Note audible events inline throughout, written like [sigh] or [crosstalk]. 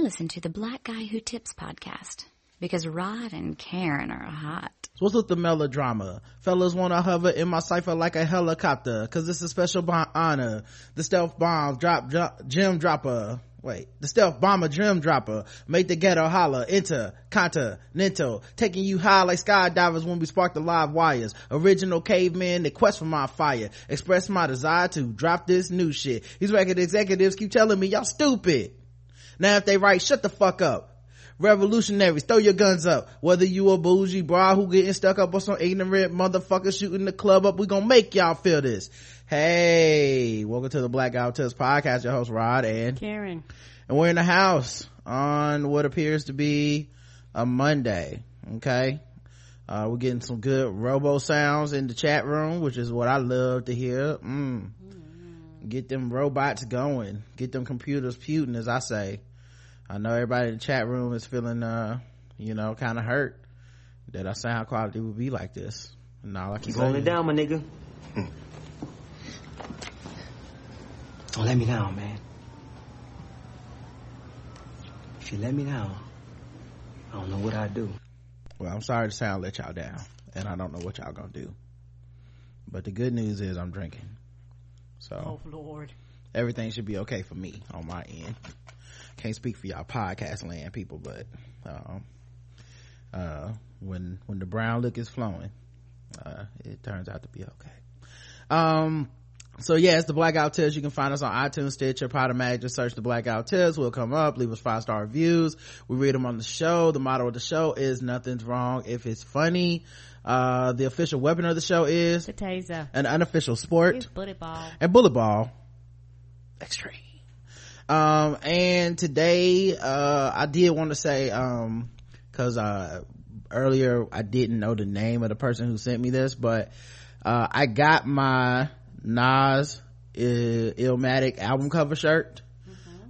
Listen to the Black Guy Who Tips podcast because Rod and Karen are hot. What's with the melodrama? Fellas wanna hover in my cipher like a helicopter, cause it's a special bon- honor. The stealth bomb drop, drop, gem dropper. Wait, the stealth bomber gem dropper. Make the ghetto holler, intercontinental. Taking you high like skydivers when we spark the live wires. Original caveman that quest for my fire. Express my desire to drop this new shit. These record executives keep telling me y'all stupid. Now if they write, shut the fuck up. Revolutionaries throw your guns up. Whether you a bougie bra who getting stuck up on some ignorant motherfucker shooting the club up we gonna make y'all feel this. Hey welcome to the black guy test podcast. Your host rod and karen. And we're in the house on what appears to be a monday okay? Uh, we're getting some good robo sounds in the chat room which is what i love to hear. Mm. get them robots going. Get them computers puting as i say I know everybody in the chat room is feeling, uh, you know, kind of hurt that our sound quality would be like this. And all I can Keep holding it down, my nigga. Don't let me down, man. If you let me down, I don't know what I'd do. Well, I'm sorry to sound let y'all down, and I don't know what y'all gonna do. But the good news is I'm drinking. So, oh Lord, everything should be okay for me on my end can't speak for y'all podcast land people but um, uh, when when the brown look is flowing uh, it turns out to be okay. Um so yeah it's the blackout tips you can find us on itunes stitcher podomatic just search the blackout tips we'll come up leave us five star reviews. We read them on the show. The motto of the show is nothing's wrong if it's funny. Uh, the official weapon of the show is the taser an unofficial sport. It's bullet ball. And bullet ball. Extreme um and today uh i did want to say um because uh earlier i didn't know the name of the person who sent me this but uh i got my nas illmatic album cover shirt.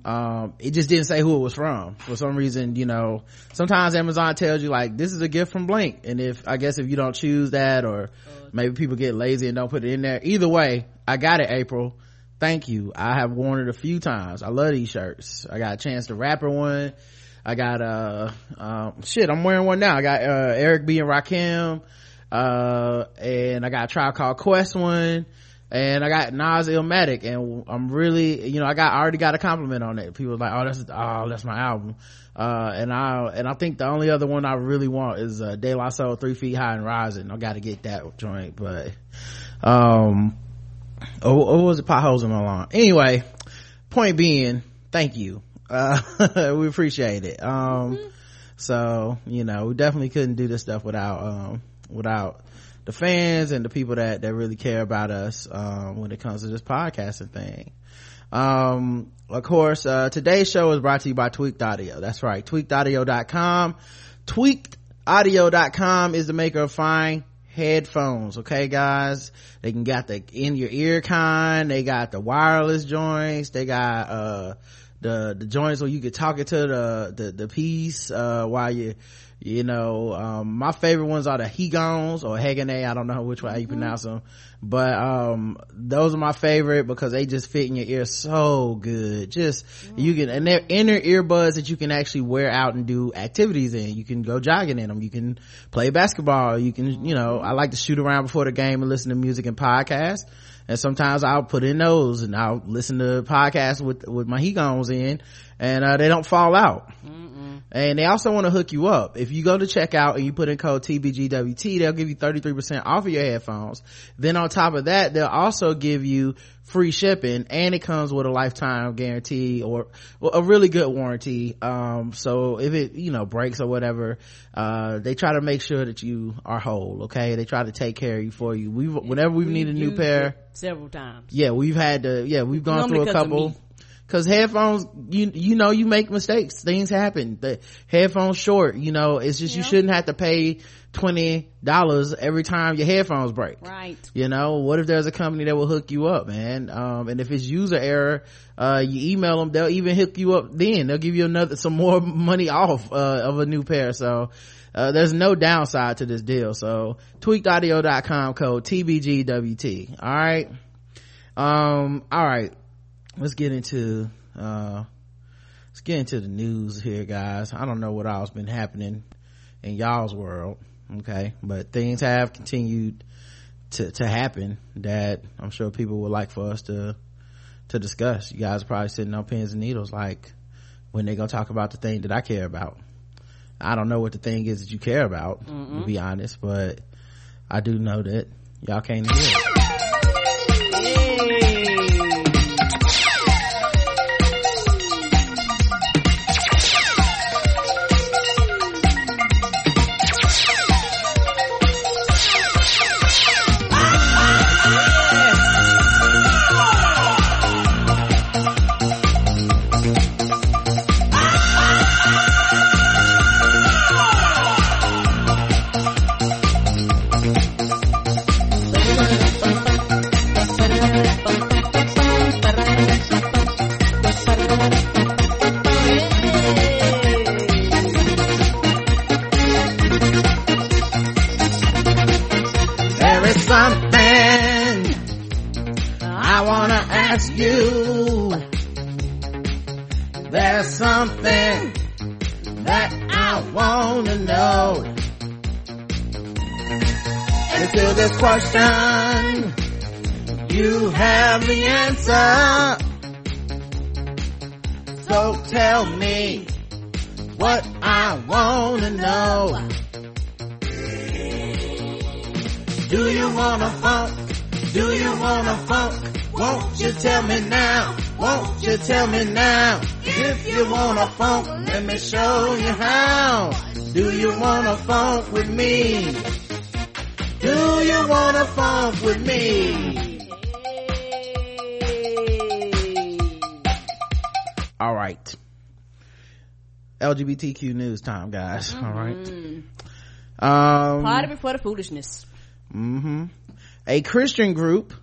Um it just didn't say who it was from. For some reason you know sometimes amazon tells you like this is a gift from blank and if i guess if you don't choose that or maybe people get lazy and don't put it in there. Either way i got it april thank you i have worn it a few times i love these shirts i got a chance to rapper one i got uh, uh shit i'm wearing one now i got uh eric b and rakim uh and i got a tribe called quest one and I got Nas Illmatic and I'm really, you know, I got, I already got a compliment on it. People like, oh, that's, oh, that's my album. Uh, and I, and I think the only other one I really want is, uh, De La Soul, Three Feet High and Rising. I gotta get that joint, but, um, or, or was it potholes in my lawn? Anyway, point being, thank you. Uh, [laughs] we appreciate it. Um, mm-hmm. so, you know, we definitely couldn't do this stuff without, um, without the fans and the people that, that really care about us, um, when it comes to this podcasting thing. Um, of course, uh, today's show is brought to you by Tweaked Audio. That's right. Tweakedaudio.com. Tweakedaudio.com is the maker of fine headphones okay guys? They can got the in your ear kind they got the wireless joints they got uh the the joints where you can talk it to the the, the piece uh while you you know um, my favorite ones are the hegons or hegane i don't know which way you mm-hmm. pronounce them but um, those are my favorite because they just fit in your ear so good. Just mm. you can and they're inner earbuds that you can actually wear out and do activities in. You can go jogging in them you can play basketball. You can you know i like to shoot around before the game and listen to music and podcasts. And sometimes I'll put in those and I'll listen to podcasts with with my hegons in and uh, they don't fall out. Mm-mm. And they also want to hook you up. If you go to checkout and you put in code tbgwt they'll give you 33% off of your headphones. Then on top of that they'll also give you free shipping and it comes with a lifetime guarantee or well, a really good warranty. Um, so if it you know breaks or whatever uh, they try to make sure that you are whole okay? They try to take care of you for you. We've, whenever we've needed a new pair several times. Yeah we've had to yeah we've gone through a couple because headphones you you know you make mistakes. Things happen. The headphones short you know. It's just you shouldn't have to pay twenty dollars every time your headphones break. Right. You know what if there's a company that will hook you up man? Um, and if it's user error uh, you email them they'll even hook you up then. They'll give you another some more [laughs] money off uh, of a new pair. So uh, there's no downside to this deal. So tweakedaudio.com code tbgwt all right. Um all right let's get into uh let's get into the news here guys. I don't know what all's been happening in y'all's world okay? But things have continued to to happen that i'm sure people would like for us to to discuss. You guys are probably sitting on pins and needles like when they gonna talk about the thing that i care about. I don't know what the thing is that you care about Mm-mm. to be honest but i do know that y'all came to hear it question. You have the answer. So tell me what I wanna know. Do you wanna funk? Do you wanna funk? Won't you tell me now? Won't you tell me now? If you wanna funk, let me show you how. Do you wanna funk with me? Do you wanna funk with me? All right. LGBTQ news time, guys. Mm-hmm. All right. Um, Party before the foolishness. Mm-hmm. A Christian group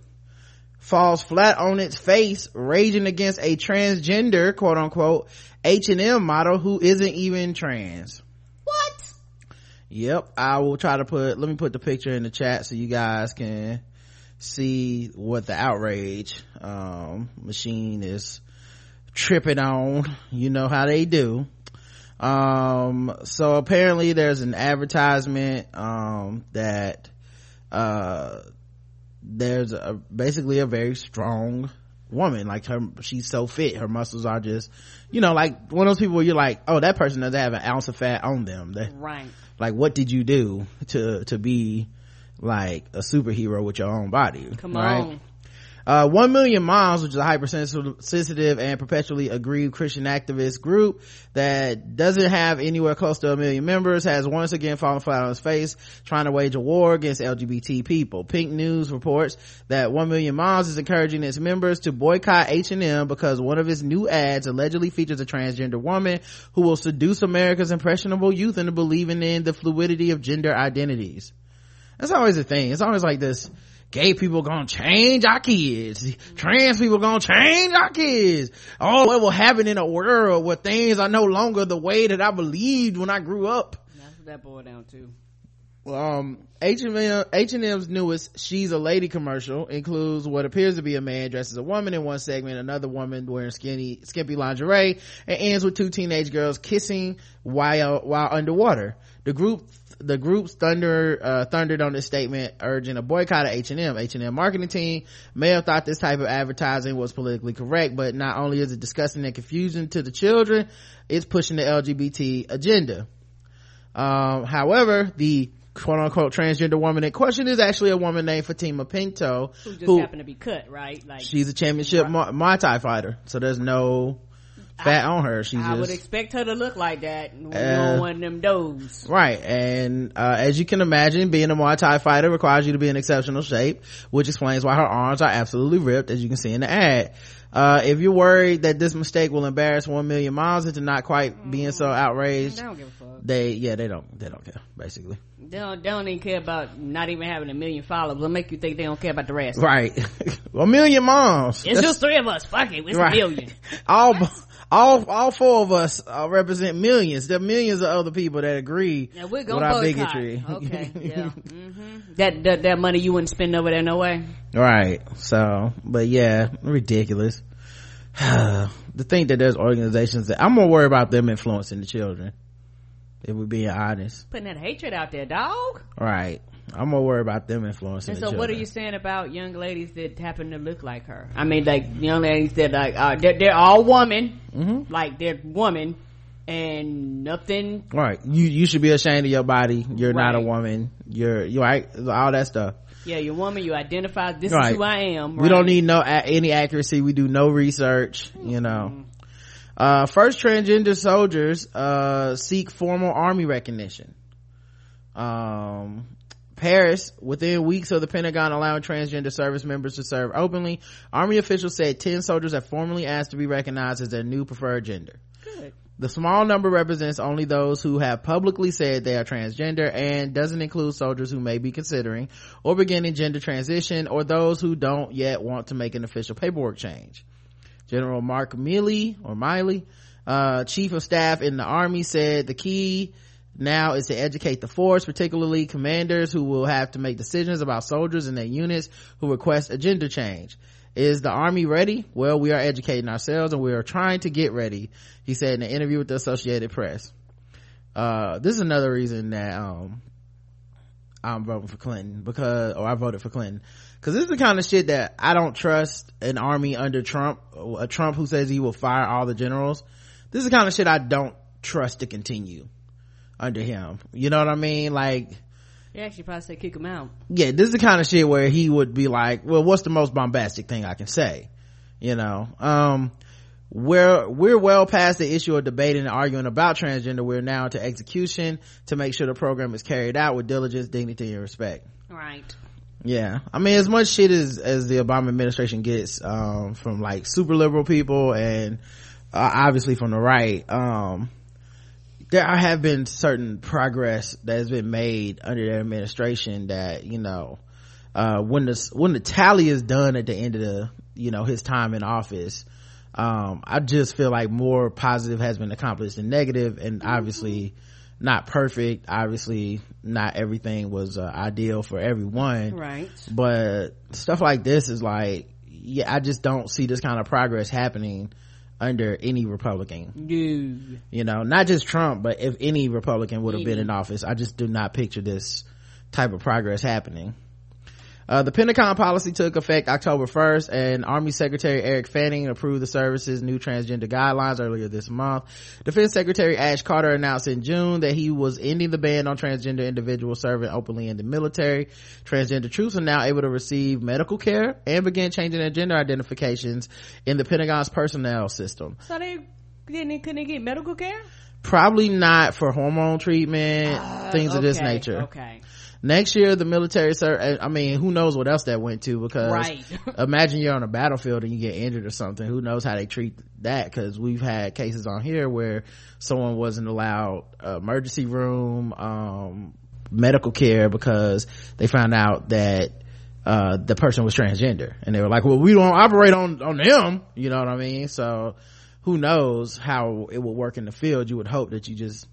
falls flat on its face, raging against a transgender, quote unquote, H&M model who isn't even trans. What? Yep. I will try to put, let me put the picture in the chat so you guys can see what the outrage, um, machine is tripping on. You know how they do. Um, so apparently there's an advertisement, um, that, uh, there's a, basically a very strong woman. Like her, she's so fit. Her muscles are just, you know, like one of those people where you're like, oh, that person doesn't have an ounce of fat on them. They, right like what did you do to to be like a superhero with your own body Come right on. Uh, 1 Million Moms, which is a hypersensitive and perpetually aggrieved Christian activist group that doesn't have anywhere close to a million members, has once again fallen flat on its face, trying to wage a war against LGBT people. Pink News reports that 1 Million Moms is encouraging its members to boycott H&M because one of its new ads allegedly features a transgender woman who will seduce America's impressionable youth into believing in the fluidity of gender identities. That's always the thing. It's always like this, gay people gonna change our kids. Trans people gonna change our kids. Oh what will happen in a world where things are no longer the way that i believed when i grew up. That's what that boiled down to um H&M, H&M's newest She's a Lady commercial includes what appears to be a man dressed as a woman in one segment, another woman wearing skinny, skimpy lingerie, and ends with two teenage girls kissing while, while underwater. The group the group's thunder uh, thundered on this statement urging a boycott of h&m h&m marketing team may have thought this type of advertising was politically correct but not only is it disgusting and confusing to the children it's pushing the lgbt agenda. Um, however the quote unquote transgender woman in question is actually a woman named Fatima Pinto who just who, happened to be cut right? Like she's a championship right. Muay Thai fighter so there's no fat I, on her. She I just, would expect her to look like that when uh, on one of them does. Right. And, uh, as you can imagine, being a Muay Thai fighter requires you to be in exceptional shape, which explains why her arms are absolutely ripped, as you can see in the ad. Uh, if you're worried that this mistake will embarrass one million moms into not quite mm, being so outraged, they don't give a fuck. They, yeah, they don't, they don't care, basically. They don't, they don't even care about not even having a million followers. It'll make you think they don't care about the rest. Right. [laughs] a million moms. It's That's, just three of us. Fuck it. It's right. a million. [laughs] All, all all four of us uh, represent millions. There are millions of other people that agree yeah, we're gonna with our bigotry. [laughs] okay yeah. Mm-hmm. that, that that money you wouldn't spend over there no way. Right. So but yeah ridiculous. [sighs] To think that there's organizations that i'm more worried about them influencing the children. If we're being honest. Putting that hatred out there, dog. right i'm more worried about them influencing And the so, what are you saying about young ladies that happen to look like her? I mean, like young ladies that like uh, they're, they're all woman, Mhm. like they're woman, and nothing. right you you should be ashamed of your body you're not a woman you're you right all that stuff Yeah, you're woman. You identify. This Right. is who I am. we don't need no any accuracy we do no research you know uh first transgender soldiers uh seek formal army recognition um Paris, within weeks of the Pentagon allowing transgender service members to serve openly, Army officials said 10 soldiers have formally asked to be recognized as their new preferred gender. Good. The small number represents only those who have publicly said they are transgender and doesn't include soldiers who may be considering or beginning gender transition or those who don't yet want to make an official paperwork change. General Mark Milley or Miley, uh, chief of staff in the army said the key now is to educate the force, particularly commanders who will have to make decisions about soldiers and their units who request a gender change. Is the army ready? Well, we are educating ourselves and we are trying to get ready, he said in an interview with the Associated Press. Uh, this is another reason that, um, I'm voting for Clinton because, or I voted for Clinton. Cause this is the kind of shit that I don't trust an army under Trump, a Trump who says he will fire all the generals. This is the kind of shit I don't trust to continue under him. You know what I mean? Like, They actually probably say kick him out. yeah, this is the kind of shit where he would be like, well, what's the most bombastic thing I can say? You know, um, we're, we're well past the issue of debating and arguing about transgender. We're now to execution to make sure the program is carried out with diligence, dignity, and respect. Right. Yeah. I mean, as much shit as, as the Obama administration gets, um, from like super liberal people and, uh, obviously from the right, um, there have been certain progress that has been made under their administration that, you know, uh, when the, when the tally is done at the end of the, you know, his time in office, um, I just feel like more positive has been accomplished than negative and obviously not perfect. Obviously not everything was uh, ideal for everyone Right. but stuff like this is like yeah i just don't see this kind of progress happening under any republican. No. you know not just trump but if any republican would have been in office i just do not picture this type of progress happening uh, the Pentagon policy took effect October 1st and Army Secretary Eric Fanning approved the service's new transgender guidelines earlier this month. Defense Secretary Ash Carter announced in June that he was ending the ban on transgender individuals serving openly in the military. Transgender troops are now able to receive medical care and begin changing their gender identifications in the Pentagon's personnel system. So they didn't couldn't they get medical care? Probably not for hormone treatment, things of this Uh, nature. Okay. Next year the military ser- i mean who knows what else that went to because Right. [laughs] imagine you're on a battlefield and you get injured or something. Who knows how they treat that? Because we've had cases on here where someone wasn't allowed emergency room um, medical care because they found out that uh, the person was transgender. And they were like well we don't operate on on them. You know what i mean? So who knows how it will work in the field? You would hope that you just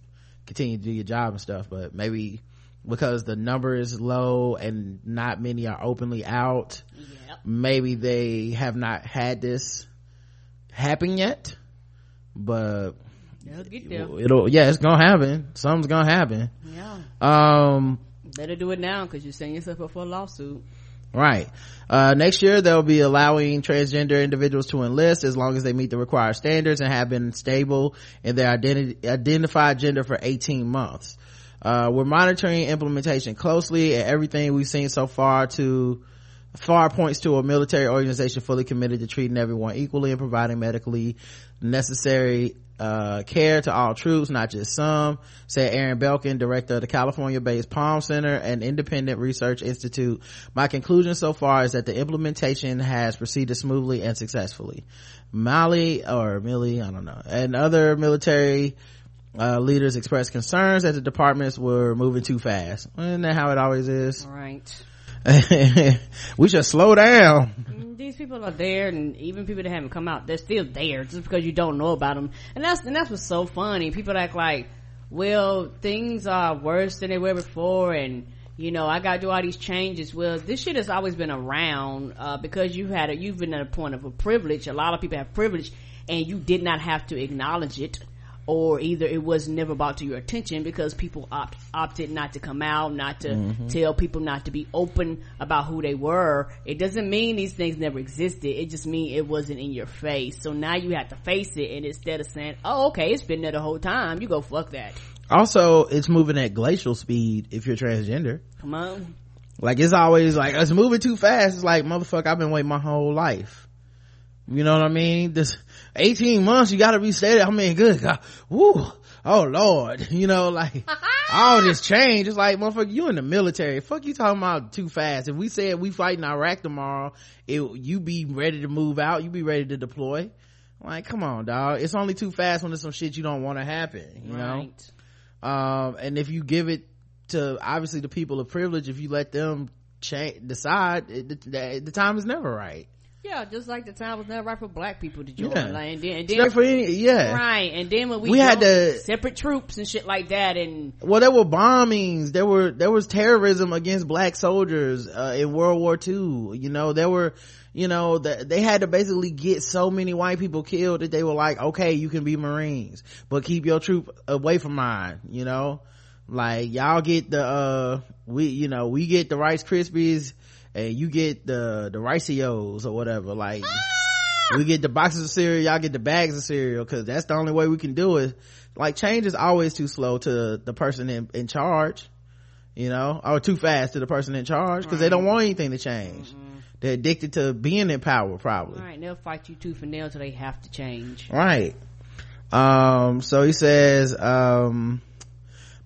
continue to do your job and stuff but maybe because the number is low and not many are openly out Yep. maybe they have not had this happen yet but They'll it'll yeah it's gonna happen something's gonna happen Yeah. um Better do it now because you're setting yourself up for a lawsuit. right uh next year they'll be allowing transgender individuals to enlist as long as they meet the required standards and have been stable in their identity identified gender for 18 months uh we're monitoring implementation closely and everything we've seen so far to far points to a military organization fully committed to treating everyone equally and providing medically necessary uh, care to all troops, not just some, said Aaron Belkin, director of the California-based Palm Center and Independent Research Institute. My conclusion so far is that the implementation has proceeded smoothly and successfully. Mali, or Millie, I don't know, and other military uh, leaders expressed concerns that the departments were moving too fast. Isn't that how it always is? Right. [laughs] we should slow down. Mm, These people are there, and even people that haven't come out, they're still there just because you don't know about them. And that's and that's what's so funny. People act like, well, things are worse than they were before, and you know, I gotta do all these changes. Well, this shit has always been around, uh, because you've had a, you've been at a point of a privilege. A lot of people have privilege and you did not have to acknowledge it or either it was never brought to your attention because people opt, opted not to come out, not to mm-hmm. tell people not to be open about who they were. It doesn't mean these things never existed. It just means it wasn't in your face. So now you have to face it and instead of saying, oh, okay, it's been there the whole time, you go fuck that. Also, it's moving at glacial speed if you're transgender. Come on. Like it's always like, it's moving too fast. It's like, motherfucker, I've been waiting my whole life. You know what I mean? This 18 months, you gotta be steady. I mean, good God. Woo. Oh Lord. [laughs] You know, like, [laughs] all this change. It's like, motherfucker, you in the military. Fuck you talking about too fast. If we said we fighting Iraq tomorrow, it, you be ready to move out. You be ready to deploy. Like, come on, dog. It's only too fast when there's some shit you don't want to happen, you right. know? Um, and if you give it to, obviously, the people of privilege, if you let them change, decide, it, the, the time is never right. Yeah, just like the time was never right for black people to join. Yeah. Like, and then, and then for any, yeah, right. And then when we, we had the separate troops and shit like that, and well, there were bombings. There were there was terrorism against black soldiers uh, in World War II. You know, there were you know the, they had to basically get so many white people killed that they were like, okay, you can be Marines, but keep your troop away from mine. You know, like y'all get the uh we you know we get the Rice Krispies and you get the the Riceos or whatever like ah! we get the boxes of cereal y'all get the bags of cereal because that's the only way we can do it like change is always too slow to the person in, in charge you know or too fast to the person in charge because right. they don't want anything to change mm-hmm. they're addicted to being in power probably right they'll fight you tooth and nail till they have to change right um so he says um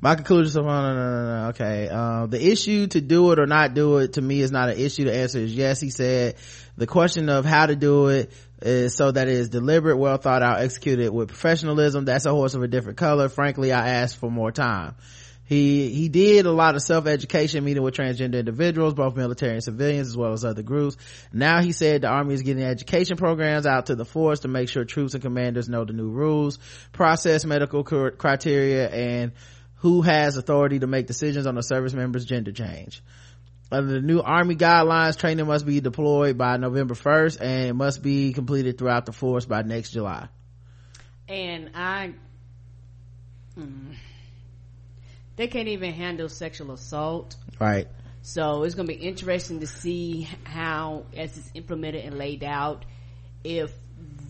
my conclusion so no, no, no, no, okay uh, the issue to do it or not do it to me is not an issue. The answer is yes he said. The question of how to do it is so that it is deliberate well thought out executed with professionalism. That's a horse of a different color. Frankly i asked for more time. He he did a lot of self-education meeting with transgender individuals both military and civilians as well as other groups. Now he said the army is getting education programs out to the force to make sure troops and commanders know the new rules process medical criteria and who has authority to make decisions on a service member's gender change. Under the new army guidelines, training must be deployed by November 1st and must be completed throughout the force by next July. And I, mm, they can't even handle sexual assault. Right. So it's going to be interesting to see how, as it's implemented and laid out, if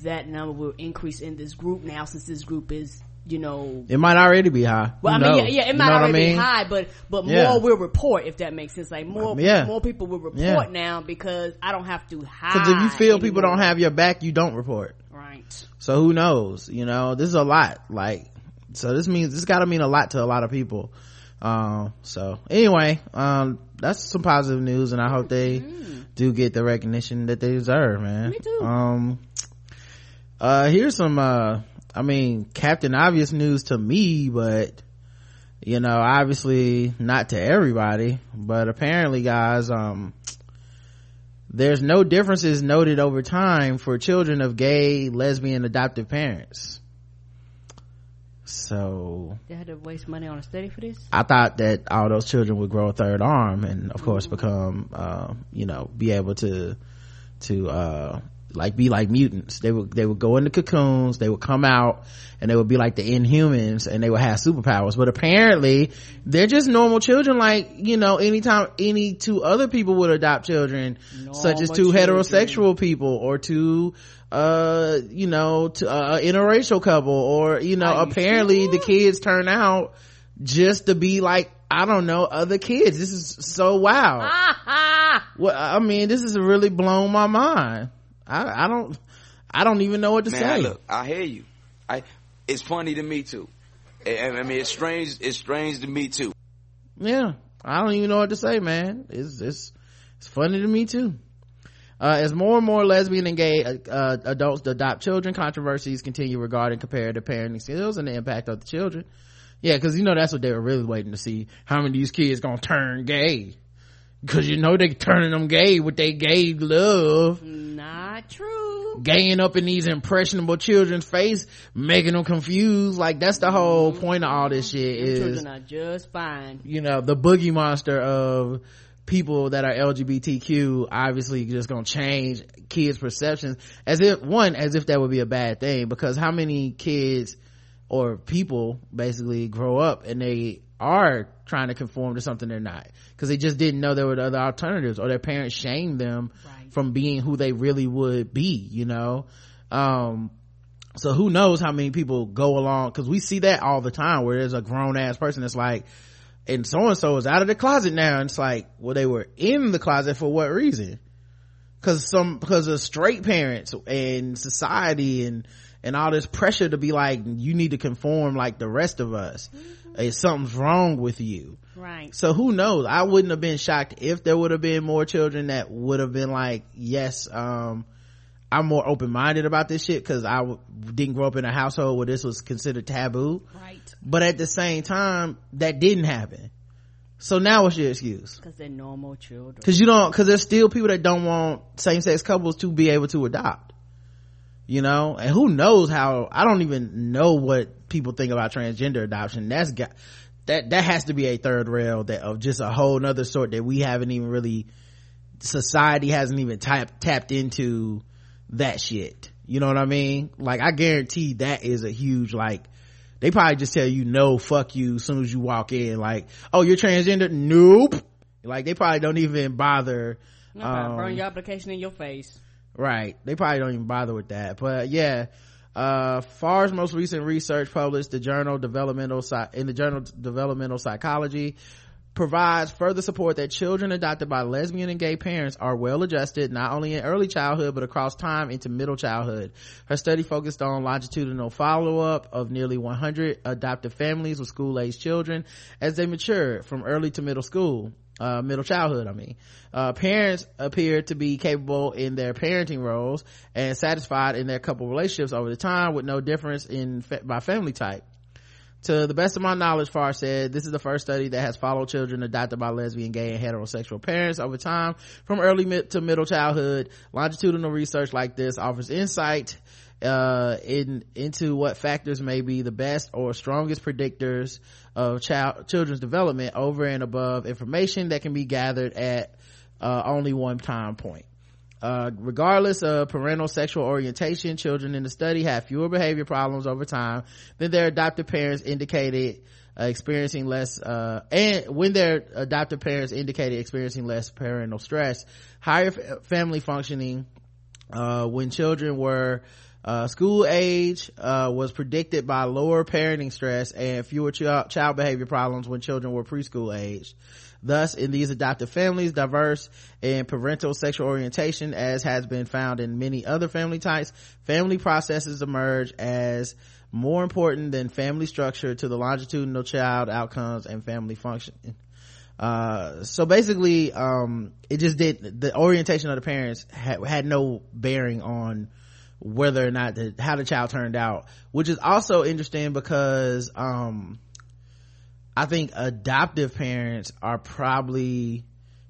that number will increase in this group now since this group is you know it might already be high well Who i mean yeah, yeah, it might already I mean? be high but but more yeah. will report if that makes sense like more yeah. more people will report now because i don't have to hide because if you feel anymore. people don't have your back you don't report right so who knows you know this is a lot like so this means this gotta mean a lot to a lot of people um so anyway um that's some positive news and i hope they mm-hmm. do get the recognition that they deserve man Me too. um uh here's some uh I mean, Captain Obvious news to me, but you know, obviously not to everybody, but apparently guys, um, there's no differences noted over time for children of gay, lesbian, adoptive parents. So they had to waste money on a study for this. I thought that all those children would grow a third arm and, of course, become, uh, you know, be able to to uh, like be like mutants they would they would go into cocoons they would come out and they would be like the inhumans and they would have superpowers but apparently they're just normal children like you know anytime any two other people would adopt children normal such as two children. heterosexual people or two uh you know to, uh, interracial couple or you know Are apparently you the kids turn out just to be like I don't know other kids. This is so wow. well, I mean, this has really blown my mind. I, I don't, I don't even know what to Man, say. look, I hear you. I, it's funny to me too. I, I mean, it's strange. It's strange to me too. Yeah, I don't even know what to say, man. It's it's it's funny to me too. Uh, as more and more lesbian and gay uh, uh, adults adopt children, controversies continue regarding comparative parenting skills and the impact of the children. Yeah, because you know that's what they were really waiting to see. How many of these kids gonna turn gay? Cause you know they turning them gay with their gay love. Not true. Gaying up in these impressionable children's face, making them confused. Like that's the whole mm-hmm. point of all this shit Them is, children are just fine. you know, the boogie monster of people that are LGBTQ obviously just gonna change kids' perceptions as if, one, as if that would be a bad thing because how many kids or people basically grow up and they are trying to conform to something they're not. Because they just didn't know there were other alternatives or their parents shamed them Right. from being who they really would be you know? Um so who knows how many people go along because we see that all the time where there's a grown-ass person that's like and so-and-so is out of the closet now and it's like well they were in the closet for what reason? Because some because of straight parents and society and and all this pressure to be like you need to conform like the rest of us Eh, something's wrong with you Right. so who knows i wouldn't have been shocked if there would have been more children that would have been like yes um i'm more open-minded about this shit because I w- didn't grow up in a household where this was considered taboo Right. but at the same time that didn't happen so now what's your excuse Because they're normal children. because you don't because there's still people that don't want same-sex couples to be able to adopt you know? And who knows how i don't even know what people think about transgender adoption. That's got that that has to be a third rail that of just a whole nother sort that we haven't even really society hasn't even tapped tapped into that shit. You know what i mean? Like i guarantee that is a huge like they probably just tell you no fuck you as soon as you walk in like oh you're transgender? Nope. Like they probably don't even bother burn um, your application in your face. Right. They probably don't even bother with that. But yeah uh Farr's most recent research published the journal developmental in the journal developmental psychology provides further support that children adopted by lesbian and gay parents are well adjusted not only in early childhood but across time into middle childhood. Her study focused on longitudinal follow-up of nearly 100 adoptive families with school-aged children as they matured from early to middle school uh, middle childhood i mean. Uh, parents appear to be capable in their parenting roles and satisfied in their couple relationships over the time with no difference in fa- by family type to the best of my knowledge, Farr said, this is the first study that has followed children adopted by lesbian, gay, and heterosexual parents over time from early mid to middle childhood. Longitudinal research like this offers insight uh, in into what factors may be the best or strongest predictors of child children's development over and above information that can be gathered at uh, only one time point. Uh, regardless of parental sexual orientation, children in the study have fewer behavior problems over time than their adoptive parents indicated uh, experiencing less, uh, and when their adoptive parents indicated experiencing less parental stress, higher f- family functioning, uh, when children were uh, school age uh, was predicted by lower parenting stress and fewer ch- child behavior problems when children were preschool age. Thus, in these adoptive families, diverse in parental sexual orientation, as has been found in many other family types, family processes emerge as more important than family structure to the longitudinal child outcomes and family function. Uh, so basically, um, it just did, the orientation of the parents had, had no bearing on whether or not the, how the child turned out, which is also interesting because, um, I think adoptive parents are probably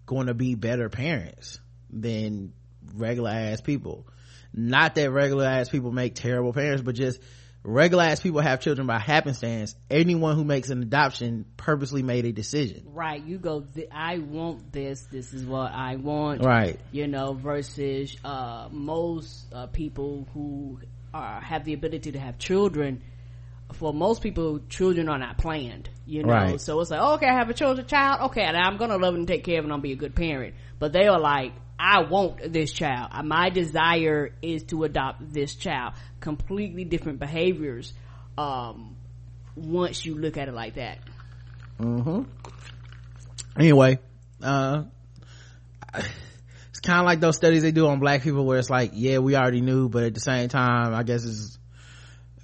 going to be better parents than regular ass people. Not that regular ass people make terrible parents, but just regular ass people have children by happenstance. Anyone who makes an adoption purposely made a decision. Right. You go, I want this. This is what I want. Right. You know, versus, uh, most, uh, people who are, have the ability to have children. For most people, children are not planned, you know. Right. So it's like, okay, I have a children child. Okay, and I'm gonna love and take care of and I'll be a good parent. But they are like, I want this child. Uh, My desire is to adopt this child. Completely different behaviors, um, once you look at it like that. Mm-hmm. Anyway, uh, it's kind of like those studies they do on black people where it's like, yeah, we already knew, but at the same time, I guess it's,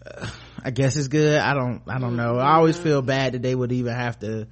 uh, I guess it's good. I don't, I don't know. I always feel bad that they would even have to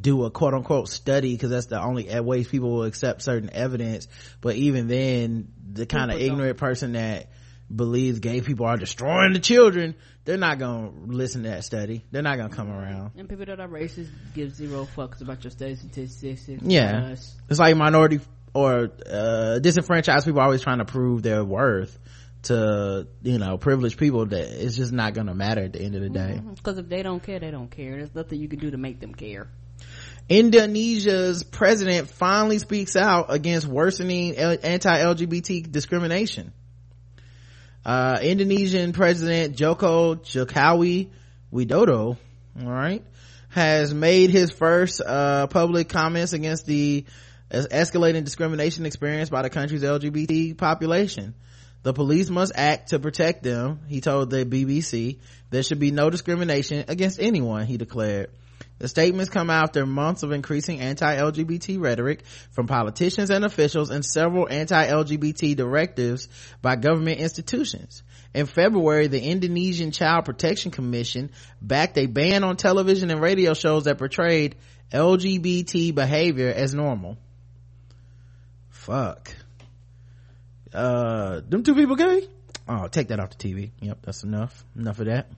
do a quote unquote study because that's the only ways people will accept certain evidence. But even then, the kind of People don't. ignorant person that believes gay people are destroying the children they're not gonna listen to that study they're not gonna come around And people that are racist give zero fucks about your study statistics. yeah it's like minority or uh disenfranchised people always trying to prove their worth to you know privileged people that it's just not gonna matter at the end of the day Because if they don't care, they don't care. There's nothing you can do to make them care. Indonesia's president finally speaks out against worsening anti-LGBT discrimination. Uh, Indonesian President Joko Jokowi Widodo, alright, has made his first, uh, public comments against the escalating discrimination experienced by the country's LGBT population. The police must act to protect them, he told the BBC. There should be no discrimination against anyone, he declared. The statements come after months of increasing anti-LGBT rhetoric from politicians and officials and several anti-LGBT directives by government institutions. In February, the Indonesian Child Protection Commission backed a ban on television and radio shows that portrayed LGBT behavior as normal. Fuck. Uh, them two people gay? Oh, take that off the TV. Yep, that's enough. Enough of that.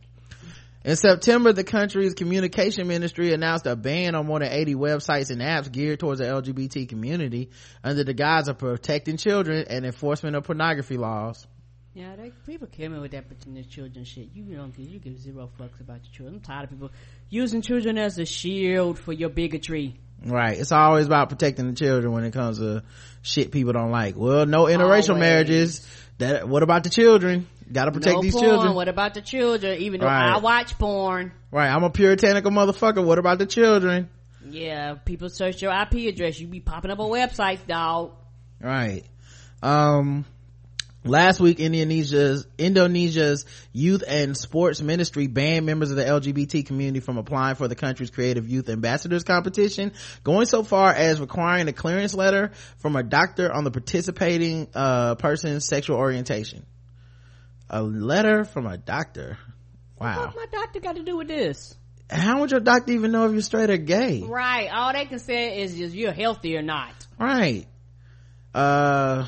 In September, the country's communication ministry announced a ban on more than 80 websites and apps geared towards the LGBT community under the guise of protecting children and enforcement of pornography laws. Yeah, they, people came in with that protecting children shit. You don't give, you give zero fucks about your children. I'm tired of people using children as a shield for your bigotry. Right. It's always about protecting the children when it comes to shit people don't like. Well, no interracial Always. marriages. That, what about the children? Gotta protect no these porn. children. What about the children? Even though Right. I watch porn. Right. I'm a puritanical motherfucker. What about the children? Yeah, people search your IP address. You be popping up on websites, dog. Right. Um, last week, Indonesia's, Indonesia's youth and sports ministry banned members of the LGBT community from applying for the country's creative youth ambassadors competition, going so far as requiring a clearance letter from a doctor on the participating, uh, person's sexual orientation. A letter from a doctor. Wow. What my doctor got to do with this? How would your doctor even know if you're straight or gay? Right. All they can say is just you're healthy or not. Right. Uh,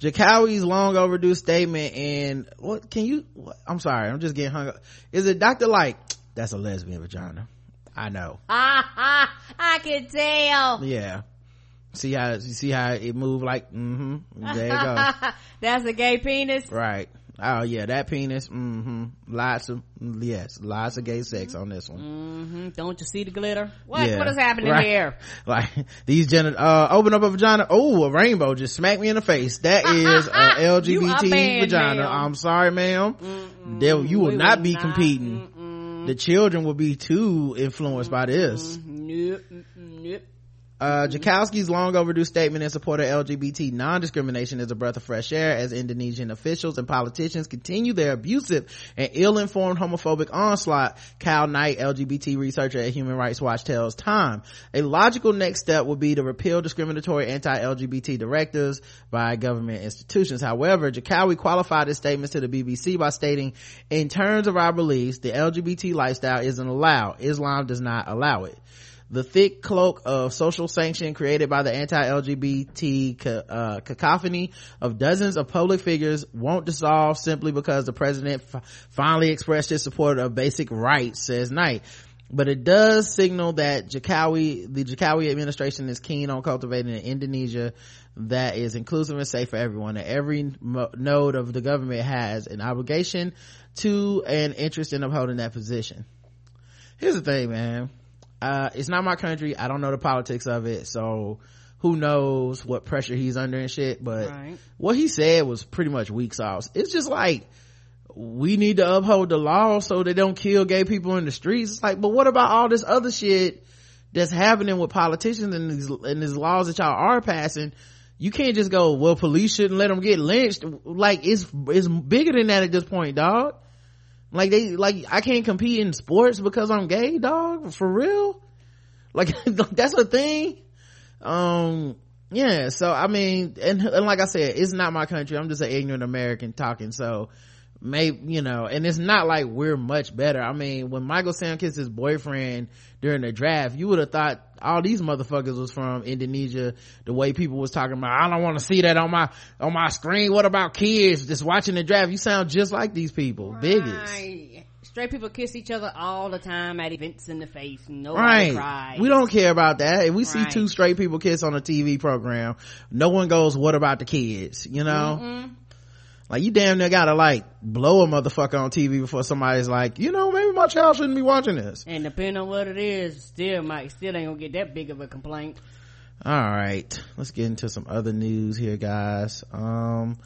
Jakawi's long overdue statement and what can you, what, I'm sorry, I'm just getting hung up. Is it Dr. Like, [tsk] that's a lesbian vagina. I know. [laughs] I can tell. Yeah. See how, you see how it moved like, mm-hmm. There you go. [laughs] That's a gay penis. right. Oh yeah, that penis. Mm-hmm. Lots of, yes, lots of gay sex on this one. mm-hmm. Don't you see the glitter? What? Yeah, What is happening right. here? [laughs] Like these gen uh open up a vagina. Oh, a rainbow just smacked me in the face. That [laughs] is a LGBT vagina. ma'am. I'm sorry, ma'am. There, you will We not will be not. competing. The children will be too influenced by this. Mm, Nope. Uh, Jakowski's long overdue statement in support of LGBT non-discrimination is a breath of fresh air as Indonesian officials and politicians continue their abusive and ill-informed homophobic onslaught, Kyle Knight, LGBT researcher at Human Rights Watch tells Time. A logical next step would be to repeal discriminatory anti-LGBT directives by government institutions. However, Jakawi qualified his statements to the BBC by stating, in terms of our beliefs, the LGBT lifestyle isn't allowed. Islam does not allow it. The thick cloak of social sanction created by the anti-LGBT uh, cacophony of dozens of public figures won't dissolve simply because the president f- finally expressed his support of basic rights, says Knight. But it does signal that Jakawi, the Jakawi administration is keen on cultivating an Indonesia that is inclusive and safe for everyone. And every mo- node of the government has an obligation to and interest in upholding that position. Here's the thing, man uh it's not my country. I don't know the politics of it. So who knows what pressure he's under and shit but Right. what he said was pretty much weak sauce. It's just like we need to uphold the law so they don't kill gay people in the streets. It's like but what about all this other shit that's happening with politicians and these and these laws that y'all are passing? You can't just go well police shouldn't let them get lynched. Like it's it's bigger than that at this point dog like they like I can't compete in sports because I'm gay, dog. For real? [laughs] Like that's a thing. Um yeah, so I mean and, and like I said, it's not my country. I'm just an ignorant American talking. So maybe you know and it's not like we're much better. I mean when michael sam kissed his boyfriend during the draft you would have thought all these motherfuckers was from indonesia the way people was talking about i don't want to see that on my on my screen. What about kids just watching the draft? You sound just like these people biggest Straight people kiss each other all the time at events in the face. Nobody right. cries. we don't care about that. If we see Right. two straight people kiss on a tv program no one goes what about the kids? You know like you damn near gotta like blow a motherfucker on tv before somebody's like you know maybe my child shouldn't be watching this And depending on what it is, still might still ain't gonna get that big of a complaint. all right let's get into some other news here guys um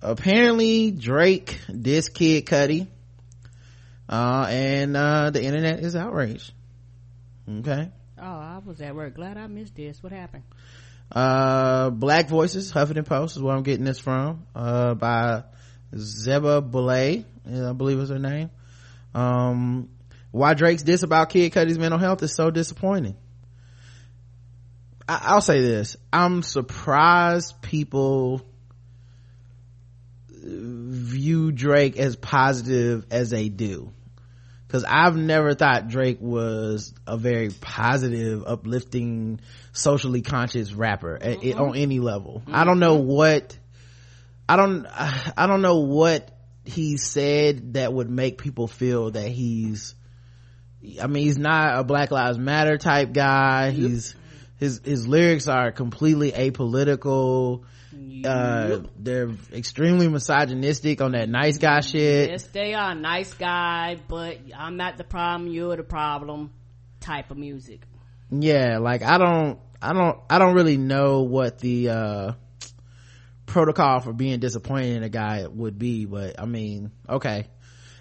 apparently drake this kid cudi uh and uh the internet is outraged okay Oh, I was at work. Glad I missed this. What happened? Uh black voices huffington post is where i'm getting this from. Uh by zeba Boulay, i believe is her name. Um why drake's diss about kid cudi's mental health is so disappointing. I, i'll say this. I'm surprised people view drake as positive as they do because I've never thought Drake was a very positive, uplifting, socially conscious rapper at, it- on mm-hmm. any level. I don't know mm-hmm. what, I don't, I don't know what he said that would make people feel that he's, I mean, he's not a Black Lives Matter type guy. He's, his, his lyrics are completely apolitical. Uh, they're extremely misogynistic on that nice guy shit. Yes, they are a nice guy, but I'm not the problem. You're the problem. Type of music. yeah like i don't i don't i don't really know what the uh protocol for being disappointed in a guy would be but i mean okay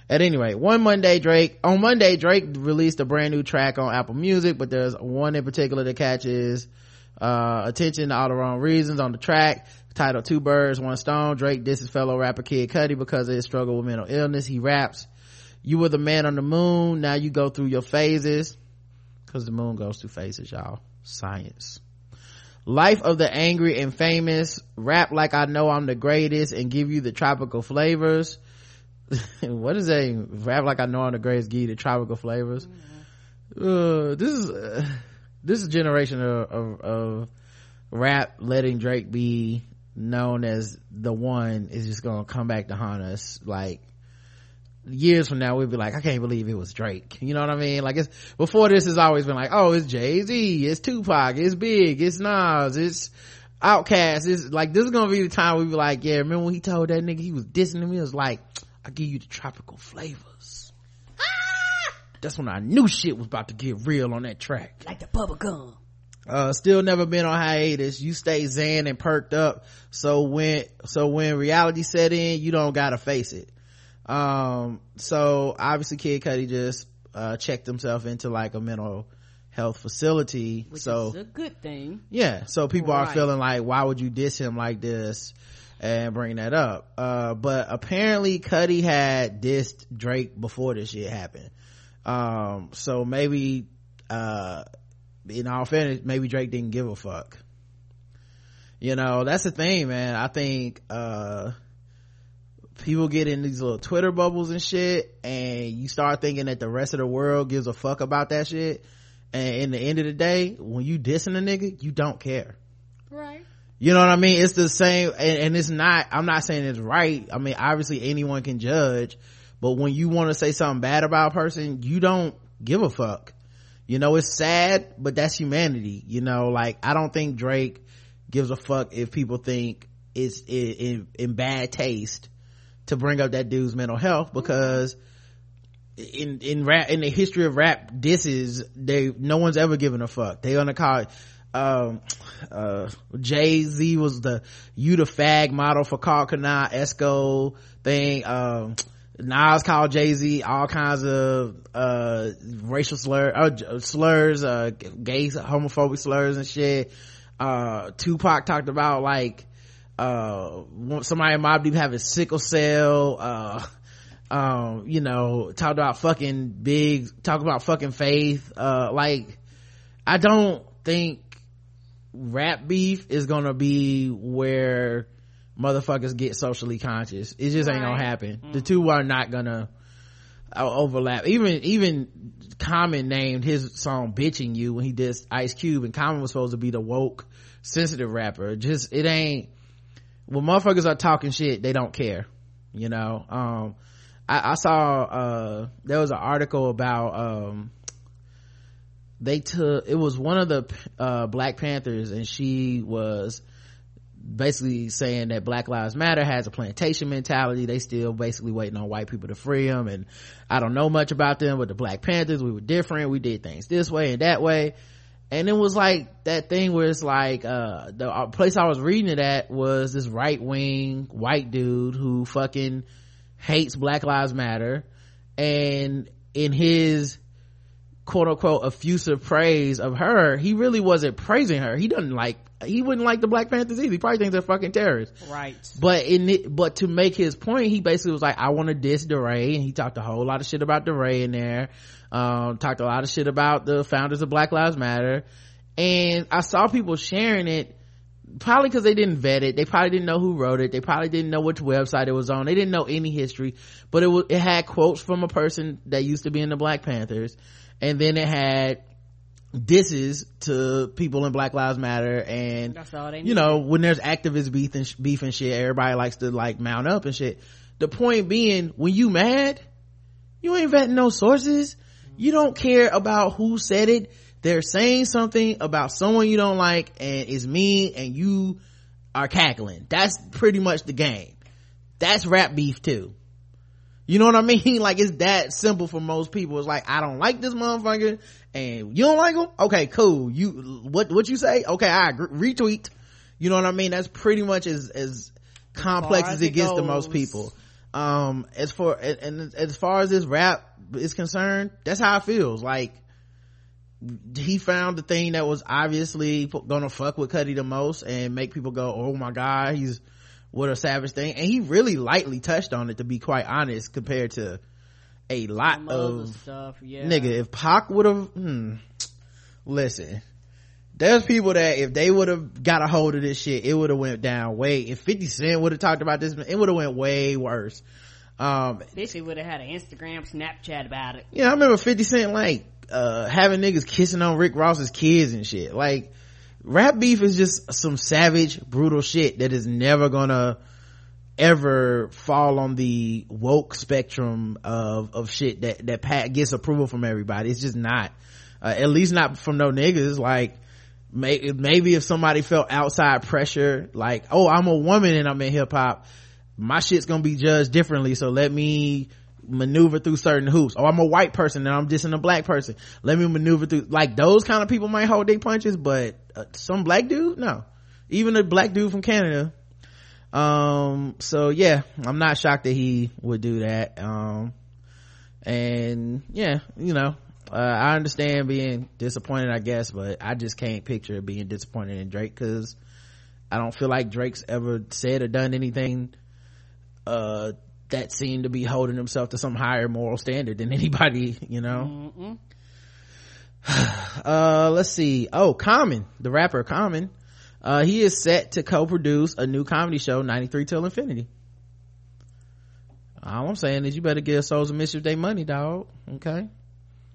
at any rate one monday drake on monday drake released a brand new track on apple music but there's one in particular that catches uh attention to all the wrong reasons on the track titled two birds one stone. Drake disses fellow rapper kid cudi because of his struggle with mental illness. He raps you were the man on the moon. Now you go through your phases. Because the moon goes through phases y'all. Science. Life of the angry and famous. Rap like i know i'm the greatest and give you the tropical flavors. [laughs] What is that? Rap like i know i'm the greatest give you the tropical flavors. Uh, this is uh, this is a generation of, of, of rap letting drake be known as the one is just gonna come back to haunt us like years from now we'll be like i can't believe it was drake. You know what i mean? Like it's before this has always been like oh it's jay-z it's tupac it's big it's nas it's outcast it's like this is gonna be the time we'd be like yeah remember when he told that nigga he was dissing him he was like i give you the tropical flavors. Ah! That's when i knew shit was about to get real on that track. Like the bubble gum. Uh still never been on hiatus. You stay zen and perked up. So when so when reality set in you don't gotta face it. Um so obviously kid cudi just uh checked himself into like a mental health facility. Which so is a good thing. yeah so people are feeling like why would you diss him like this and bring that up? Uh but apparently cudi had dissed drake before this shit happened. Um so maybe uh in all fairness maybe drake didn't give a fuck. You know that's the thing man. I think uh people get in these little twitter bubbles and shit and you start thinking that the rest of the world gives a fuck about that shit. And in the end of the day when you dissing a nigga you don't care. Right. you know what i mean? It's the same and, and it's not i'm not saying it's right. I mean obviously anyone can judge but when you want to say something bad about a person you don't give a fuck you know it's sad but that's humanity you know? Like i don't think drake gives a fuck if people think it's in, in, in bad taste to bring up that dude's mental health because in in rap in the history of rap disses they no one's ever given a fuck. They gonna call it um uh jay-z was the you the fag model for Karl Kani esco thing um Nas called Jay-Z all kinds of, uh, racial slur, uh, slurs, uh, gay, homophobic slurs and shit. Uh, Tupac talked about like, uh, somebody in Mobb Deep having sickle cell, uh, um, you know, talked about fucking big, talk about fucking faith. Uh, like, I don't think rap beef is gonna be where motherfuckers get socially conscious. It just ain't gonna happen. The two are not gonna uh, overlap. Even even Common named his song "Bitch in Yoo" when he did Ice Cube, and Common was supposed to be the woke, sensitive rapper. Just it ain't. When motherfuckers are talking shit, they don't care. You know. Um, I, I saw uh there was an article about um they took it was one of the uh black panthers and she was basically saying that black lives matter has a plantation mentality. They still basically waiting on white people to free them and i don't know much about them but the black panthers we were different. We did things this way and that way. And it was like that thing where it's like uh the uh, place i was reading it at was this right-wing white dude who fucking hates black lives matter. And in his quote unquote effusive praise of her he really wasn't praising her. He doesn't like he wouldn't like the black panthers either he probably thinks they're fucking terrorists Right. but in it, but to make his point, he basically was like, I want to diss DeRay, and he talked a whole lot of shit about DeRay in there. Um, talked a lot of shit about the founders of Black Lives Matter, and I saw people sharing it. Probably because they didn't vet it. They probably didn't know who wrote it. They probably didn't know which website it was on. They didn't know any history, but it was, it had quotes from a person that used to be in the Black Panthers. And then it had disses to people in Black Lives Matter and That's all they you know when there's activist beef and, sh- beef and shit everybody likes to like mount up and shit. The point being when you mad you ain't vetting no sources. You don't care about who said it. They're saying something about someone you don't like and it's mean and you are cackling. That's pretty much the game. That's rap beef too. You know what I mean? [laughs] Like it's that simple for most people. It's like I don't like this motherfucker, and you don't like him. Okay, cool. You what what you say? Okay, I agree. retweet. You know what I mean? That's pretty much as as complex as as it gets to most people. Um, as for and, and as far as this rap is concerned, that's how it feels. Like he found the thing that was obviously gonna fuck with Cudi the most and make people go, "Oh my god, he's what a savage thing." And he really lightly touched on it, to be quite honest, compared to a lot of stuff. Yeah. nigga. If Pac would have, hmm, listen, there's people that if they would have got a hold of this shit, it would have went down way. If Fifty Cent would have talked about this, it would have went way worse. Um, Especially would have had an Instagram, Snapchat about it. yeah, I remember 50 Cent like, uh, having niggas kissing on Rick Ross's kids and shit. Like, rap beef is just some savage, brutal shit that is never gonna ever fall on the woke spectrum of, of shit that, that Pat gets approval from everybody. It's just not. Uh, at least not from no niggas. Like, may, maybe if somebody felt outside pressure, like, oh, I'm a woman and I'm in hip hop, my shit's gonna be judged differently, so let me maneuver through certain hoops. Oh, I'm a white person and I'm dissing a black person. Let me maneuver through, like those kind of people might hold their punches, but uh, some black dude, no. Even a black dude from Canada. Um, so yeah, I'm not shocked that he would do that. Um, and yeah, you know, uh, I understand being disappointed, I guess, but I just can't picture being disappointed in Drake because I don't feel like Drake's ever said or done anything uh that seemed to be holding himself to some higher moral standard than [laughs] anybody you know? [sighs] Uh let's see. Oh common the rapper common uh he is set to co-produce a new comedy show 93 till infinity all i'm saying is you better give souls of mischief their money dog okay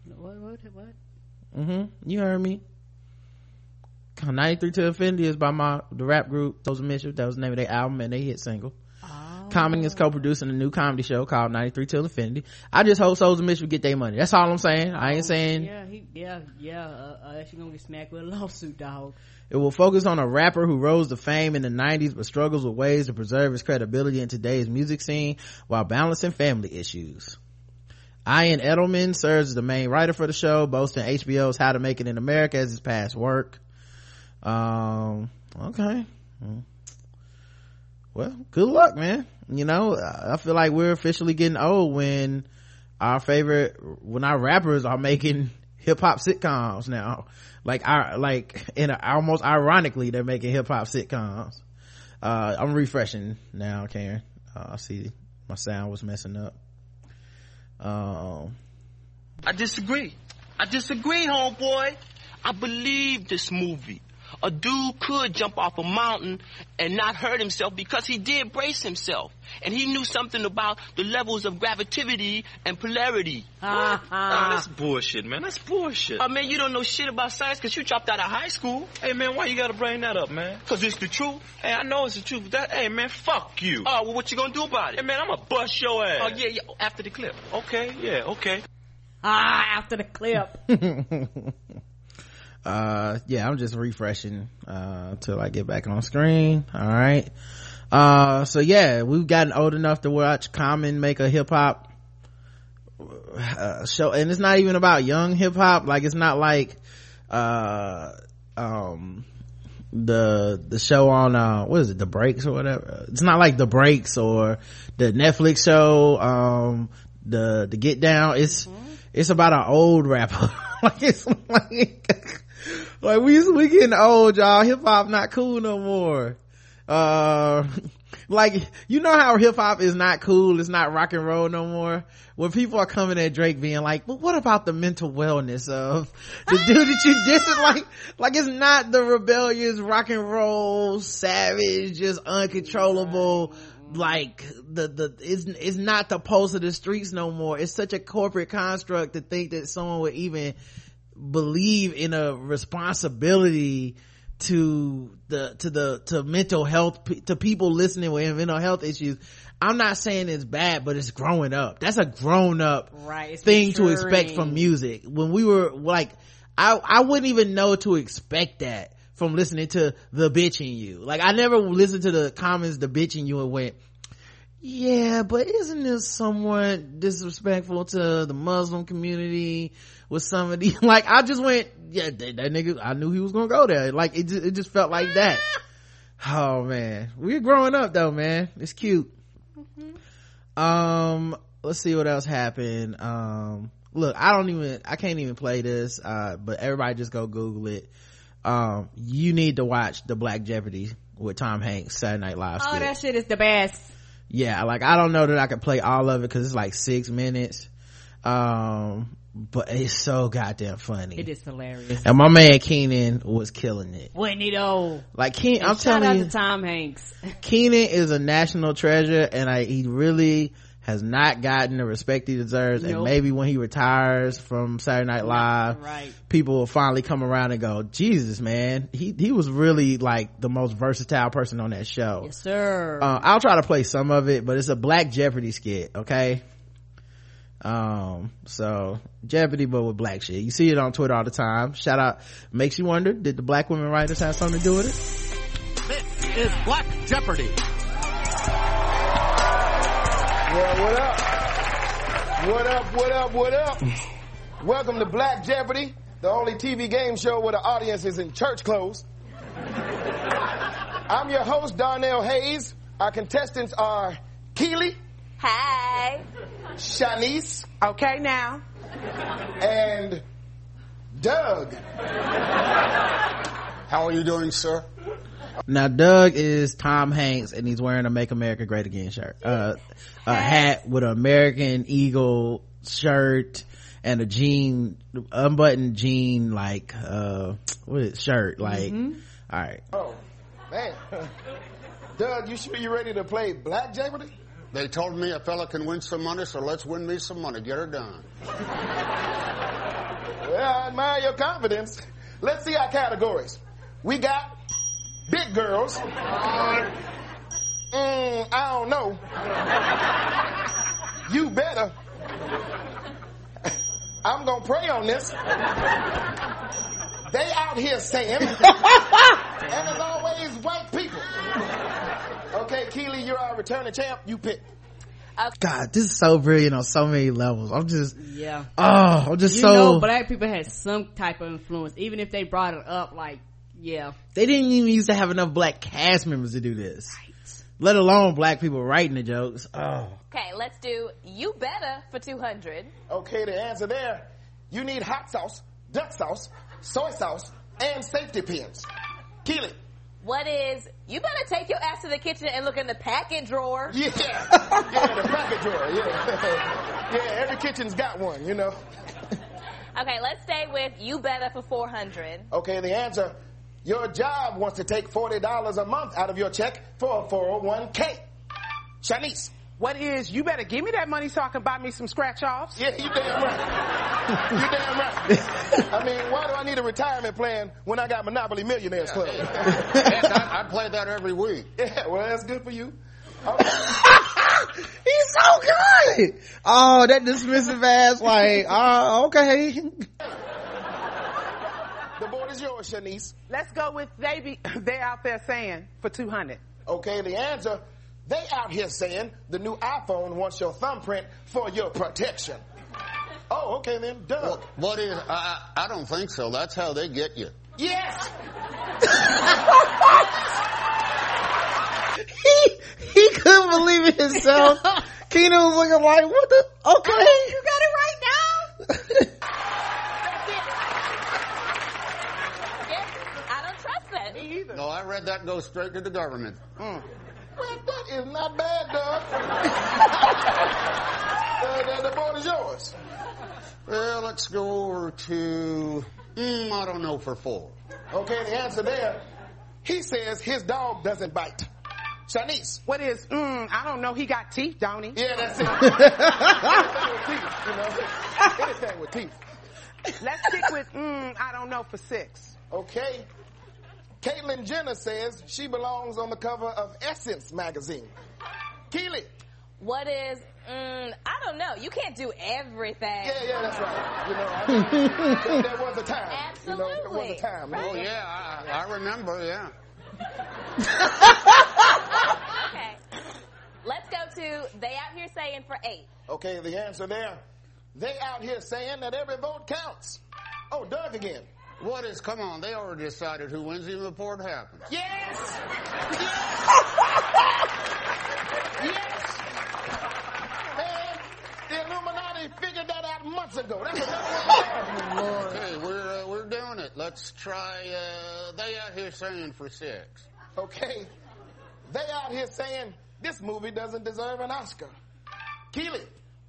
What? What? What? mm-hmm you heard me 93 till infinity is by my the rap group souls of mischief that was the name of their album and they hit single Common is co-producing a new comedy show called 93 Till Infinity. I just hope Souls of Mischief get their money. That's all I'm saying. I ain't saying Yeah, he, yeah, yeah. Uh, uh, she gonna get smacked with a [laughs] lawsuit, dog. it will focus on a rapper who rose to fame in the 90s but struggles with ways to preserve his credibility in today's music scene while balancing family issues. Ian Edelman serves as the main writer for the show, boasting HBO's How to Make It in America as his past work. Um, okay. Well, good luck, man. You know, I feel like we're officially getting old when our favorite, when our rappers are making [laughs] hip hop sitcoms now. Like our, like in a, almost ironically, they're making hip hop sitcoms. Uh, I'm refreshing now, Karen. Uh, I see my sound was messing up. Um, I disagree. I disagree, homeboy. I believe this movie. A dude could jump off a mountain and not hurt himself because he did brace himself. And he knew something about the levels of gravity and polarity. Uh-huh. Nah, that's bullshit, man. That's bullshit. I mean, you don't know shit about science because you dropped out of high school. Hey, man, why you gotta bring that up, man? Because it's the truth. Hey, I know it's the truth. But that, hey, man, fuck you. Oh, well, what you gonna do about it? Hey, man, I'm gonna bust your ass. Oh, yeah, yeah, after the clip. Okay, yeah, okay. Ah, after the clip. [laughs] uh yeah i'm just refreshing uh until i get back on screen. All right uh so yeah we've gotten old enough to watch common make a hip-hop uh, show and it's not even about young hip-hop like it's not like uh um the the show on uh what is it the breaks or whatever? It's not like the breaks or the netflix show um the the get down. It's it's about an old rapper. [laughs] Like it's like like we we getting old y'all. Hip-hop not cool no more. Uh [laughs] like you know how hip-hop is not cool it's not rock and roll no more? When people are coming at drake being like but what about the mental wellness of [laughs] the dude that you dissing? [laughs] Like like it's not the rebellious rock and roll savage just uncontrollable like the the it's, it's not the pulse of the streets no more. It's such a corporate construct to think that someone would even believe in a responsibility to the to the to mental health to people listening with mental health issues i'm not saying it's bad but it's growing up. That's a grown up Right, thing to expect from music. When we were like i i wouldn't even know to expect that from listening to the bitch in you. Like i never listened to the Common's the bitch in you and went yeah, but isn't this somewhat disrespectful to the Muslim community with some of the, [laughs] like, I just went, yeah, that, that nigga, I knew he was gonna go there. Like, it just, it just felt like that. [laughs] Oh man. We're growing up though, man. It's cute. Um, let's see what else happened. Um, look, I don't even, I can't even play this, uh, but everybody just go Google it. Um, you need to watch the Black Jeopardy with Tom Hanks Saturday Night Live. Oh, skit that shit is the best. Yeah like i don't know that i could play all of it because it's like six minutes um but it's so goddamn funny It is hilarious. and my man keenan was killing it Wasn't it old? like keenan i'm shout out telling you to Tom Hanks. keenan is a national treasure and i he really has not gotten the respect he deserves and maybe when he retires from saturday night live right. people will finally come around and go jesus man he he was really like the most versatile person on that show Yes, sir. uh, I'll try to play some of it, but it's a Black Jeopardy skit, okay? Um, so Jeopardy, but with black shit. You see it on Twitter all the time. Shout out. Makes you wonder, did the black women writers have something to do with it? This is Black Jeopardy. Yeah, what up? What up, what up, what up? Welcome to Black Jeopardy, the only TV game show where the audience is in church clothes. I'm your host, Darnell Hayes. Our contestants are Keely, Hi. Shanice, Okay now. and Doug. How are you doing, sir? Now Doug is Tom Hanks and he's wearing a Make America Great Again shirt. Uh, a hat with an American Eagle shirt and a jean, unbuttoned jean like, uh, what is it, shirt, like, alright. Oh, man. [laughs] Doug, you sure you ready to play Black Jeopardy? They told me a fella can win some money, so let's win me some money. Get her done. Well, I admire your confidence. Let's see our categories. We got big girls. Mm, I don't know. You better. I'm gonna pray on this. They out here saying, and as always, white people. Okay, Keely, you're our returning champ. You pick. God, this is so brilliant on so many levels. I'm just, yeah. oh, I'm just so. You so. know, black people had some type of influence, even if they brought it up. Like, yeah, they didn't even used to have enough black cast members to do this. Let alone black people writing the jokes. Oh. Okay, let's do you better for 200. Okay, the answer there. You need hot sauce, duck sauce, soy sauce, and safety pins. Keely. What is you better take your ass to the kitchen and look in the packet drawer. Yeah. [laughs] Yeah, the packet drawer. Yeah. [laughs] Yeah, every kitchen's got one, you know. Okay, let's stay with you better for 400. Okay, the answer. Your job wants to take $40 a month out of your check for a 401k. Shanice. What is, you better give me that money so I can buy me some scratch offs? Yeah, you damn right. you damn right. I mean, why do I need a retirement plan when I got Monopoly Millionaires Club? Yes, [laughs] I, I play that every week. Yeah, well, that's good for you. [laughs] He's so good. Oh, that dismissive ass, like, oh, okay. The board is yours, Shanice. Let's go with they be, [coughs] they out there saying for 200. Okay, the answer, they out here saying the new iPhone wants your thumbprint for your protection. Oh, okay then, Doug. What is? I, I I don't think so. That's how they get you. Yes! [laughs] he, he couldn't believe it himself. [laughs] Keenan was looking like, what the, okay. You got it right now? [laughs] I don't trust that. Me either. No, I read that go straight to the government. Well, that is not bad, Doug. [laughs] uh, the, the board is yours. Well, let's go over to. Mm, I don't know for four. Okay, the answer there, he says his dog doesn't bite. Shanice. What is, mm, I don't know, he got teeth, don't he? Yeah, that's it. Anything with teeth, you know. Anything with teeth. Let's stick with, mm, I don't know for six. Okay. Caitlyn Jenner says she belongs on the cover of Essence magazine. Keely. What is, mm, I don't know. You can't do everything. Yeah, yeah, that's right. You know, I [laughs] mean, there, there was a time. You know, there was a time. Oh yeah, I, I remember. Yeah. Okay. Let's go to they out here saying for eight. Okay, the answer there. They out here saying that every vote counts. Oh, Doug again. What is? Come on, they already decided who wins even before it happens. Yes! Yes! Man, the Illuminati figured that out months ago. That's [laughs] Okay, we're uh, we're doing it. Let's try. Uh, they out here saying for six. Okay. They out here saying this movie doesn't deserve an Oscar. Keely.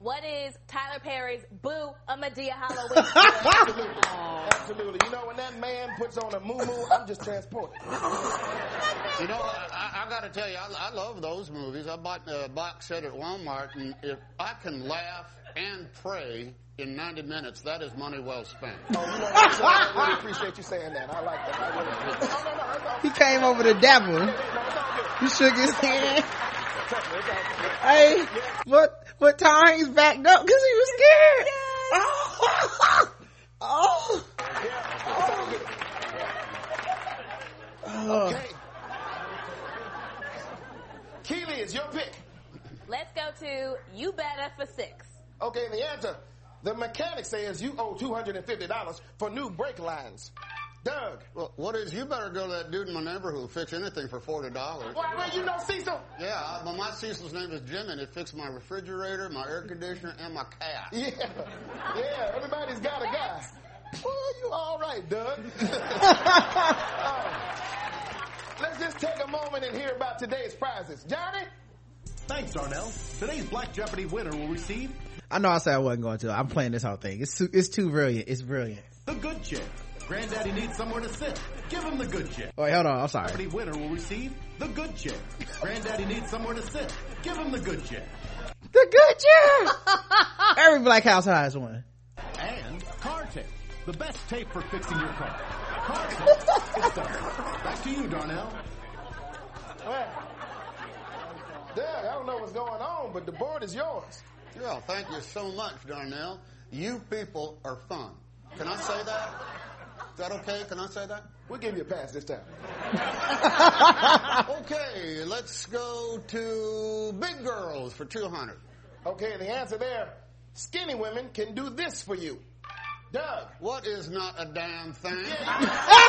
What is Tyler Perry's Boo a Madea Halloween? [laughs] Absolutely. Absolutely. You know, when that man puts on a moo moo, I'm just transported. You know, I, I got to tell you, I, I love those movies. I bought a box set at Walmart, and if I can laugh and pray in 90 minutes, that is money well spent. Oh, you know I really appreciate you saying that. I like that. I really appreciate No, no, no. It's He came over to dabble. He shook his hand. Hey, but, but Ty's backed up because he was scared. Oh. [laughs] oh. Oh. Okay. Keely, it's your pick. Let's go to you better for six. Okay, the answer. The mechanic says you owe $250 for new brake lines. Doug. Well, what is? You better go to that dude in my neighborhood who'll fix anything for forty dollars. Why, well, you know Cecil? Yeah, but my Cecil's name is Jim, and it fixed my refrigerator, my air conditioner, and my cat. Yeah, yeah. Everybody's got a guy. [laughs] Well, you all right, Doug. Uh, [laughs] [laughs] let's just take a moment and hear about today's prizes. Johnny. Thanks, Darnell. Today's Black Jeopardy winner will receive I know I said I wasn't going to. I'm playing this whole thing. It's too, it's too brilliant. It's brilliant. the good chair. Granddaddy needs somewhere to sit. Give him the good chair. Wait, hold on. I'm sorry. Jeopardy winner will receive the good chair. Granddaddy needs somewhere to sit. Give him the good chair. The good chair. [laughs] Every black house has one. And car tape. The best tape for fixing your car. Car tape. [laughs] It's done. Back to you, Darnell. Well, Doug, I don't know what's going on, but the board is yours. Well, thank you so much, Darnell. You people are fun. Can I say that? Is that okay? Can I say that? We'll give you a pass this time. [laughs] okay, let's go to big girls for 200. Okay, the answer there. Skinny women can do this for you. Doug. What is not a damn thing? Yeah, [laughs]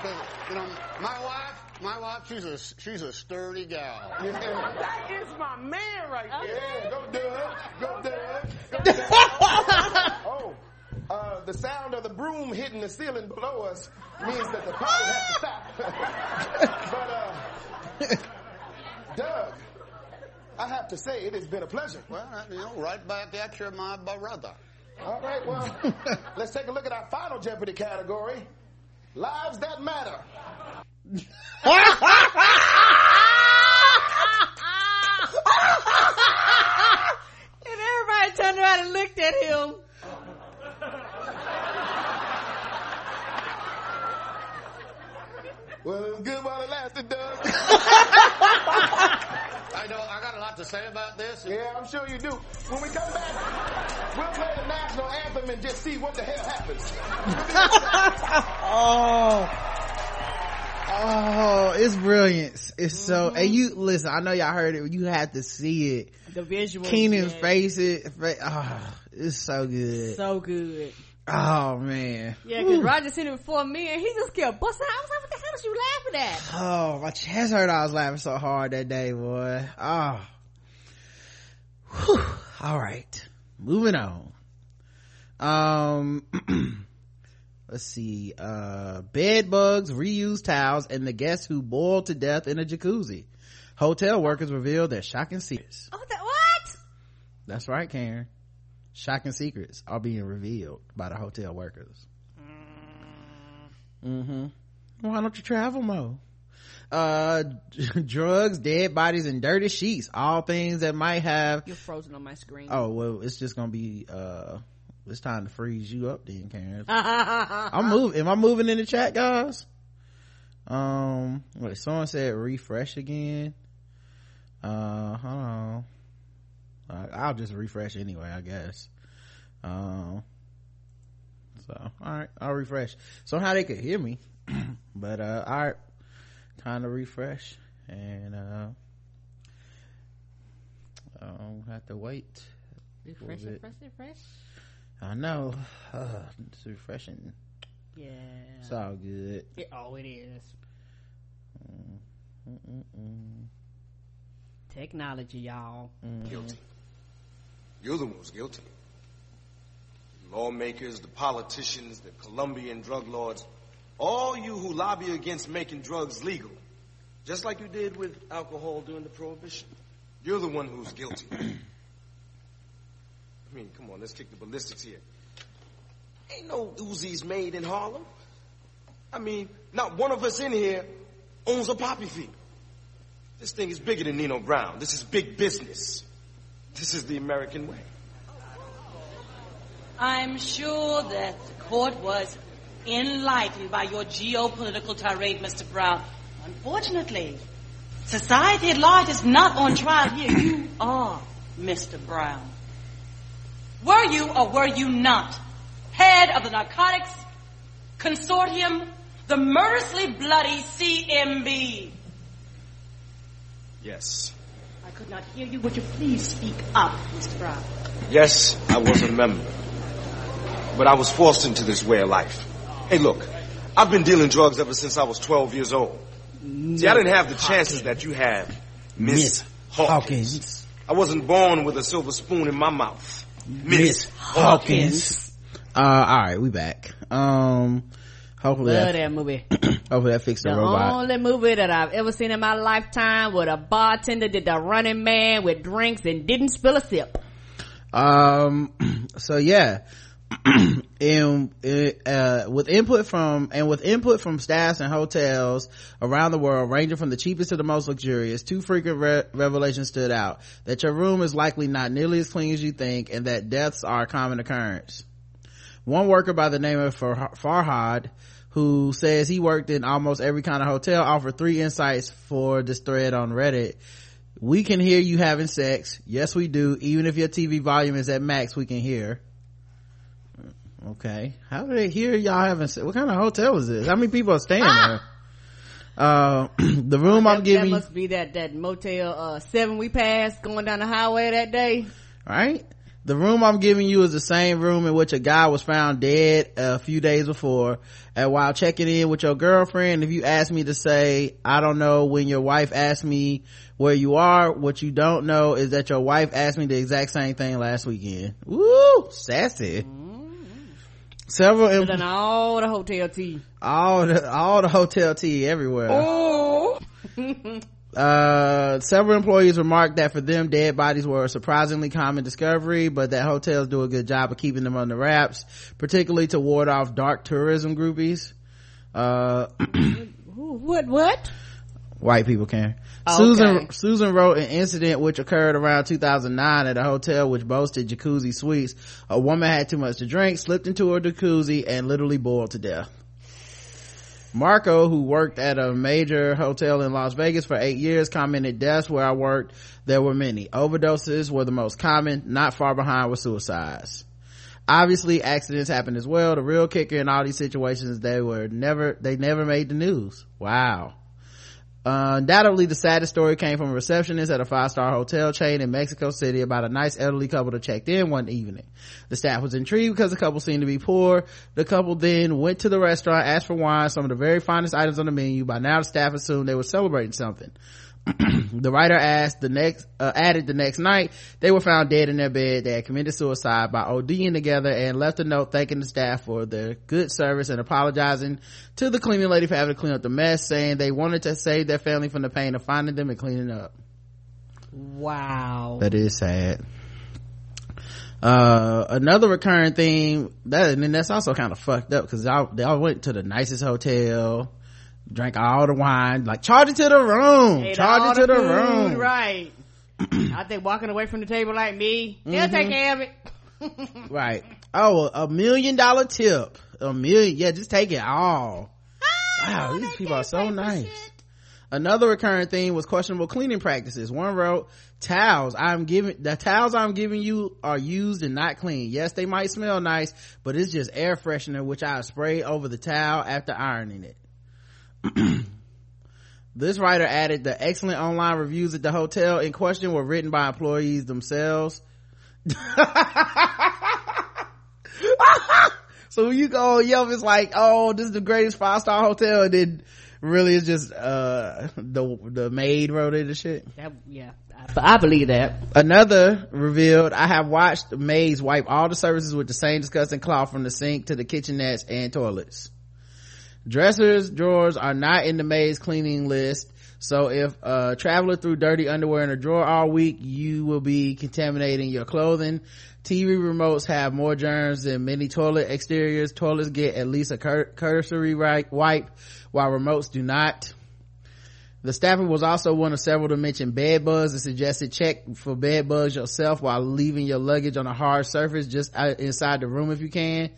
[laughs] you know, my wife, my wife, she's a she's a sturdy gal. [laughs] That is my man right there. Yeah, go Doug. Go Doug. Go Doug. [laughs] oh, uh, the sound of the broom hitting the ceiling below us means that the party has to stop. [laughs] but, uh, Doug, I have to say, it has been a pleasure. Well, you know, right back at you, my brother. All right, well, let's take a look at our final Jeopardy category Lives That Matter. [laughs] and everybody turned around and looked at him. Well, it was good while it lasted, Doug. I know, I got a lot to say about this. Yeah, I'm sure you do. When we come back, we'll play the national anthem and just see what the hell happens. [laughs] [laughs] oh. Oh, it's brilliant. It's so, Mm-hmm. and you, listen, I know y'all heard it, you had to see it. The visual. Keenan's yeah. face, it, oh, it's so good. So good. Oh man. Yeah, because Roger seen it before me and he just kept busting out. I was like, what the hell is you laughing at? Oh, my chest hurt. I was laughing so hard that day, boy. Oh. Whew. All right. Moving on. Um, [clears throat] let's see. Uh, bed bugs, reused towels, and the guests who boiled to death in a jacuzzi. Hotel workers revealed their shocking secrets. Oh, that, what? That's right, Karen. Shocking secrets are being revealed by the hotel workers. Mm-hmm. Why don't you travel more? Uh, [laughs] drugs, dead bodies, and dirty sheets. All things that might have. You're frozen on my screen. Oh well, it's just gonna be. Uh, it's time to freeze you up, then, Karen. [laughs] I'm moving. Am I moving in the chat, guys? Um, wait. Someone said refresh again. Uh, hold on. I'll just refresh anyway, I guess. Um, so all right, I'll refresh. Somehow they could hear me, [clears throat] but uh, all right, time to refresh, and uh, I'll have to wait. Refresh, for a bit. refresh, refresh. I know. Uh, [sighs] it's refreshing. Yeah. It's all good. It, oh, it is. Mm-mm-mm. Technology, y'all. Guilty. You're the most guilty. Lawmakers, the politicians, the Colombian drug lords, all you who lobby against making drugs legal, just like you did with alcohol during the Prohibition. You're the one who's guilty. [clears throat] I mean, come on, let's kick the ballistics here. Ain't no Uzis made in Harlem. I mean, not one of us in here owns a poppy field. This thing is bigger than Nino Brown. This is big business. This is the American way. I'm sure that the court was enlightened by your geopolitical tirade, Mr. Brown. Unfortunately, society at large is not on trial here. You are Mr. Brown. Were you or were you not head of the narcotics consortium, the murderously bloody CMB? Yes. I could not hear you. Would you please speak up, Mr. Brown? Yes, I was a member. But I was forced into this way of life. Hey, look, I've been dealing drugs ever since I was 12 years old. See, I didn't have the chances that you have, Miss Hawkins. I wasn't born with a silver spoon in my mouth. Miss Hawkins. Uh, all right, we back. Um, hopefully Love that, that movie. [clears throat] hopefully that fixed the, The robot. only movie that I've ever seen in my lifetime with a bartender did the running man with drinks and didn't spill a sip. Um, [clears throat] so yeah. [clears throat] and uh, with input from and with input from staffs and hotels around the world ranging from the cheapest to the most luxurious two frequent re- revelations stood out. That your room is likely not nearly as clean as you think and that deaths are a common occurrence. One worker by the name of Far- farhad who says he worked in almost every kind of hotel offered three insights for this thread on reddit. We can hear you having sex. Yes we do. Even if your tv volume is at max we can hear okay. How did they hear y'all having sex what kind of hotel is this? How many people are staying there? Uh [clears throat] the room i'm That giving must be that, that motel, uh, seven we passed going down the highway that day. right? The room i'm giving you is the same room in which a guy was found dead a few days before. And while checking in with your girlfriend if you ask me to say i don't know when your wife asked me where you are what you don't know is that your wife asked me the exact same thing last weekend. Woo! Sassy several em- than all the hotel tea. all the all the hotel tea everywhere Oh. [laughs] uh several employees remarked that for them dead bodies were a surprisingly common discovery but that hotels do a good job of keeping them under wraps particularly to ward off dark tourism groupies uh [clears throat] what what white people can Oh, susan okay. susan wrote an incident which occurred around 2009 at a hotel which boasted jacuzzi suites a woman had too much to drink slipped into her jacuzzi and literally boiled to death Marco, who worked at a major hotel in Las Vegas for eight years, commented, deaths where I worked, there were many. Overdoses were the most common, not far behind were suicides. Obviously, accidents happened as well. The real kicker in all these situations, they were never, they never made the news. Wow. Uh, undoubtedly the saddest story came from a receptionist at a five-star hotel chain in Mexico City about a nice elderly couple that checked in one evening. The staff was intrigued because the couple seemed to be poor. The couple then went to the restaurant, asked for wine, some of the very finest items on the menu. By now the staff assumed they were celebrating something. [clears throat] the writer asked the next uh, added the next night they were found dead in their bed. They had committed suicide by ODing together and left a note thanking the staff for their good service and apologizing to the cleaning lady for having to clean up the mess saying they wanted to save their family from the pain of finding them and cleaning up. Wow. That is sad. Uh another recurring theme that and then that's also kind of fucked up because they all went to the nicest hotel drank all the wine. Like charge it to the room. Ate charge it to the, food, room. right. [clears throat] I think walking away from the table like me they'll take mm-hmm. care of it. [laughs] Right. Oh a million dollar tip. A million yeah just take it all. Ah, wow these people are so nice. another recurring theme was questionable cleaning practices. One wrote towels i'm giving the towels i'm giving you are used and not clean. Yes they might smell nice but it's just air freshener which i spray over the towel after ironing it [clears throat] this writer added the excellent online reviews at the hotel in question were written by employees themselves [laughs] so when you go on Yelp, it's like, oh, this is the greatest five star hotel, and then really it's just uh the the maid wrote it and shit. That- yeah I, I believe that Another revealed, I have watched maids wipe all the surfaces with the same disgusting cloth from the sink to the kitchenettes and toilets. Dressers, drawers are not in the maid's cleaning list. So if a traveler threw dirty underwear in a drawer all week, you will be contaminating your clothing. TV remotes have more germs than many toilet exteriors. Toilets get at least a cur- cursory wipe, while remotes do not. The staffer was also one of several to mention bed bugs and suggested check for bed bugs yourself while leaving your luggage on a hard surface just inside the room if you can.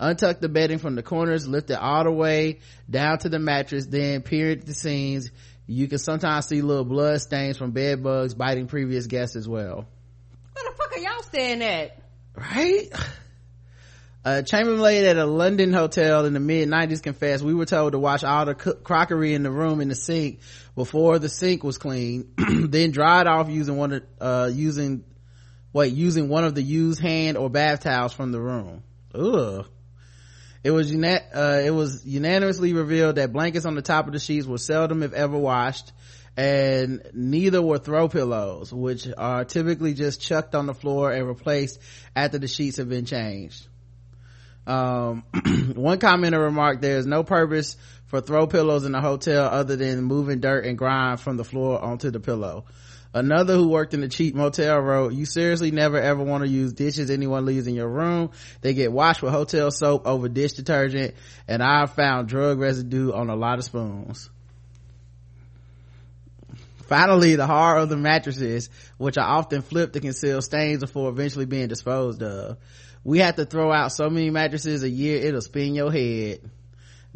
Untuck the bedding from the corners, lift it all the way down to the mattress, then peer at the seams. You can sometimes see little blood stains from bed bugs biting previous guests as well. where the fuck are y'all staying at Right? A chambermaid at a London hotel in the mid 90s confessed we were told to wash all the cook- crockery in the room in the sink before the sink was clean, [clears throat] then dried off using one of, uh, using, wait, using one of the used hand or bath towels from the room. Ugh. It was uh, it was unanimously revealed that blankets on the top of the sheets were seldom if ever washed and neither were throw pillows which are typically just chucked on the floor and replaced after the sheets have been changed. Um, [clears throat] one commenter remarked there is no purpose for throw pillows in a hotel other than moving dirt and grime from the floor onto the pillow another who worked in a cheap motel wrote you seriously never ever want to use dishes anyone leaves in your room. They get washed with hotel soap over dish detergent and i've found drug residue on a lot of spoons. Finally the horror of the mattresses which are often flipped to conceal stains before eventually being disposed of. We have to throw out so many mattresses a year it'll spin your head.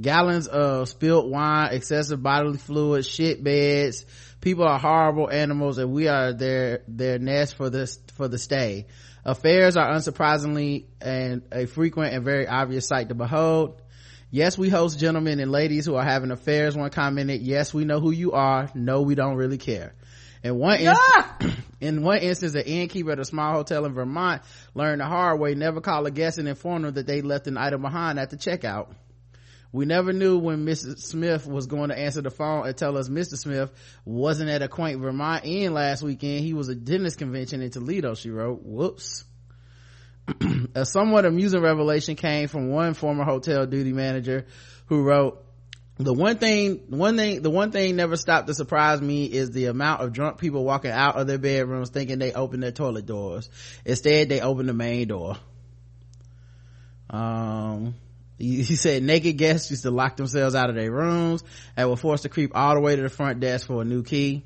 Gallons of spilt wine excessive bodily fluids shit beds people are horrible animals and we are their their nest for this for the stay. Affairs are unsurprisingly and a frequent and very obvious sight to behold. Yes we host gentlemen and ladies who are having affairs. One commented yes we know who you are. No we don't really care. In one instance, [clears throat] in one instance, an innkeeper at a small hotel in Vermont learned the hard way never call a guest and inform them that they left an item behind at the checkout. We never knew when Mrs. Smith was going to answer the phone and tell us Mr. Smith wasn't at a quaint Vermont inn last weekend. He was at a dentist convention in Toledo, she wrote. Whoops. [clears throat] a somewhat amusing revelation came from one former hotel duty manager who wrote, the one thing one thing the one thing never stopped to surprise me is the amount of drunk people walking out of their bedrooms thinking they opened their toilet doors instead they opened the main door um he, said naked guests used to lock themselves out of their rooms and were forced to creep all the way to the front desk for a new key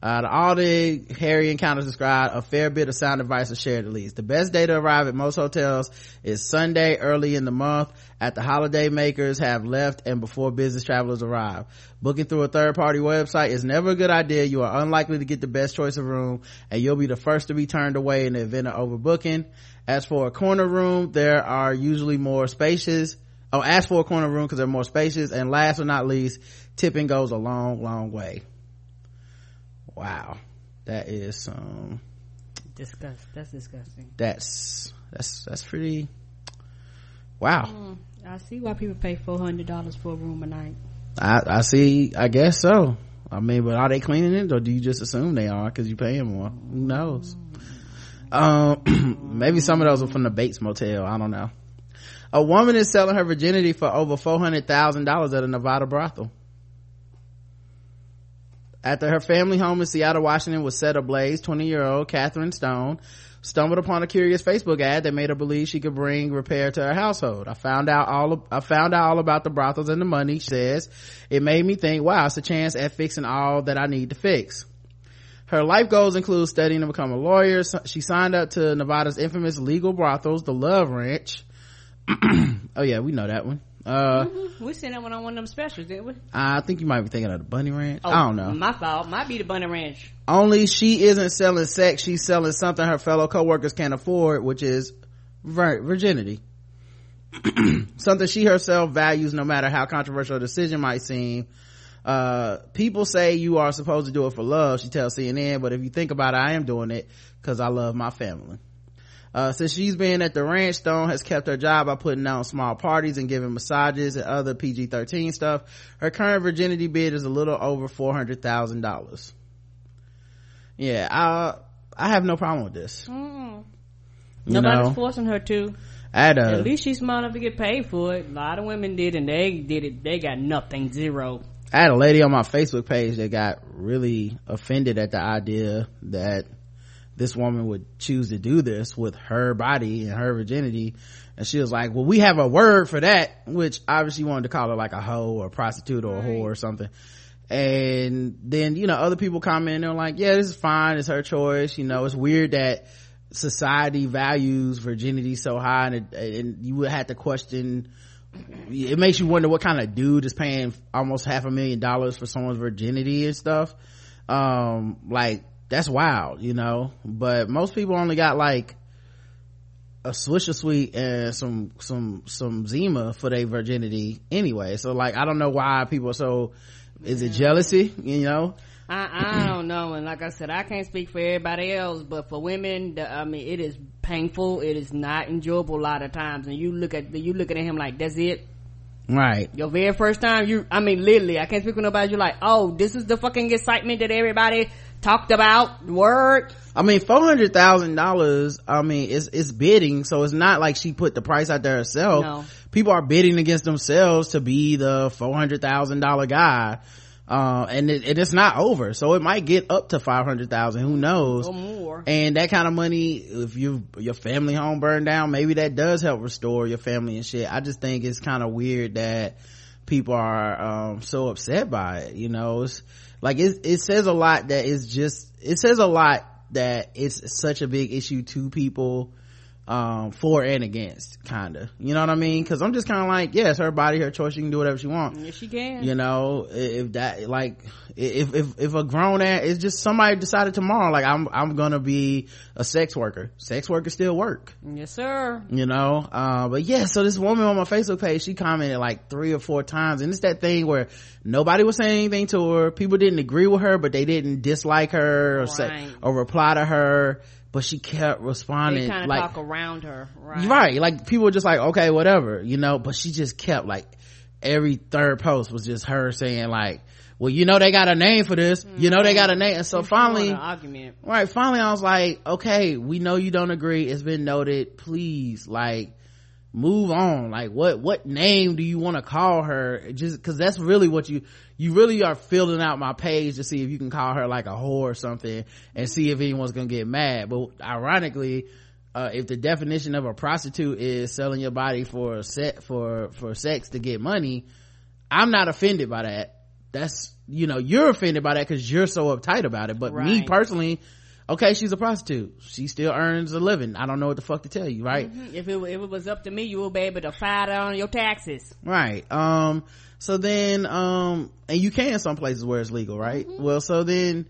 uh, the, all the Harry encounters described a fair bit of sound advice is shared at least. The best day to arrive at most hotels is Sunday early in the month at the holiday makers have left and before business travelers arrive. Booking through a third party website is never a good idea. You are unlikely to get the best choice of room and you'll be the first to be turned away in the event of overbooking. As for a corner room, there are usually more spacious. Oh, ask for a corner room because they're more spacious. And last but not least, tipping goes a long, long way. Wow. That is um disgust that's disgusting. that's that's that's pretty wow. Mm, i see why people pay four hundred dollars for a room a night. I i see i guess so. I mean but are they cleaning it or do you just assume they are because you pay them more? Who knows um [clears throat] maybe some of those are from the bates motel i don't know a woman is selling her virginity for over four hundred thousand dollars at a nevada brothel after her family home in Seattle, Washington was set ablaze, 20 year old Catherine Stone stumbled upon a curious Facebook ad that made her believe she could bring repair to her household. I found out all, I found out all about the brothels and the money, she says. It made me think, wow, it's a chance at fixing all that I need to fix. Her life goals include studying to become a lawyer. She signed up to Nevada's infamous legal brothels, the Love Ranch. [clears throat] oh yeah, we know that one. Uh, mm-hmm. we seen that one on one of them specials, didn't we? I think you might be thinking of the Bunny Ranch. Oh, I don't know. My fault. Might be the Bunny Ranch. Only she isn't selling sex. She's selling something her fellow coworkers can't afford, which is virginity. [clears throat] something she herself values no matter how controversial a decision might seem. Uh, people say you are supposed to do it for love, she tells CNN, but if you think about it, I am doing it because I love my family. Uh, since she's been at the ranch, Stone has kept her job by putting on small parties and giving massages and other PG-13 stuff. Her current virginity bid is a little over $400,000. Yeah, I, I have no problem with this. Mm. Nobody's know? forcing her to. At, uh, at least she's smart enough to get paid for it. A lot of women did and they did it. They got nothing, zero. I had a lady on my Facebook page that got really offended at the idea that this woman would choose to do this with her body and her virginity. And she was like well we have a word for that which obviously wanted to call her like a hoe or a prostitute or a whore or something. And then you know other people comment and they're like yeah this is fine. It's her choice. You know it's weird that society values virginity so high and, it, and you would have to question it makes you wonder what kind of dude is paying almost half a million dollars for someone's virginity and stuff. Um like that's wild you know? But most people only got like a swisher sweet and some some some zima for their virginity anyway. So like i don't know why people are so is it jealousy you know I, I don't know and like i said i can't speak for everybody else but for women the, i mean it is painful. It is not enjoyable a lot of times and you look at you looking at him like that's it? Right. Your very first time you i mean literally i can't speak for nobody you're like oh this is the fucking excitement that everybody talked about word. I mean four hundred thousand dollars i mean it's it's bidding so it's not like she put the price out there herself. No. people are bidding against themselves to be the four hundred thousand dollar guy uh, and it, it's not over. So it might get up to 500,000 who knows? Or more. And that kind of money if you your family home burned down maybe that does help restore your family and shit. I just think it's kind of weird that people are um, so upset by it you know? It's like it, it says a lot that it's just it says a lot that it's such a big issue to people um, for and against kind of you know what i mean? Because i'm just kind of like yeah her body her choice. She can do whatever she wants yes she can. You know if that like if if if a grown ass it's just somebody decided tomorrow like i'm i'm gonna be a sex worker. Sex workers still work. Yes sir. You know? Uh, but yeah so this woman on my facebook page she commented like three or four times. And it's that thing where nobody was saying anything to her. People didn't agree with her but they didn't dislike her or right. say or reply to her but she kept responding they like talk around her right right like people were just like okay whatever you know but she just kept like every third post was just her saying like well you know they got a name for this mm-hmm. you know they got a name and so finally argument right finally i was like okay we know you don't agree it's been noted please like move on. Like what what name do you want to call her? Just because that's really what you you really are filling out my page to see if you can call her like a whore or something and see if anyone's gonna get mad. But ironically uh, if the definition of a prostitute is selling your body for set for for sex to get money i'm not offended by that. That's you know you're offended by that because you're so uptight about it. But me personally okay she's a prostitute she still earns a living i don't know what the fuck to tell you right Mhm. If it if it was up to me, you would be able to file that on your taxes. right um so then um and you can some places where it's legal right well so then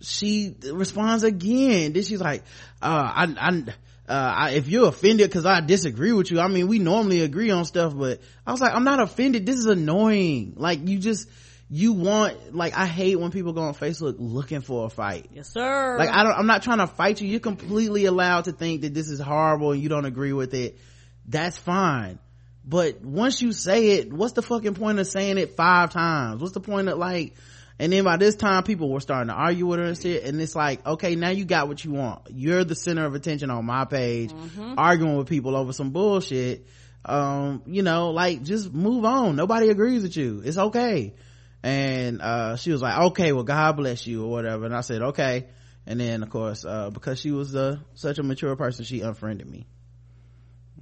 she responds again then she's like uh i i uh, I, if you're offended because I disagree with you, I mean, we normally agree on stuff, but I was like, I'm not offended. This is annoying. Like, you just, you want, like, I hate when people go on Facebook looking for a fight. Yes, sir. Like, I don't, I'm not trying to fight you. You're completely allowed to think that this is horrible and you don't agree with it. That's fine. But once you say it, what's the fucking point of saying it five times? What's the point of like, and then by this time people were starting to argue with her and shit. And it's like, okay, now you got what you want. You're the center of attention on my page, arguing with people over some bullshit. Um, you know, like just move on. Nobody agrees with you. It's okay. And, uh, she was like, okay, well, God bless you or whatever. And I said, okay. And then of course, uh, because she was, uh, such a mature person, she unfriended me.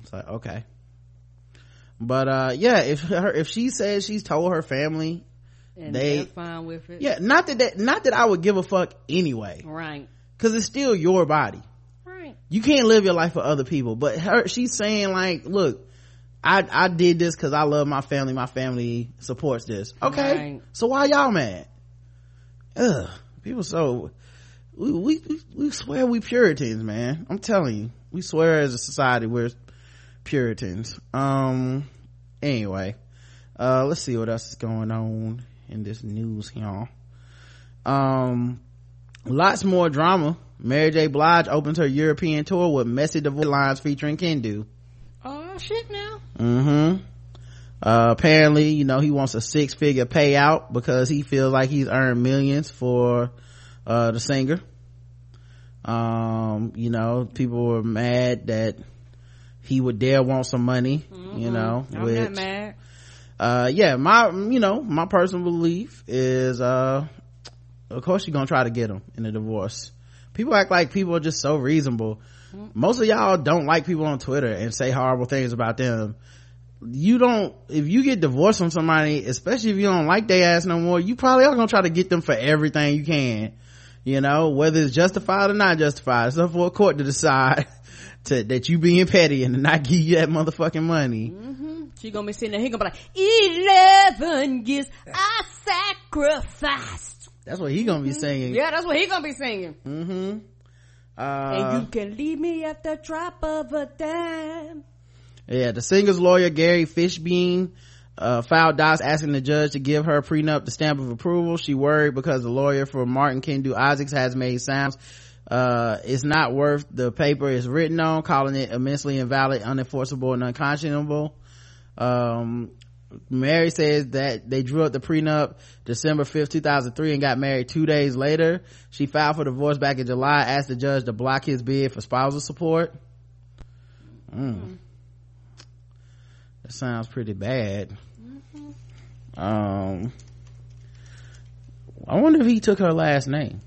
It's like, okay. But, uh, yeah, if her, if she says she's told her family, and they, fine with it. yeah, not that, that, not that I would give a fuck anyway. Right. Cause it's still your body. Right. You can't live your life for other people. But her, she's saying like, look, I, I did this cause I love my family. My family supports this. Okay. Right. So why y'all mad? Ugh. People so, we, we, we- we swear we Puritans, man. I'm telling you. We swear as a society we're Puritans. Um, anyway, uh, let's see what else is going on in this news y'all. Um, lots more drama. Mary J. Blige opens her European tour with messy divorce lines featuring Kendu. Oh shit now. Mm-hmm. Uh, apparently, you know, he wants a six figure payout because he feels like he's earned millions for, uh, the singer. Um, you know, people were mad that he would dare want some money, you know, I'm which, not mad. uh, yeah, my, you know, my personal belief is, uh, of course you're gonna try to get him in a divorce. People act like people are just so reasonable. Most of y'all don't like people on Twitter and say horrible things about them. You don't, if you get divorced from somebody, especially if you don't like their ass no more, you probably are gonna try to get them for everything you can. You know, whether it's justified or not justified. It's up for a court to decide [laughs] to, that you being petty and not give you that motherfucking money. She gonna be sitting there, he gonna be like, eleven years I sacrificed. That's what he gonna be singing. Yeah, that's what he gonna be singing. Mm-hmm. Uh, and you can leave me at the drop of a dime. Yeah, the singer's lawyer Gary Fishbein uh, filed docs asking the judge to give her prenup the stamp of approval. She worried because the lawyer for Martin Kendu Isaacs has made sounds. Uh, it's not worth the paper it's written on, calling it immensely invalid, unenforceable, and unconscionable. Um, Mary says that they drew up the prenup December 5th, 2003 and got married two days later. She filed for divorce back in July, asked the judge to block his bid for spousal support. Mm. That sounds pretty bad. Um, I wonder if he took her last name.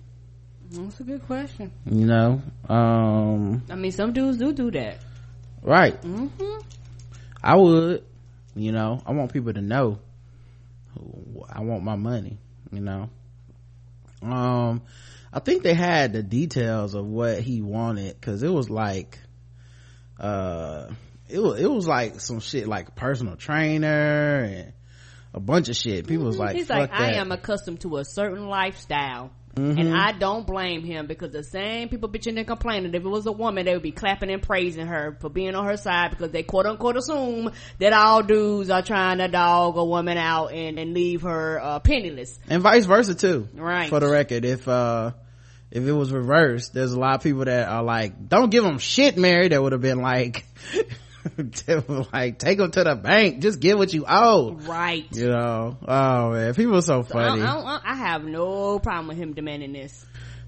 That's a good question. You know, um, I mean, some dudes do do that. right. Mm-hmm. I would, you know, I want people to know I want my money, you know. Um, I think they had the details of what he wanted cause it was like, uh, it was, it was like some shit like personal trainer and a bunch of shit. People was like, He's like, that. I am accustomed to a certain lifestyle. Mhm. And I don't blame him because the same people bitching and complaining. If it was a woman, they would be clapping and praising her for being on her side because they quote unquote assume that all dudes are trying to dog a woman out and, and leave her uh, penniless. and vice versa too. Right. For the record, if, uh, if it was reversed, there's a lot of people that are like, don't give them shit, Mary. That would have been like, [laughs] [laughs] like, take them to the bank. Just get what you owe. Right. You know? Oh man, people are so funny. I, I- I have no problem with him demanding this.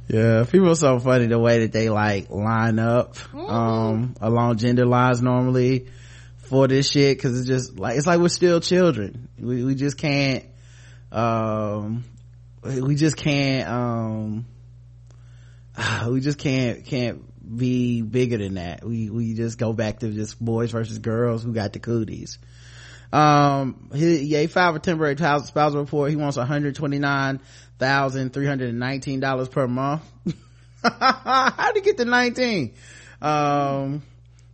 Yeah, people are so funny the way that they like line up, Mm-hmm. um, along gender lines normally for this shit because it's just like it's like we're still children we, we just can't um we just can't um [sighs] we just can't can't be bigger than that we we just go back to just boys versus girls who got the cooties um he, yeah, he filed for temporary spousal report he wants 129,319 dollars per month [laughs] how did he get to 19 um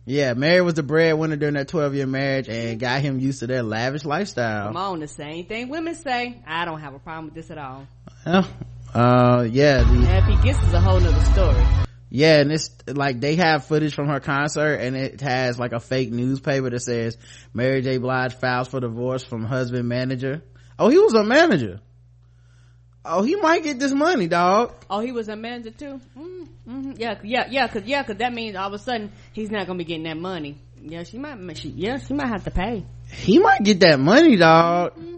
yeah, Mary was the breadwinner during that 12 year marriage and got him used to their lavish lifestyle. Come on, the same thing women say. I don't have a problem with this at all. Yeah. Uh, yeah. The, if he gets is a whole nother story. Yeah, and it's like they have footage from her concert and it has like a fake newspaper that says Mary J. Blige files for divorce from husband manager. Oh, he was a manager oh he might get this money dog oh he was a manager too mm-hmm. yeah yeah yeah cause yeah cause that means all of a sudden he's not gonna be getting that money yeah she might she, yeah she might have to pay he might get that money dog mm-hmm.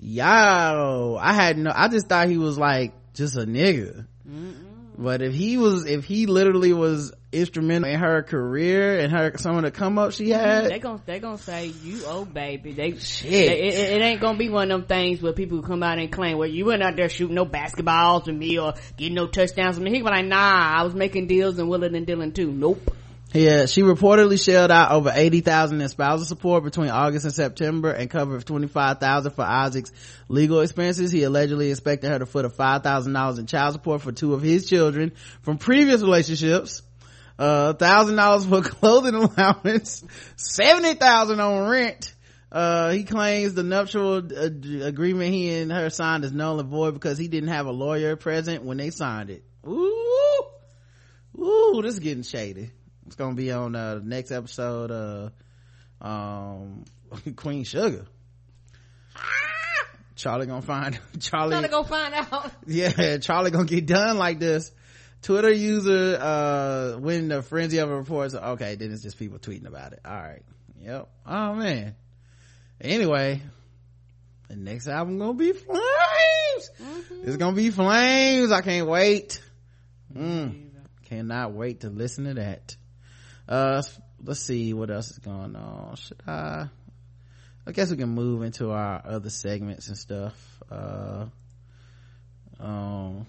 yo i had no i just thought he was like just a nigga mm-hmm. But if he was if he literally was instrumental in her career and her some of the come up she had. They gonna they gonna say you oh baby. They shit. They, it, it, ain't gonna be one of them things where people come out and claim, well, you weren't out there shooting no basketballs with me or getting no touchdowns with me. He be like, nah, I was making deals and willing and dealing too. Nope. Yeah, she reportedly shelled out over 80,000 in spousal support between August and September and covered 25,000 for Isaac's legal expenses. He allegedly expected her to foot a $5,000 in child support for two of his children from previous relationships uh thousand dollars for [laughs] clothing allowance, seventy thousand on rent. Uh, he claims the nuptial uh, agreement he and her signed is null and void because he didn't have a lawyer present when they signed it. Ooh, ooh, this is getting shady. It's gonna be on uh, the next episode. Uh, um, [laughs] Queen Sugar. Charley gonna find [laughs] Charley. Gonna find out. [laughs] Yeah, Charley gonna get done like this. Twitter user, uh, when the frenzy of a reports, okay, then it's just people tweeting about it. All right. Yep. Oh man. Anyway, the next album gonna be Flames. Mm-hmm. It's gonna be Flames. I can't wait. Mm. Cannot wait to listen to that. Uh, let's see what else is going on. Should I? I guess we can move into our other segments and stuff. Uh, um,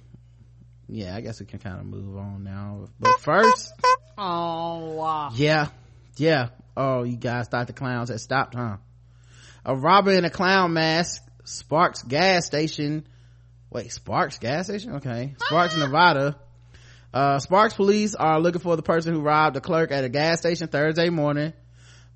yeah, I guess we can kind of move on now. But first, oh wow. yeah, yeah. Oh, you guys thought the clowns had stopped, huh? A robber in a clown mask, Sparks gas station. Wait, Sparks gas station? Okay, Sparks, Nevada. Uh, Sparks police are looking for the person who robbed a clerk at a gas station Thursday morning.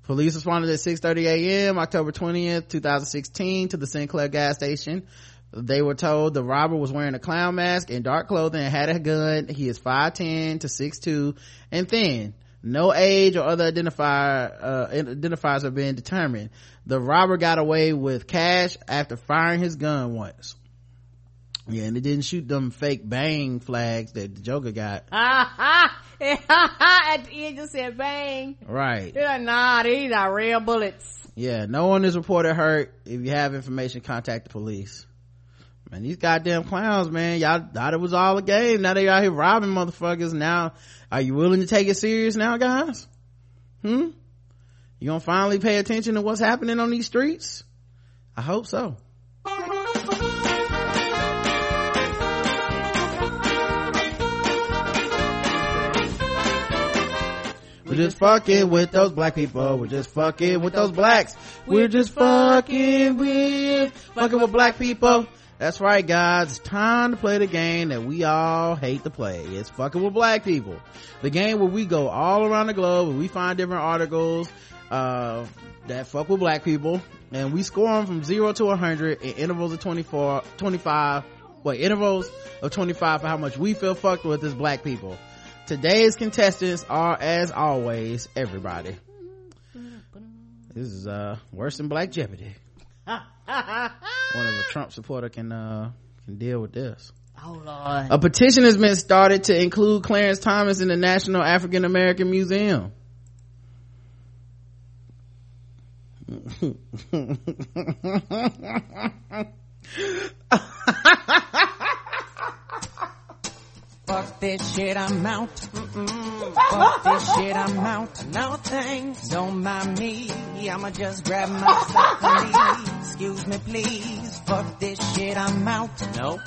Police responded at 6.30 a.m. October 20th, 2016 to the Sinclair gas station they were told the robber was wearing a clown mask and dark clothing and had a gun. He is 5'10 to 6'2 and thin. No age or other identifier, uh, identifiers are being determined. The robber got away with cash after firing his gun once. Yeah, and it didn't shoot them fake bang flags that the Joker got. [laughs] At the end, just said bang. Right. They're like, nah, these are real bullets. Yeah, no one is reported hurt. If you have information, contact the police man these goddamn clowns man y'all thought it was all a game now they out here robbing motherfuckers now are you willing to take it serious now guys hmm you gonna finally pay attention to what's happening on these streets i hope so We're just fucking with those black people. We're just fucking with those blacks. We're just fucking with, fucking with black people. That's right, guys. It's time to play the game that we all hate to play. It's fucking with black people. The game where we go all around the globe and we find different articles, uh, that fuck with black people and we score them from zero to 100 in intervals of 24, 25, wait, intervals of 25 for how much we feel fucked with as black people. Today's contestants are, as always, everybody. This is, uh, worse than Black Jeopardy. [laughs] Whenever a Trump supporter can uh can deal with this. Oh lord. A petition has been started to include Clarence Thomas in the National African American Museum. [laughs] Fuck this shit, I'm out. Mm-mm. [laughs] Fuck this shit, I'm out. No thanks, don't mind me. I'ma just grab myself [laughs] and leave. Excuse me, please. Fuck this shit, I'm out. Nope.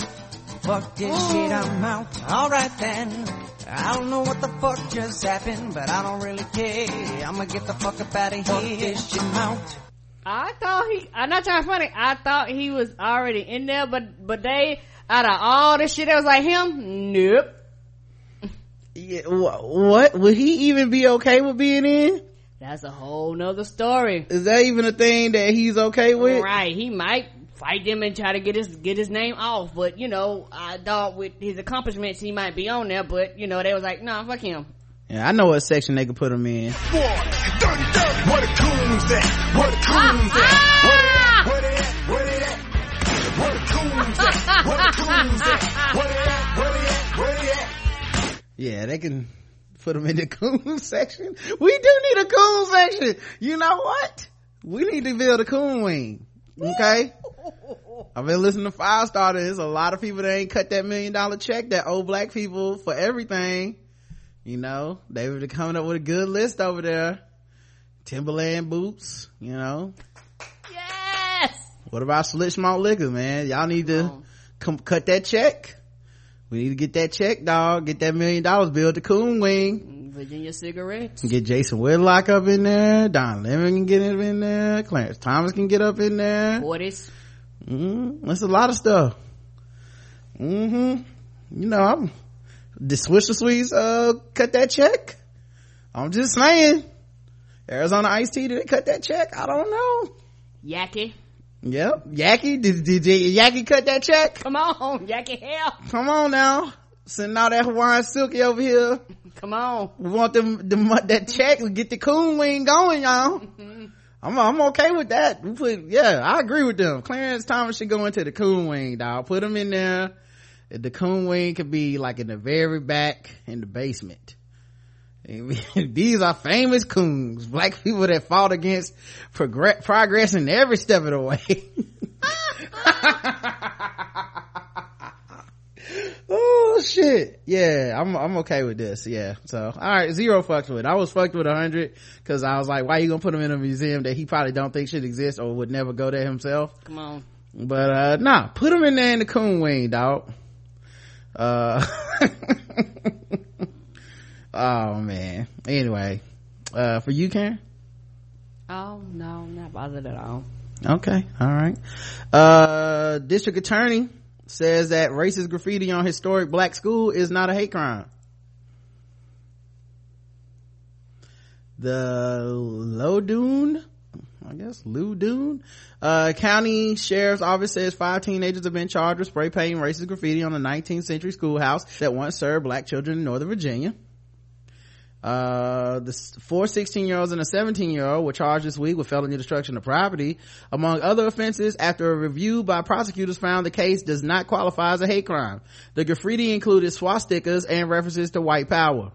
Fuck this shit, I'm mm. out. Alright then. I don't know what the fuck just happened, but I don't really care. I'ma get the fuck up out of here. Fuck this shit, I'm out. I thought he, I'm not trying to funny, I thought he was already in there, but, but they, out of all the shit that was like him, nope. Yeah, wh- what? Would he even be okay with being in? That's a whole nother story. Is that even a thing that he's okay with? Right, he might fight them and try to get his, get his name off, but you know, I thought with his accomplishments he might be on there, but you know, they was like, nah, fuck him. Yeah, I know what section they could put him in. What a coons at? What a coons at? Where they at? Where they at? Where they at? What a coons at? What a coons at? Where they at? Where they at? Where they at? Yeah, they can put them in the [laughs] coon section. We do need a coon section. You know what? We need to build a coon wing. Okay? [laughs] I've been listening to Five Star. There's a lot of people that ain't cut that million dollar check that owe black people for everything. You know, they were coming up with a good list over there. Timberland boots, you know. Yes! What about Split Malt Liquor, man? Y'all need to come cut that check. We need to get that check, dog. Get that million dollars, build the coon wing. Virginia cigarettes. Get Jason Whitlock up in there. Don Lemon can get in there. Clarence Thomas can get up in there. Forties. Mm-hmm. That's a lot of stuff. Mm-hmm. You know, I'm, the Swisher Sweets, uh, cut that check. I'm just saying. Arizona Ice Tea, did they cut that check? I don't know. Yaki. Yep. Yaki, did, did, did Yaki cut that check? Come on, Yaki hell. Come on now. Sending all that Hawaiian Silky over here. Come on. We want them, them that check to get the coon wing going, y'all. Mm-hmm. I'm, I'm okay with that. We put, yeah, I agree with them. Clarence Thomas should go into the coon wing, dog. Put him in there. The coon wing could be like in the very back in the basement. [laughs] These are famous coons, black people that fought against progress, progress in every step of the way. [laughs] oh shit. Yeah i'm i'm okay with this. Yeah so all right zero fucked with i was fucked with a hundred because i was like why you gonna put him in a museum that he probably don't think should exist or would never go there himself? Come on. but uh nah put him in there in the coon wing dog uh [laughs] oh man anyway uh for you karen Oh no, not bothered at all. Okay, all right. Uh, district attorney says that racist graffiti on historic black school is not a hate crime. The Lodoon, I guess Lodoon, uh, county sheriff's office says five teenagers have been charged with spray painting racist graffiti on a 19th century schoolhouse that once served black children in Northern Virginia uh the four 16 year olds and a 17 year old were charged this week with felony destruction of property among other offenses after a review by prosecutors found the case does not qualify as a hate crime. The graffiti included swastikas and references to white power.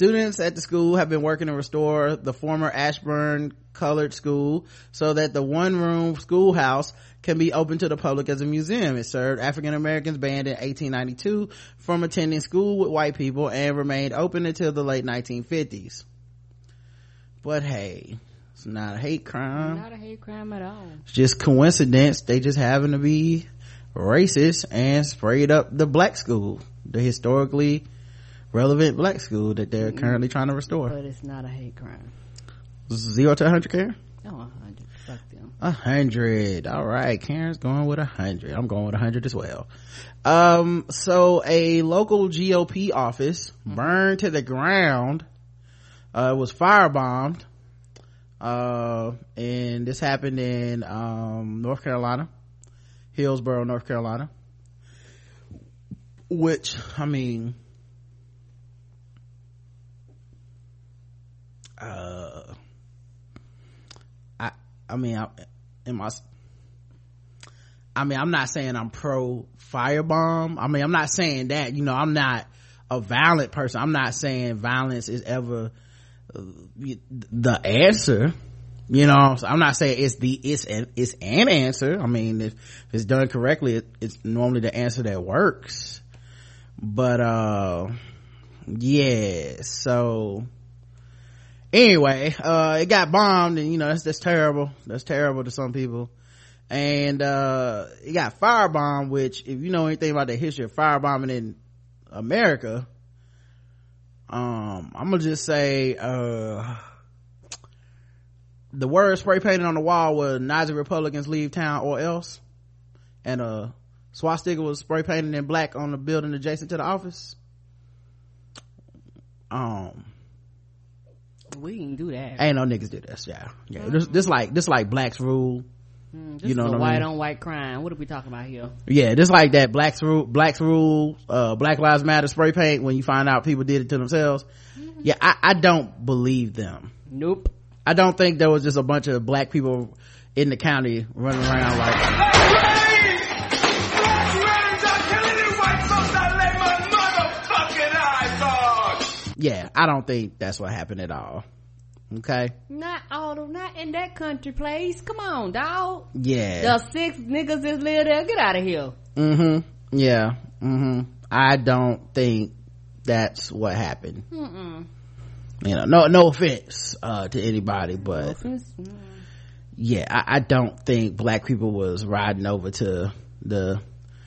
Students at the school have been working to restore the former Ashburn Colored School so that the one room schoolhouse can be open to the public as a museum. It served African Americans banned in 1892 from attending school with white people and remained open until the late 1950s. But hey, it's not a hate crime. Not a hate crime at all. It's just coincidence. They just happen to be racist and sprayed up the black school, the historically relevant black school that they're mm-hmm. currently trying to restore. But it's not a hate crime. Zero to 100, Karen? No, a hundred. Fuck them. A hundred. All right. Karen's going with a hundred. I'm going with a hundred as well. Um, so a local GOP office burned to the ground, uh, was firebombed, uh, and this happened in, um, North Carolina, Hillsborough, North Carolina, which, I mean, uh, I, I mean, I, am my I mean, I'm not saying I'm pro firebomb. I mean, I'm not saying that, you know, I'm not a violent person. I'm not saying violence is ever uh, the answer. you know so i'm not saying it's the it's an it's an answer i mean if, if it's done correctly it, it's normally the answer that works but uh yeah so anyway uh it got bombed and you know that's that's terrible. That's terrible to some people. And uh it got firebombed which if you know anything about the history of firebombing in america um i'm gonna just say uh the word spray painted on the wall was nazi republicans leave town or else and a swastika was spray painted in black on the building adjacent to the office. Um We can do that. ain't no niggas do this yeah yeah this, this like this like blacks rule Mm, you know what I white mean? on white crime. What are we talking about here? yeah just like that blacks rule blacks rule uh black lives matter spray paint when you find out people did it to themselves yeah i i don't believe them nope i don't think there was just a bunch of black people in the county running around like yeah i don't think that's what happened at all okay Not all of not in that country place. Come on, dog. yeah The six niggas that live there, get out of here. mm-hmm yeah mm-hmm i don't think that's what happened Mm-mm. you know no no offense uh to anybody but Offense? yeah I, I don't think black people was riding over to the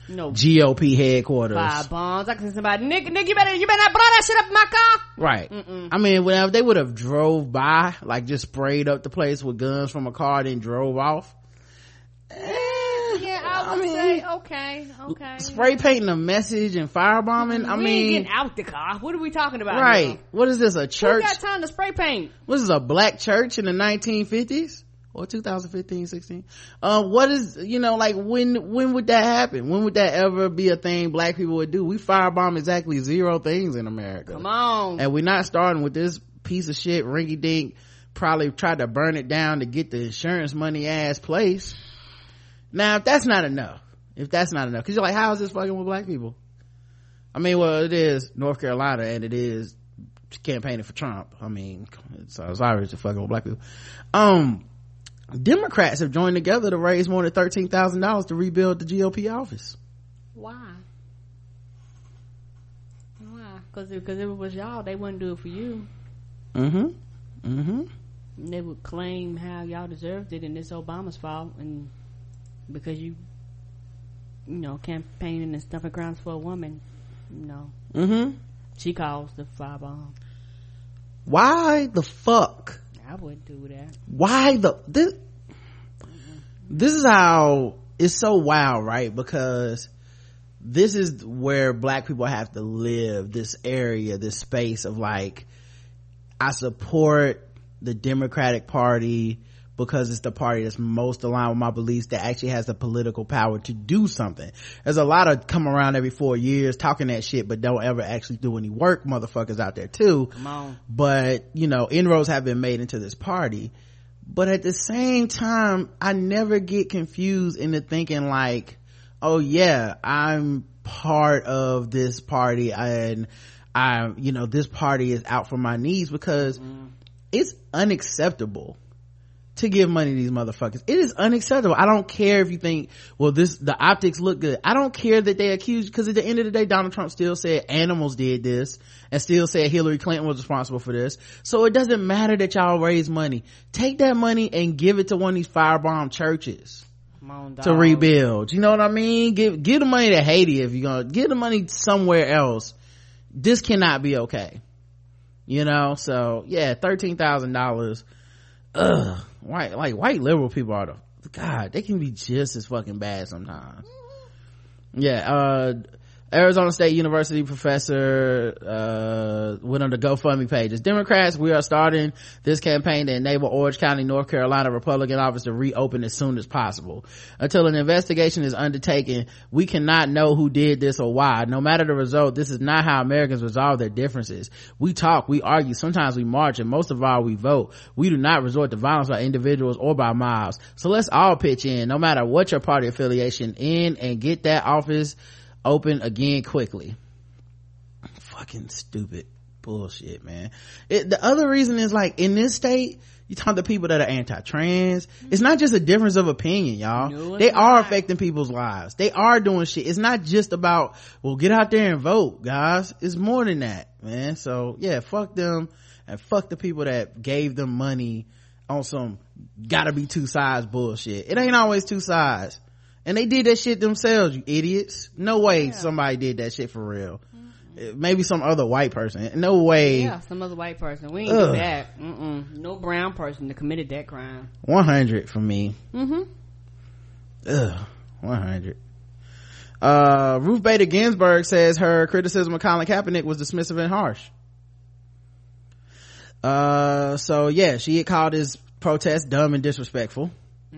No. gop headquarters Five bombs. I can see somebody, Nick, Nick, you better, you better not blow that shit up in my car. right Mm-mm. i mean whenever they would have drove by like just sprayed up the place with guns from a car then drove off eh, Yeah, I would say, okay, okay. spray painting a message and firebombing i we mean getting out the car. What are we talking about? right here? what is this a Who church got time to spray paint? What is this, a black church in the 1950s or 2015 16 uh what is you know like when when would that happen? When would that ever be a thing black people would do? We firebomb exactly zero things in america. Come on. and we're not starting with this piece of shit ringy dink probably tried to burn it down to get the insurance money ass place. Now if that's not enough if that's not enough because you're like how is this fucking with black people? I mean well it is north carolina and it is campaigning for trump. I mean it's, it's obvious fucking with black people. Um democrats have joined together to raise more than $13000 to rebuild the gop office Why? Why? Because if, cause if it was y'all, they wouldn't do it for you. mm-hmm mm-hmm And they would claim how y'all deserved it and it's Obama's fault and because you, you know, campaigning and stuffing grounds for a woman, you know, mm-hmm she caused the firebomb. why the fuck I wouldn't do that. why the this this is how it's so wild right because this is where black people have to live this area this space of like i support the democratic party because it's the party that's most aligned with my beliefs that actually has the political power to do something. There's a lot of come around every four years talking that shit but don't ever actually do any work motherfuckers out there too. Come on. but you know inroads have been made into this party. But at the same time i never get confused into thinking like oh yeah i'm part of this party and i'm you know this party is out for my needs because mm. it's unacceptable to give money to these motherfuckers. It is unacceptable. I don't care if you think, well, this, the optics look good. I don't care that they accuse, cause at the end of the day, Donald Trump still said animals did this and still said Hillary Clinton was responsible for this. So it doesn't matter that y'all raise money. Take that money and give it to one of these firebomb churches on, to rebuild. You know what I mean? Give, give the money to Haiti if you're gonna, give the money somewhere else. This cannot be okay. You know, so yeah, $13,000. Ugh. White, like white liberal people are the, God, they can be just as fucking bad sometimes. Yeah, uh, Arizona State University professor, uh, went on the GoFundMe pages. Democrats, we are starting this campaign to enable Orange County, North Carolina Republican office to reopen as soon as possible. Until an investigation is undertaken, we cannot know who did this or why. No matter the result, this is not how Americans resolve their differences. We talk, we argue, sometimes we march, and most of all, we vote. We do not resort to violence by individuals or by mobs. So let's all pitch in, no matter what your party affiliation, in and get that office open again quickly. Fucking stupid bullshit man. It, the other reason is like in this state you talk to people that are anti-trans. It's not just a difference of opinion y'all. No, they are not. affecting people's lives. They are doing shit. It's not just about well get out there and vote guys. It's more than that man. So yeah fuck them and fuck the people that gave them money on some gotta be two sides bullshit. It ain't always two sides and they did that shit themselves you idiots no way somebody did that shit for real Uh, maybe some other white person no way Yeah, some other white person. We ain't Ugh. do that. Mm-mm. No brown person that committed that crime. 100 for me Mm-hmm. Ugh, 100 uh ruth bader ginsburg says her criticism of colin kaepernick was dismissive and harsh uh so yeah she had called his protest dumb and disrespectful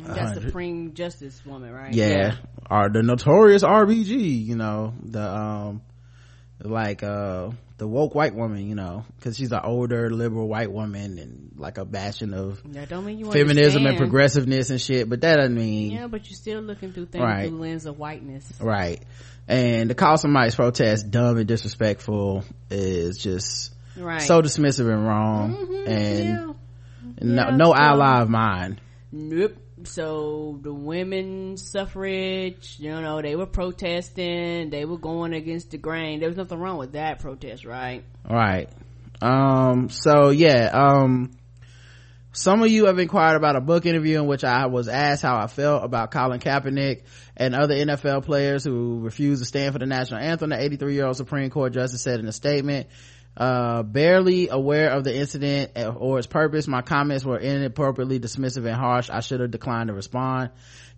That's 100. Supreme Justice woman, right? yeah, or the notorious rbg you know the um like uh the woke white woman you know because she's an older liberal white woman and like a bastion of That don't mean you feminism and progressiveness and shit but that doesn't mean Yeah, but you're still looking through things Right. through the lens of whiteness. right and to call somebody's protest dumb and disrespectful is just Right. so dismissive and wrong Mhm, and no, Yeah, no so- ally of mine Nope. So the women suffrage, you know, they were protesting, they were going against the grain. There was nothing wrong with that protest, right? right um so yeah um some of you have inquired about a book interview in which I was asked how I felt about Colin Kaepernick and other NFL players who refused to stand for the national anthem. The 83 year old Supreme Court justice said in a statement, uh, barely aware of the incident or its purpose. My comments were inappropriately dismissive and harsh. I should have declined to respond.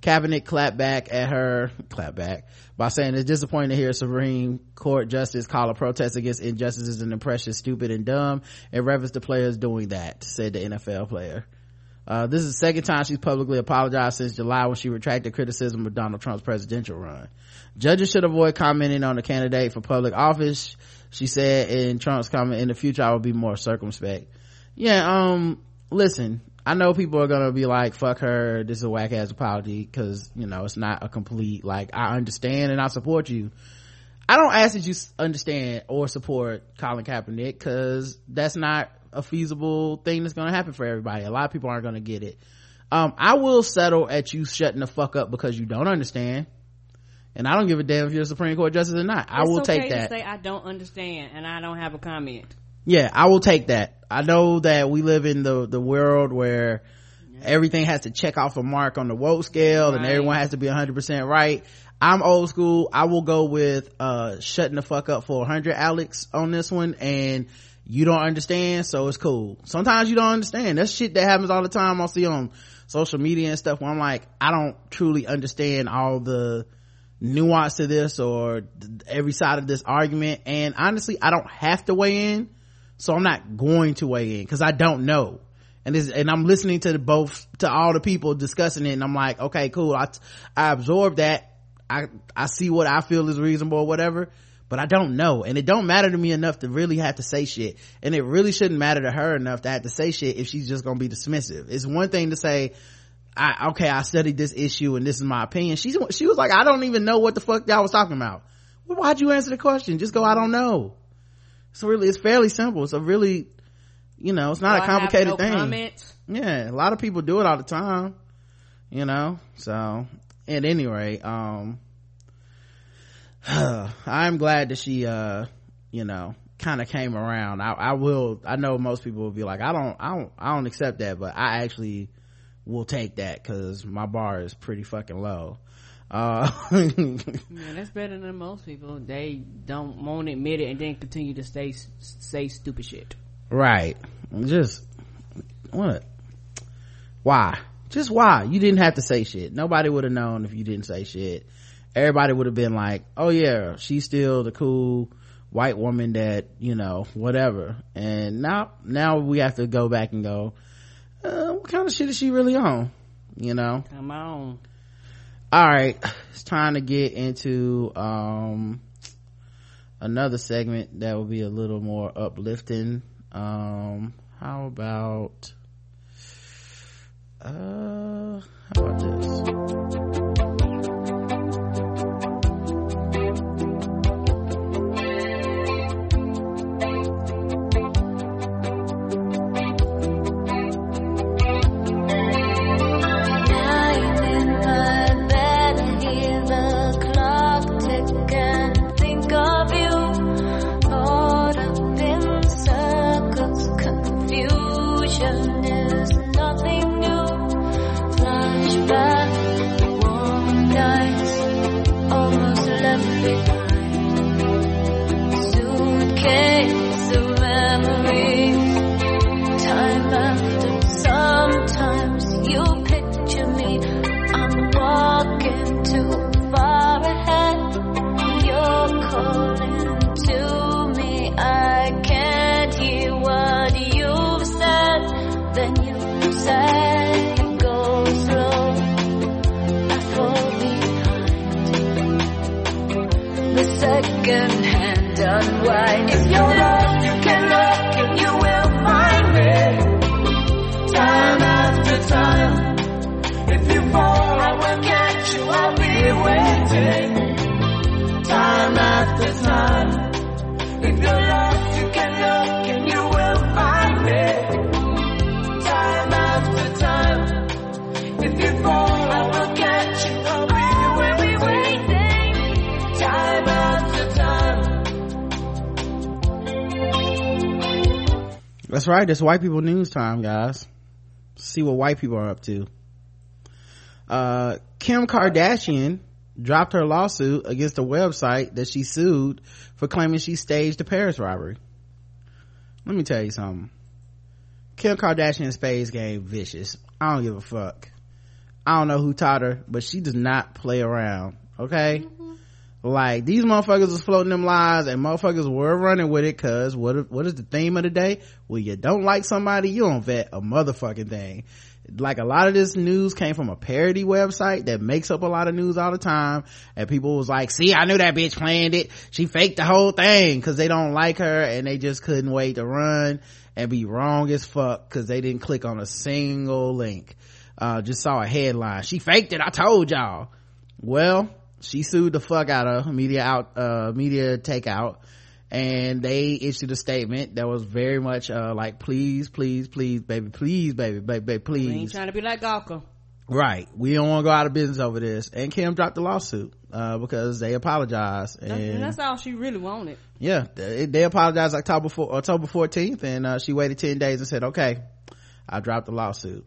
Kaepernick clapped back at her, clapped back by saying it's disappointing to hear Supreme Court justice call a protest against injustices and oppression stupid and dumb in reference to players doing that, said the NFL player. Uh, this is the second time she's publicly apologized since July when she retracted criticism of Donald Trump's presidential run. Judges should avoid commenting on a candidate for public office. She said in Trump's comment, in the future I will be more circumspect. Yeah, um, listen, I know people are gonna be like, fuck her, this is a whack ass apology, cause, you know, it's not a complete, like, I understand and I support you. I don't ask that you understand or support Colin Kaepernick, cause that's not a feasible thing that's gonna happen for everybody. A lot of people aren't gonna get it. Um, I will settle at you shutting the fuck up because you don't understand. And I don't give a damn if you're a Supreme Court justice or not. I will okay take that. To say I don't understand and I don't have a comment. yeah i will take that. I know that we live in the the world where everything has to check off a mark on the woke scale and everyone has to be 100% right. I'm old school. I will go with uh shutting the fuck up for 100 alex on this one and you don't understand so it's cool. Sometimes you don't understand. That's shit that happens all the time. I'll see on social media and stuff where i'm like i don't truly understand all the nuance to this or every side of this argument. And honestly i don't have to weigh in so i'm not going to weigh in because i don't know. And this and i'm listening to the both to all the people discussing it and i'm like okay cool. I i absorb that. I i see what i feel is reasonable or whatever but i don't know. And it don't matter to me enough to really have to say shit. And it really shouldn't matter to her enough to have to say shit if she's just gonna be dismissive. It's one thing to say I, okay, I studied this issue and this is my opinion. She, she was like, I don't even know what the fuck y'all was talking about. Well, why'd you answer the question? Just go, I don't know. It's really, it's fairly simple. It's a really, you know, it's not Do a complicated no thing. comments? Yeah, a lot of people do it all the time, you know, so at any rate, um, [sighs] I'm glad that she, uh, you know, kind of came around. I, I will, I know most people will be like, I don't, I don't, I don't accept that, but I actually will take that because my bar is pretty fucking low. Uh, [laughs] Yeah, that's better than most people. They don't won't admit it and then continue to stay say stupid shit. right. Just, what? Why? Just why? You didn't have to say shit. Nobody would have known if you didn't say shit. Everybody would have been like, oh yeah, she's still the cool white woman that, you know, whatever. And now, now we have to go back and go, uh, what kind of shit is she really on? You know? Come on. all right it's time to get into um another segment that will be a little more uplifting um how about uh how about this That's right. It's white people news time, guys. See what white people are up to. Uh, Kim Kardashian dropped her lawsuit against a website that she sued for claiming she staged a Paris robbery. Let me tell you something. Kim Kardashian's space game vicious. I don't give a fuck. I don't know who taught her, but she does not play around. Okay? Like these motherfuckers was floating them lies and motherfuckers were running with it cause what, what is the theme of the day? Well, you don't like somebody, you don't vet a motherfucking thing. Like a lot of this news came from a parody website that makes up a lot of news all the time and people was like, see, I knew that bitch planned it. She faked the whole thing cause they don't like her and they just couldn't wait to run and be wrong as fuck cause they didn't click on a single link. Uh, just saw a headline. She faked it. I told y'all. Well, she sued the fuck out of media out uh media takeout and they issued a statement that was very much uh like please please please baby please baby baby, baby We ain't trying to be like Gawker. right. We don't want to go out of business over this. And kim dropped the lawsuit uh because they apologized And and that's all she really wanted. yeah they, they apologized october four, october 14th and uh she waited 10 days and said okay i dropped the lawsuit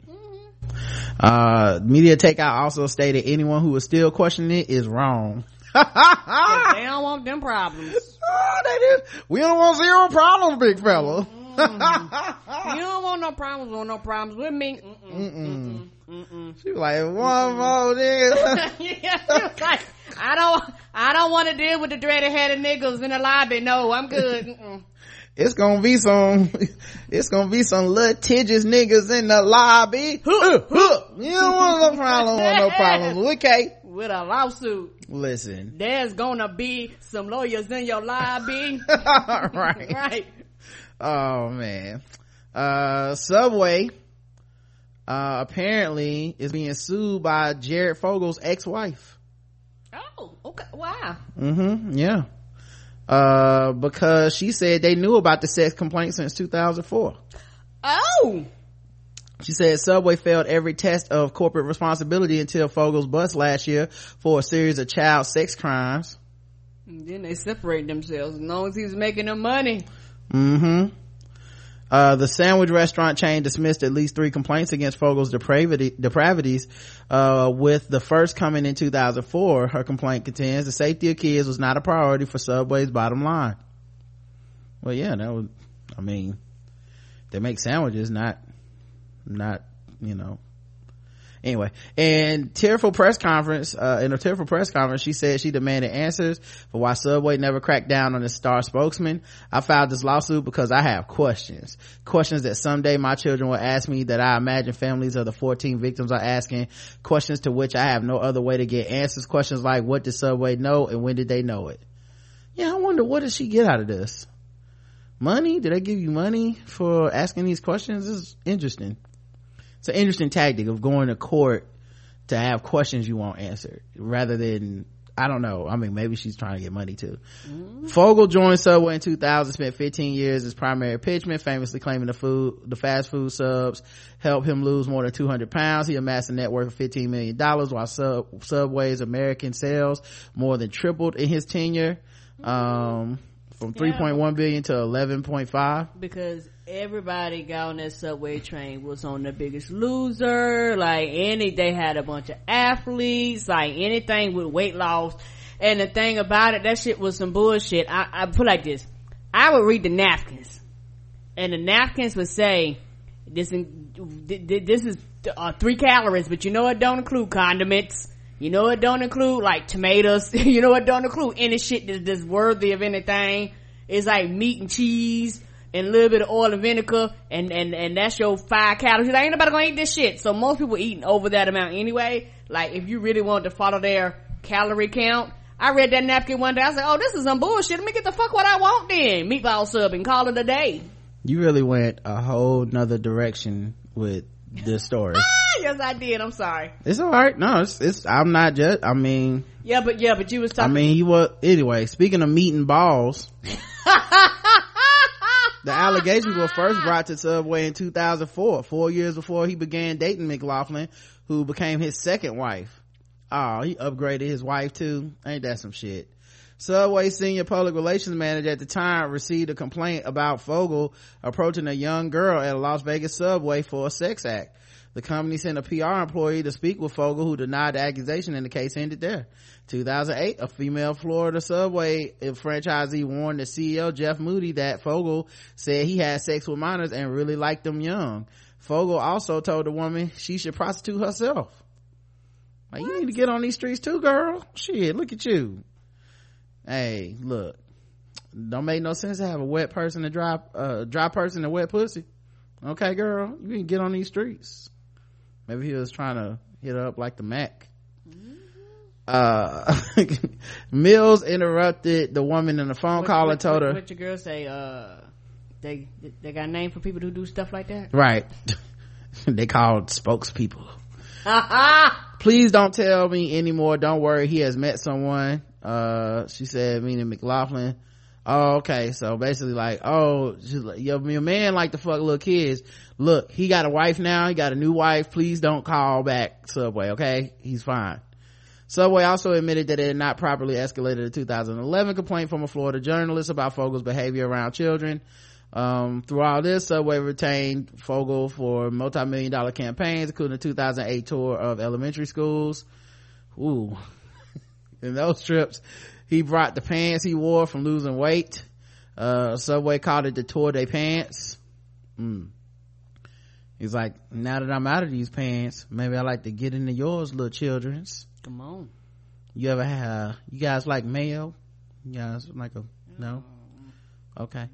uh media takeout also stated anyone who is still questioning it is wrong. they [laughs] don't want them problems. Oh, they did. We don't want zero problems, big fella. you don't want no problems. Want no problems with me? Mm-mm. Mm-mm. She was like, one more nigga. [laughs] yeah, she was like, I don't, I don't want to deal with the dreaded headed niggas in the lobby. No, I'm good. It's gonna be some, [laughs] it's gonna be some litigious niggas in the lobby. [laughs] You don't want no problem, want no problems. [laughs] Okay. With a lawsuit, Listen. there's gonna be some lawyers in your lobby. right. right. Oh man. Uh, Subway, uh, apparently is being sued by Jared Fogle's ex-wife. Oh, okay. Wow. mm-hmm yeah uh because she said they knew about the sex complaint since 2004 Oh. she said subway failed every test of corporate responsibility until fogle's bust last year for a series of child sex crimes And then they separate themselves as long as he's making them money. mm-hmm uh, the sandwich restaurant chain dismissed at least three complaints against Fogle's depravity, depravities, uh, with the first coming in 2004. Her complaint contends the safety of kids was not a priority for Subway's bottom line. Well, yeah, that would, I mean, they make sandwiches, not, not, you know. Anyway, in tearful press conference, uh, in a tearful press conference, she said she demanded answers for why Subway never cracked down on its star spokesman. I filed this lawsuit because I have questions. Questions that someday my children will ask me that I imagine families of the 14 victims are asking. Questions to which I have no other way to get answers. Questions like, what did Subway know and when did they know it? Yeah, I wonder what did she get out of this? Money? Did they give you money for asking these questions? This is interesting it's an interesting tactic of going to court to have questions you won't answer rather than I don't know. I mean, maybe she's trying to get money too. Fogle joined Subway in 2000, spent 15 years as primary pitchman, famously claiming the food, the fast food subs helped him lose more than 200 pounds. He amassed a net worth of 15 million dollars while Sub, Subway's American sales more than tripled in his tenure. Um, from 3.1 billion to 11.5. because everybody got on that subway train was on the biggest loser like any they had a bunch of athletes like anything with weight loss and the thing about it that shit was some bullshit i, I put like this I would read the napkins, and the napkins would say, "This this is uh, three calories, but you know it don't include condiments. You know it don't include like tomatoes. [laughs] you know it don't include any shit that, that's worthy of anything. It's like meat and cheese." And a little bit of oil and vinegar, and, and, and that's your five calories. Like, ain't nobody gonna eat this shit. So most people eating over that amount anyway. Like, if you really want to follow their calorie count, I read that napkin one day. I was like, oh, this is some bullshit. Let me get the fuck what I want then. Meatball sub and call it a day. You really went a whole nother direction with this story. [laughs] Ah, yes, I did. I'm sorry. it's all right. No, it's, it's, I'm not just, I mean, Yeah, but yeah, but you was talking. I mean, he was, anyway, speaking of meat and balls, [laughs] the allegations were first brought to Subway in 2004, four years before he began dating McLaughlin, who became his second wife. Oh, he upgraded his wife too. Ain't that some shit? Subway senior public relations manager at the time received a complaint about Fogle approaching a young girl at a Las Vegas subway for a sex act. The company sent a PR employee to speak with Fogle who denied the accusation and the case ended there. 2008, a female Florida subway franchisee warned the CEO Jeff Moody that Fogle said he had sex with minors and really liked them young. Fogle also told the woman she should prostitute herself. Like, you need to get on these streets too, girl. Shit, look at you. Hey, look. Don't make no sense to have a wet person and dry, uh, dry person and wet pussy. Okay, girl, you can get on these streets. Maybe he was trying to hit her up like the Mac. Uh, [laughs] Mills interrupted the woman in the phone What- call what- and told what, her, What your girl say? Uh, they they got a name for people who do stuff like that. right. [laughs] they called spokespeople. [laughs] please don't tell me anymore don't worry he has met someone uh she said meaning mclaughlin oh okay so basically like oh your, your man like to fuck little kids look he got a wife now he got a new wife please don't call back subway okay he's fine Subway also admitted that it had not properly escalated a 2011 complaint from a Florida journalist about Fogle's behavior around children. Um, through all this, Subway retained Fogle for multi-million dollar campaigns, including a 2008 tour of elementary schools. Ooh. [laughs] In those trips, he brought the pants he wore from losing weight. Uh, Subway called it the tour de pants. Mm. He's like, now that I'm out of these pants, maybe I like to get into yours, little children's. Come on. You ever have, you guys like mayo? You guys like a, no? Okay.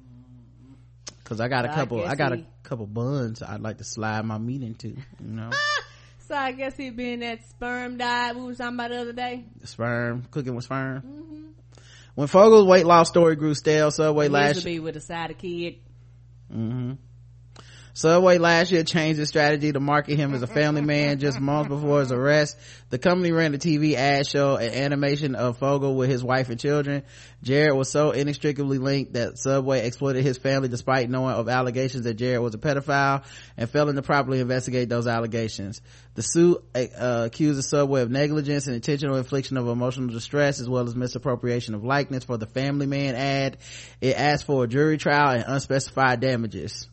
Cause I got a I couple, I guess got a couple buns I'd like to slide my meat into, you know? [laughs] So I guess he'd be in that sperm diet we was talking about the other day. sperm, cooking with sperm. When Fogle's weight loss story grew stale, Subway last would be with a side of kid. hmm Subway last year changed its strategy to market him as a family man just months before his arrest. The company ran a TV ad show and animation of Fogle with his wife and children. Jared was so inextricably linked that Subway exploited his family despite knowing of allegations that Jared was a pedophile and failing to properly investigate those allegations. The suit uh, accuses Subway of negligence and intentional infliction of emotional distress as well as misappropriation of likeness for the family man ad. It asked for a jury trial and unspecified damages.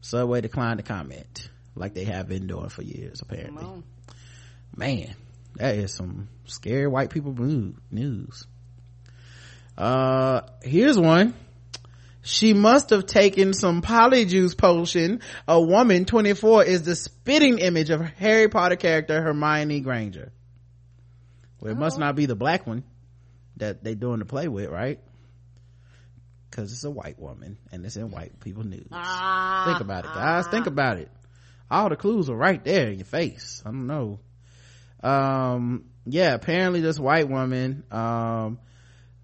Subway declined to comment, like they have been doing for years, apparently. Man, that is some scary white people news. Uh, here's one. She must have taken some polyjuice potion. A woman, 24, is the spitting image of Harry Potter character Hermione Granger. Well, it must not be the black one that they doing the play with, right? Cause it's a white woman and it's in white people news. Think about it, guys. Think about it. All the clues are right there in your face. I don't know. Um, yeah, apparently this white woman, um,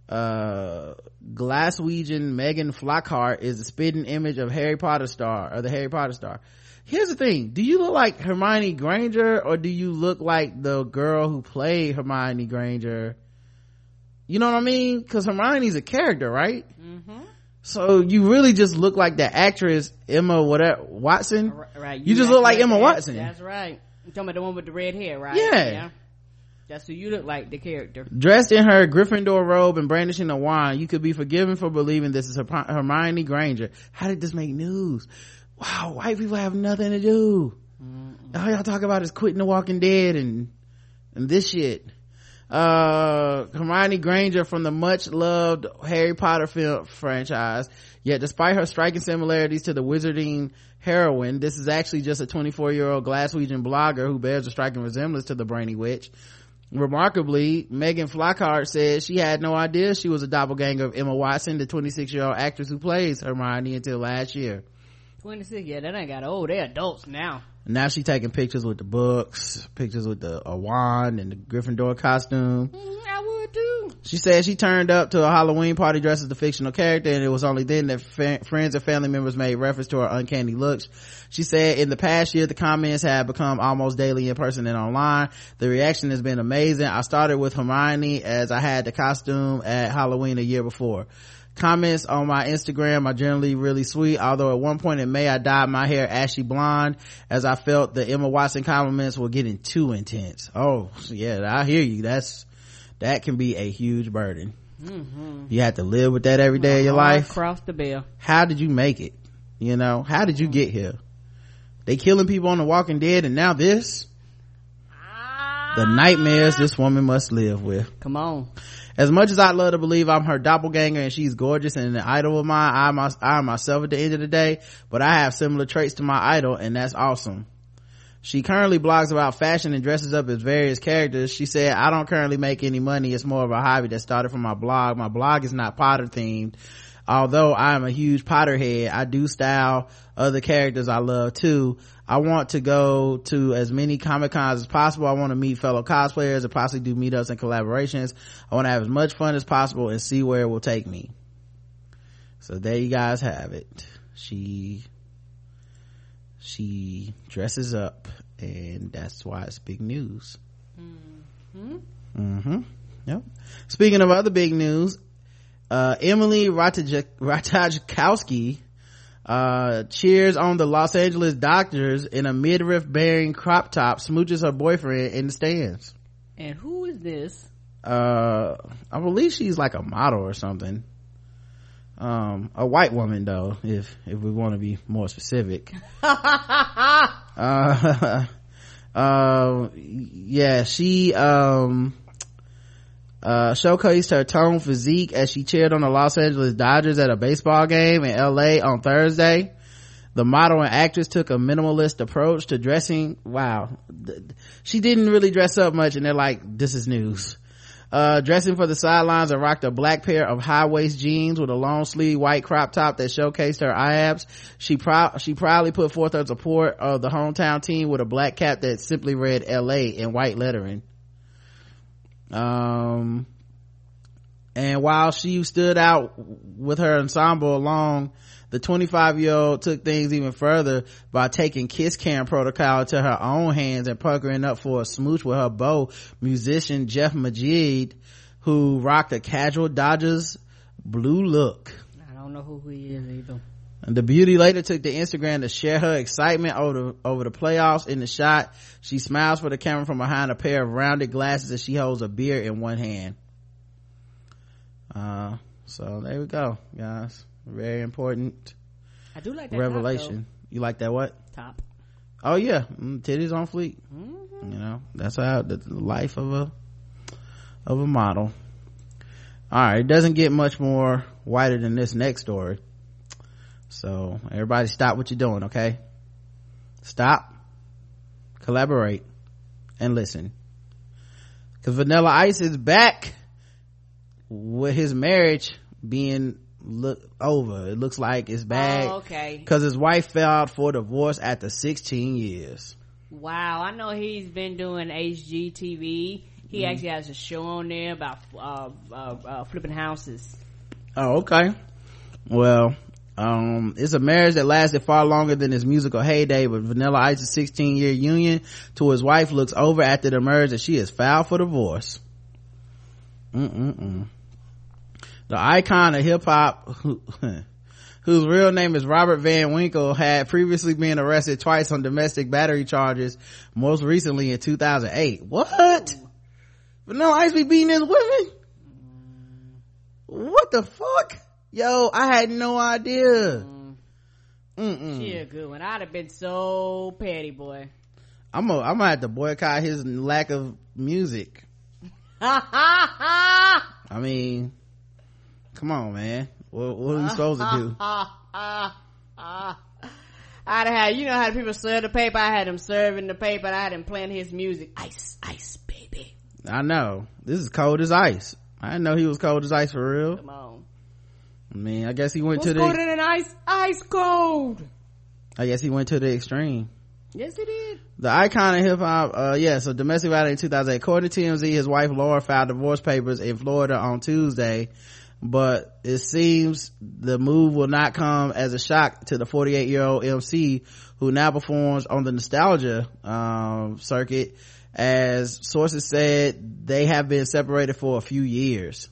uh, Glaswegian Megan Flockhart is the spitting image of Harry Potter star, or the Harry Potter star. Here's the thing. Do you look like Hermione Granger or do you look like the girl who played Hermione Granger? You know what I mean? Cause Hermione's a character, right? Mm-hmm. So you really just look like the actress Emma whatever Watson. Right. You, just look like Emma that. Watson. That's right. You talking about the one with the red hair, right? Yeah. That's who you look like, the character. Dressed in her Gryffindor robe and brandishing a wand, you could be forgiven for believing this is Her- Hermione Granger. How did this make news? Wow, white people have nothing to do. All y'all talk about is quitting The Walking Dead and and this shit. Uh hermione granger from the much loved harry potter film franchise yet despite her striking similarities to the wizarding heroine this is actually just a 24 year old glaswegian blogger who bears a striking resemblance to the brainy witch remarkably megan flockhart said she had no idea she was a doppelganger of emma watson the 26 year old actress who plays hermione until last year 26, yeah, that ain't got old. They're adults now. Now she taking pictures with the books pictures with the a wand and the gryffindor costume mm-hmm, I would too. She said she turned up to a Halloween party dressed as the fictional character and it was only then that fa- friends and family members made reference to her uncanny looks. She said in the past year the comments have become almost daily in person and online. The reaction has been amazing. I started with Hermione as I had the costume at Halloween a year before. Comments on my Instagram are generally really sweet, although at one point in May I dyed my hair ashy blonde as I felt the Emma Watson compliments were getting too intense. Oh, yeah, I hear you. That's, that can be a huge burden. Mm-hmm. You have to live with that every day of your life. Cross the bell. How did you make it? You know, how did you get here? They killing people on the Walking Dead and now this? The nightmares this woman must live with. Come on. As much as I'd love to believe I'm her doppelganger and she's gorgeous and an idol of mine, I, my, I am myself at the end of the day, but I have similar traits to my idol and that's awesome. She currently blogs about fashion and dresses up as various characters. She said, I don't currently make any money. It's more of a hobby that started from my blog. My blog is not Potter themed. Although I am a huge Potter head, I do style other characters I love too. I want to go to as many Comic Cons as possible. I want to meet fellow cosplayers and possibly do meetups and collaborations. I want to have as much fun as possible and see where it will take me. So there you guys have it. She she dresses up and that's why it's big news Mm-hmm. mm-hmm yep speaking of other big news uh, emily Rataj- ratajkowski uh, cheers on the los angeles Dodgers in a midriff bearing crop top smooches her boyfriend in the stands. And who is this? uh i believe she's like a model or something. Um a white woman though if if we want to be more specific. [laughs] Uh, [laughs] uh, yeah, she, um, uh, showcased her tone physique as she cheered on the Los Angeles Dodgers at a baseball game in LA on Thursday. The model and actress took a minimalist approach to dressing. Wow. She didn't really dress up much and they're like, this is news. Uh, dressing for the sidelines and rocked a black pair of high-waist jeans with a long sleeve white crop top that showcased her abs. She she proudly put forth her support of the hometown team with a black cap that simply read LA in white lettering. Um, and while she stood out with her ensemble along, the 25 year old took things even further by taking kiss cam protocol to her own hands and puckering up for a smooch with her beau musician Jeff Magid, who rocked a casual Dodgers blue look. I don't know who he is either. And the beauty later took to Instagram to share her excitement over the, over the playoffs. In the shot, she smiles for the camera from behind a pair of rounded glasses as she holds a beer in one hand. Uh, so there we go, guys. Very important I do like that revelation. you like that what? Top. Oh yeah, mm, titties on fleek. Mm-hmm. You know, that's how the life of a of a model. All right, it doesn't get much more whiter than this next story. So everybody, stop what you're doing, okay? Stop, collaborate, and listen. Because Vanilla Ice is back with his marriage being look over. It looks like it's bad. Oh, okay. Because his wife filed for divorce after 16 years. Wow, I know he's been doing HGTV. He Mhm. actually has a show on there about uh, uh, uh, flipping houses. Oh, okay. Well, um, it's a marriage that lasted far longer than his musical heyday, but Vanilla Ice's 16 year union to his wife looks over after the marriage that she is filed for divorce. Mm-mm-mm. The icon of hip hop, [laughs] whose real name is Robert Van Winkle, had previously been arrested twice on domestic battery charges, most recently in 2008. What? Vanilla Ice be beating his women? What the fuck? Yo, I had no idea. Mm-hmm. Mm-mm. She a good one. I'd have been so petty, boy. I'm gonna, I'm gonna have to boycott his lack of music. [laughs] I mean, come on, man. What, what are we supposed to do? [laughs] I'd have had, you know how people serve the paper? I had him serving the paper and I had him playing his music. Ice, ice, baby. I know. This is cold as ice. I didn't know he was cold as ice for real. Come on. I mean, I guess he went What's to colder the, than ice? Ice cold. I guess he went to the extreme. Yes, it did. The icon of hip hop, uh, yeah, so domestic violence in 2008. According to TMZ, his wife Laura filed divorce papers in Florida on Tuesday, but it seems the move will not come as a shock to the 48 year old MC who now performs on the nostalgia, um, circuit as sources said they have been separated for a few years.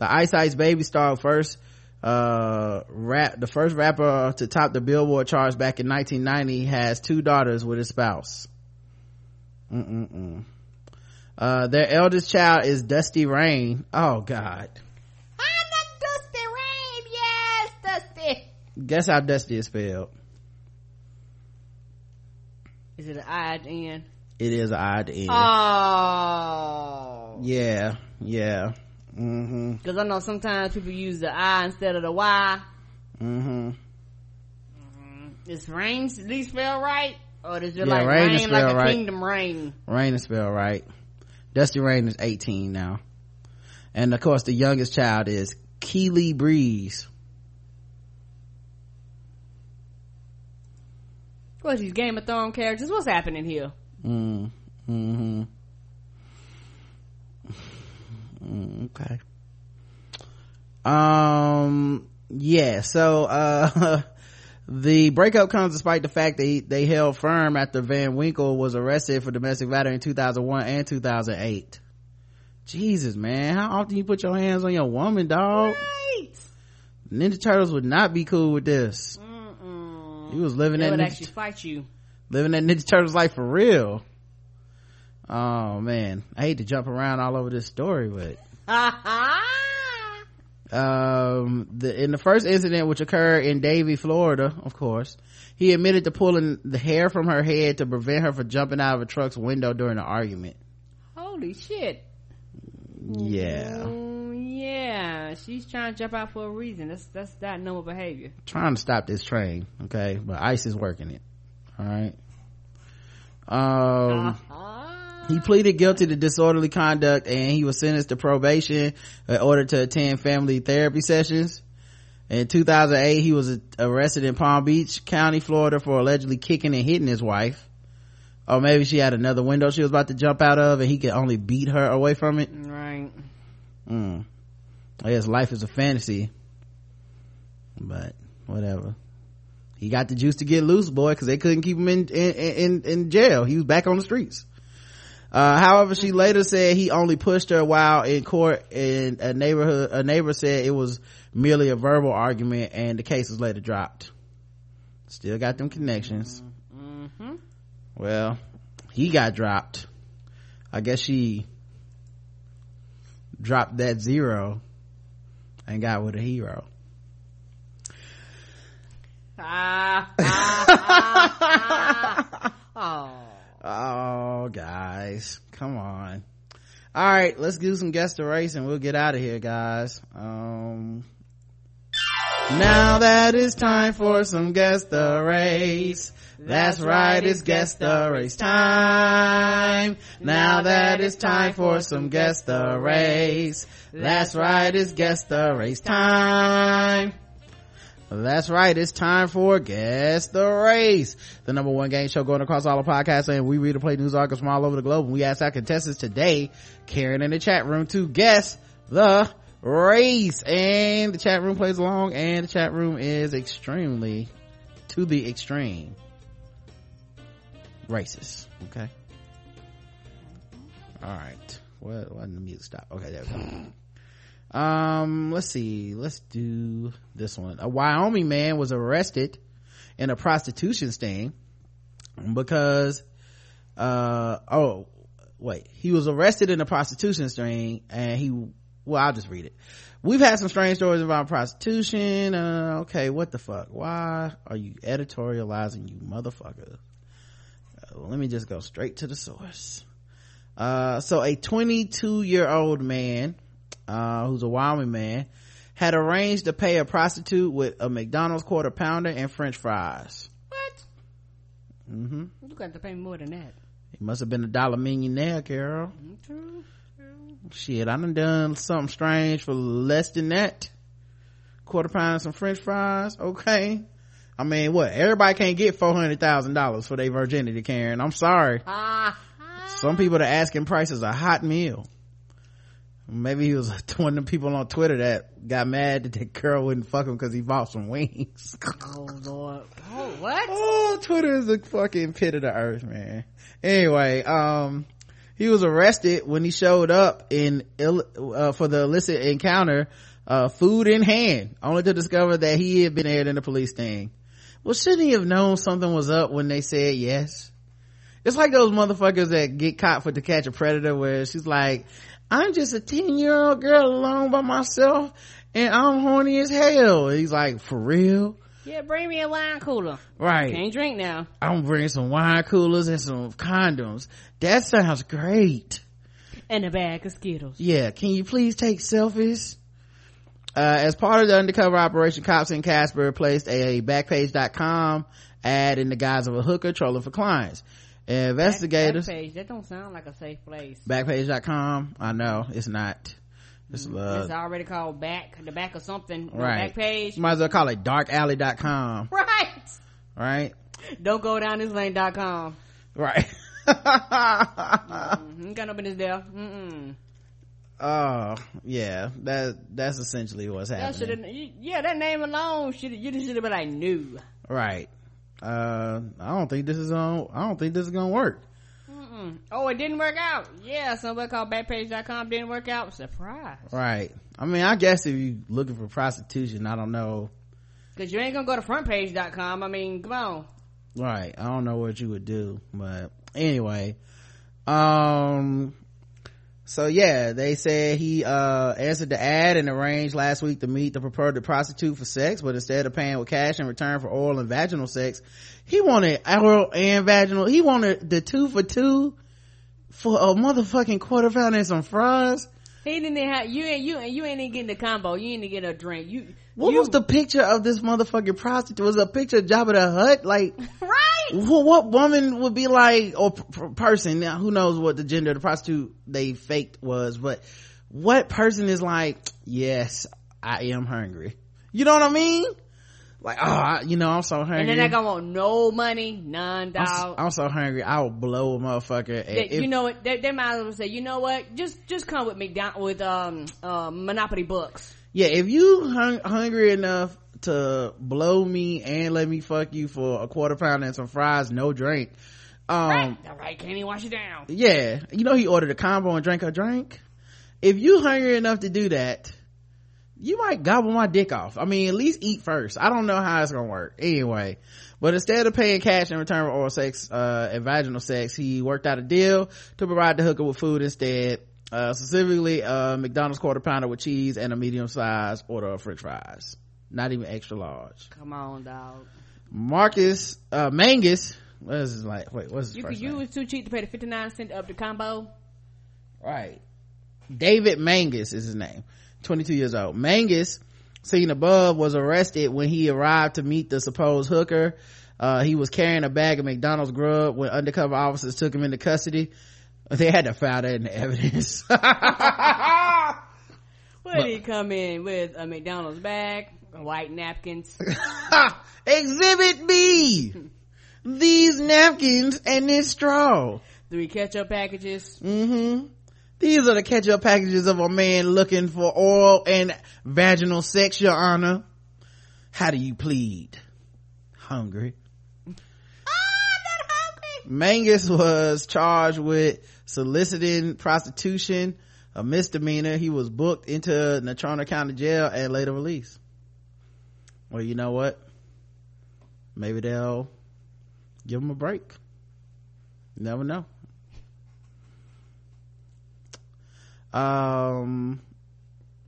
The Ice Ice Baby star first, uh, rap, the first rapper to top the Billboard charts back in 1990 has two daughters with his spouse. Mm-mm-mm. Uh, their eldest child is Dusty Rain. Oh God. I'm not dusty Rain, yes, Dusty. Guess how Dusty is spelled. Is it an I at the end? It is I at the end. Oh. Yeah, yeah. Mm-hmm. Cause I know sometimes people use the I instead of the Y. Mm-hmm. Is rain at least spelled right? Or is it Yeah, like rain rain, like a right. kingdom rain? Rain is spelled right. Dusty Rain is 18 now. And of course the youngest child is Keely Breeze. What these Game of Thrones characters? What's happening here? Mm, hmm Mm, okay. Um, yeah, so, uh, [laughs] the breakup comes despite the fact that he, they held firm after Van Winkle was arrested for domestic violence in 2001 and 2008. Jesus, man, how often you put your hands on your woman, dog? Right. Ninja Turtles would not be cool with this. He was living They that would Ninja- actually fight you. living that Ninja Turtles life for real. Oh man, I hate to jump around all over this story, but um the in the first incident which occurred in davie florida of course he admitted to pulling the hair from her head to prevent her from jumping out of a truck's window during an argument Holy shit. yeah Mm, yeah. She's trying to jump out for a reason. That's that's that normal behavior. trying to stop this train okay but ice is working it all right um he pleaded guilty to disorderly conduct and he was sentenced to probation in order to attend family therapy sessions. In 2008 he was arrested in palm beach county florida for allegedly kicking and hitting his wife. Or maybe she had another window she was about to jump out of and he could only beat her away from it? Right. mm. i guess life is a fantasy. But whatever. He got the juice to get loose boy because they couldn't keep him in, in in in jail. He was back on the streets uh, however, she later said he only pushed her while in court and a neighborhood, a neighbor said it was merely a verbal argument and the case was later dropped. Still got them connections. Mm-hmm. Well, he got dropped. I guess she dropped that zero and got with a hero. Ah, ah, ah, ah. [laughs] Oh, guys, come on. All right, let's do some guest the race and we'll get out of here, guys. Um, now that it's time for some guest the race. That's right, it's guest the race time. Now that it's time for some guest race. That's right, it's guest the race time. That's right. It's time for Guess the Race, the number one game show going across all the podcasts, and we read and play news articles from all over the globe. And we ask our contestants today, Karen in the chat room, to guess the race. And the chat room plays along, and the chat room is extremely to the extreme racist. Okay. All right. Why didn't the music stop? Okay, there we go um let's see. Let's do this one. A wyoming man was arrested in a prostitution sting because uh oh wait. He was arrested in a prostitution sting and he well i'll just read it. We've had some strange stories about prostitution. Uh okay. What the fuck? Why are you editorializing you motherfucker? Uh, let me just go straight to the source. Uh, so a 22 year old man, uh, who's a Wyoming man, had arranged to pay a prostitute with a McDonald's quarter pounder and french fries. What? Mm-hmm. You got to pay more than that. He must have been a dollar millionaire, Carol. True. Shit, I done done something strange for less than that. Quarter pound and some french fries, okay. I mean, what? Everybody can't get $400,000 for their virginity, Karen. I'm sorry. Ah. Some people are asking prices a hot meal. Maybe he was [laughs] one of the people on Twitter that got mad that the girl wouldn't fuck him because he bought some wings. [laughs] Oh lord. Oh what? Oh, Twitter is a fucking pit of the earth, man. Anyway, um, he was arrested when he showed up in uh, for the illicit encounter, uh, food in hand, only to discover that he had been aired in the police sting. Well, shouldn't he have known something was up when they said yes? It's like those motherfuckers that get caught for to catch a predator where she's like, I'm just a 10 year old girl alone by myself and I'm horny as hell. He's like, for real? Yeah, bring me a wine cooler. Right. Can't drink now. I'm bringing some wine coolers and some condoms. That sounds great. And a bag of Skittles. Yeah, can you please take selfies? Uh, as part of the undercover operation, cops in Casper placed a Backpage.com ad in the guise of a hooker trolling for clients. Investigators. Backpage, that don't sound like a safe place. Backpage.com. I know it's not. It's, uh, it's already called back, the back of something. right. Back page. Might as well call it darkalley.com. [laughs] Right. Right. Don't go down this lane.com. Right. mm, ain't got no business there. Mm-mm. Oh, yeah. That, that's essentially what's happening. should yeah, that name alone should you just should have been like new. Right. Uh, I don't think this is on, I don't think this is gonna work. Mm-mm. Oh, it didn't work out. Yeah, somebody called Backpage.com didn't work out. Surprise. Right. I mean, I guess if you're looking for prostitution, I don't know. Cause you ain't gonna go to frontpage.com. I mean, come on. Right. I don't know what you would do, but anyway. Um, so yeah, they said he, uh, answered the ad and arranged last week to meet the purported prostitute for sex, but instead of paying with cash in return for oral and vaginal sex, he wanted oral and vaginal. He wanted the two for two for a motherfucking quarter pound and some fries. He didn't have you ain't you you ain't even getting the combo. You ain't even getting a drink. You What you, was the picture of this motherfucking prostitute? Was it a picture of Jabba the Hutt? Like, [laughs] right? What, what woman would be like, or p- person? Now, who knows what the gender of the prostitute they faked was? But what person is like? Yes, I am hungry. You know what I mean? Like, oh, I, you know, I'm so hungry. And then they gonna want no money, none I'm, so, I'm so hungry. I will blow a motherfucker. They- if- you know what? They, they might as well say, you know what? Just just come with McDonald with um uh, Monopoly books. Yeah, if you hung, hungry enough to blow me and let me fuck you for a quarter pound and some fries, no drink. Um, right, all right, can't even wash it down. Yeah, you know he ordered a combo and drank a drink. If you hungry enough to do that, you might gobble my dick off. I mean, at least eat first. I don't know how it's gonna work. Anyway, but instead of paying cash in return for oral sex uh, and vaginal sex, he worked out a deal to provide the hooker with food instead. Uh, specifically, uh, McDonald's quarter pounder with cheese and a medium size order of French fries. Not even extra large. Come on, dog. Marcus uh, Mangus. What is his like? Wait, what's his You first could name? you was too cheap to pay the fifty nine cent up the combo. Right. David Mangus is his name. 22 years old. Mangus, seen above, was arrested when he arrived to meet the supposed hooker. Uh, he was carrying a bag of McDonald's grub when undercover officers took him into custody. They had to file that in the evidence. [laughs] Where did he come in with a McDonald's bag, white napkins? [laughs] Exhibit B! These napkins and this straw. Three ketchup packages. Mm-hmm. These are the ketchup packages of a man looking for oral and vaginal sex, your honor. How do you plead? Hungry. Mangus was charged with soliciting prostitution, a misdemeanor. He was booked into Natrona County Jail and later released. Well, you know what? Maybe they'll give him a break. You never know. Um,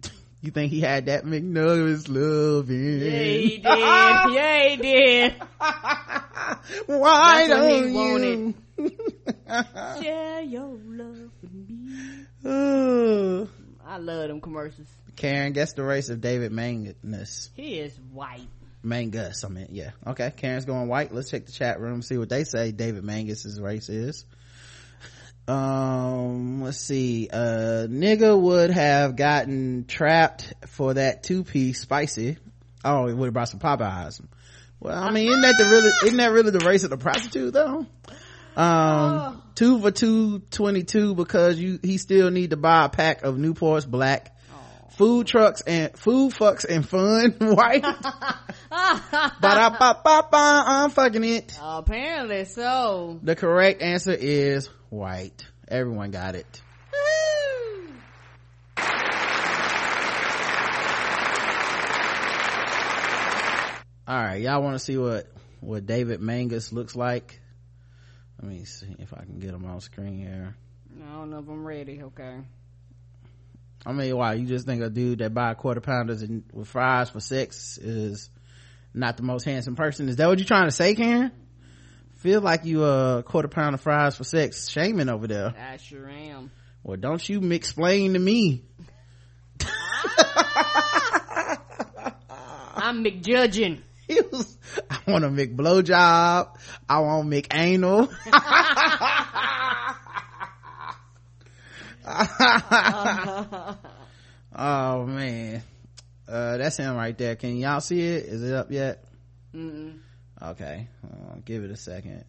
[laughs] you think he had that McNuggets loving? Yeah, he did. yeah, he did. [laughs] Why That's what he don't you? wanted. [laughs] Share your love with Uh, I love them commercials. Karen, guess the race of David Mangus. He is white. Mangus, I mean, yeah. Okay, Karen's going white. Let's check the chat room, see what they say David Mangus's race is. Um, let's see. Uh, nigga would have gotten trapped for that two piece spicy. Oh, he would have brought some Popeyes. Well, I mean, isn't that the really, isn't that really the race of the prostitute though? Um, two for two twenty-two because you, he still need to buy a pack of Newport's black. Food trucks and food fucks and fun [laughs] white. [laughs] Ba-da-ba-ba-ba, I'm fucking it. Apparently so. The correct answer is white. Everyone got it. All right, y'all want to see what what David Mangus looks like? Let me see if I can get them on screen here. I don't know if I'm ready. Okay. I mean, why you just think a dude that buy quarter pounders and with fries for sex is not the most handsome person? Is that what you're trying to say, Karen? Feel like you a quarter pound of fries for sex shaming over there. I sure am. Well, don't you explain to me. [laughs] I'm McJudging. [laughs] He was, I want to make blowjob. I want to make anal. [laughs] oh man. Uh, that's him right there. Can y'all see it? Is it up yet? Mm-mm. Okay. Uh, give it a second.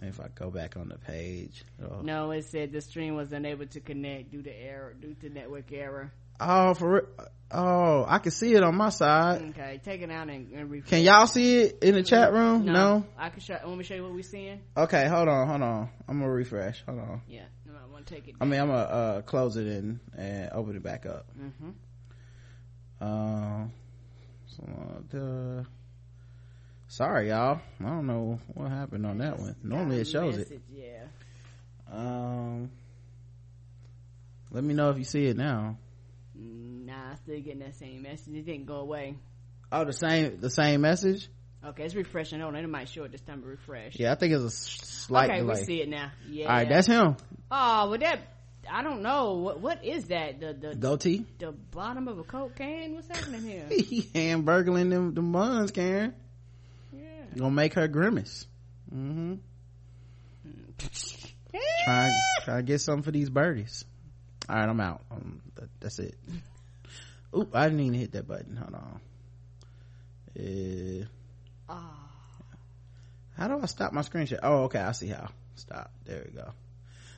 If I go back on the page. Oh. No, it said the stream was unable to connect due to error, due to network error. Oh, for oh, I can see it on my side. Okay, take it out and, and. Can y'all see it in the chat room? No, no? I can show. Want me show you what we're seeing? Okay, hold on, hold on. I'm gonna refresh. Hold on. Yeah, no, I want to take it. I mean, I'm gonna uh, close it and and open it back up. Mm-hmm. Um, so, uh, the, sorry, y'all. I don't know what happened on that one. Normally it shows it. Yeah. Um, let me know if you see it now. Still getting that same message. It didn't go away. Oh, the same, the same message. Okay, it's refreshing. On, it might show it this time to refresh. Yeah, I think it's a slight okay, delay. we see it now. Yeah. All right, that's him. Oh, but that I don't know what what is that? The the Goatee. the bottom of a coke can. What's happening here? [laughs] he hamburgling them the buns, Karen. Yeah. Gonna make her grimace. Mm-hmm. try try to get something for these birdies. All right, I'm out. Um, that, that's it. [laughs] Oop, I didn't even hit that button. Hold on. Uh, Ah. how do I stop my screen share? Oh, okay, I see how. Stop. There we go.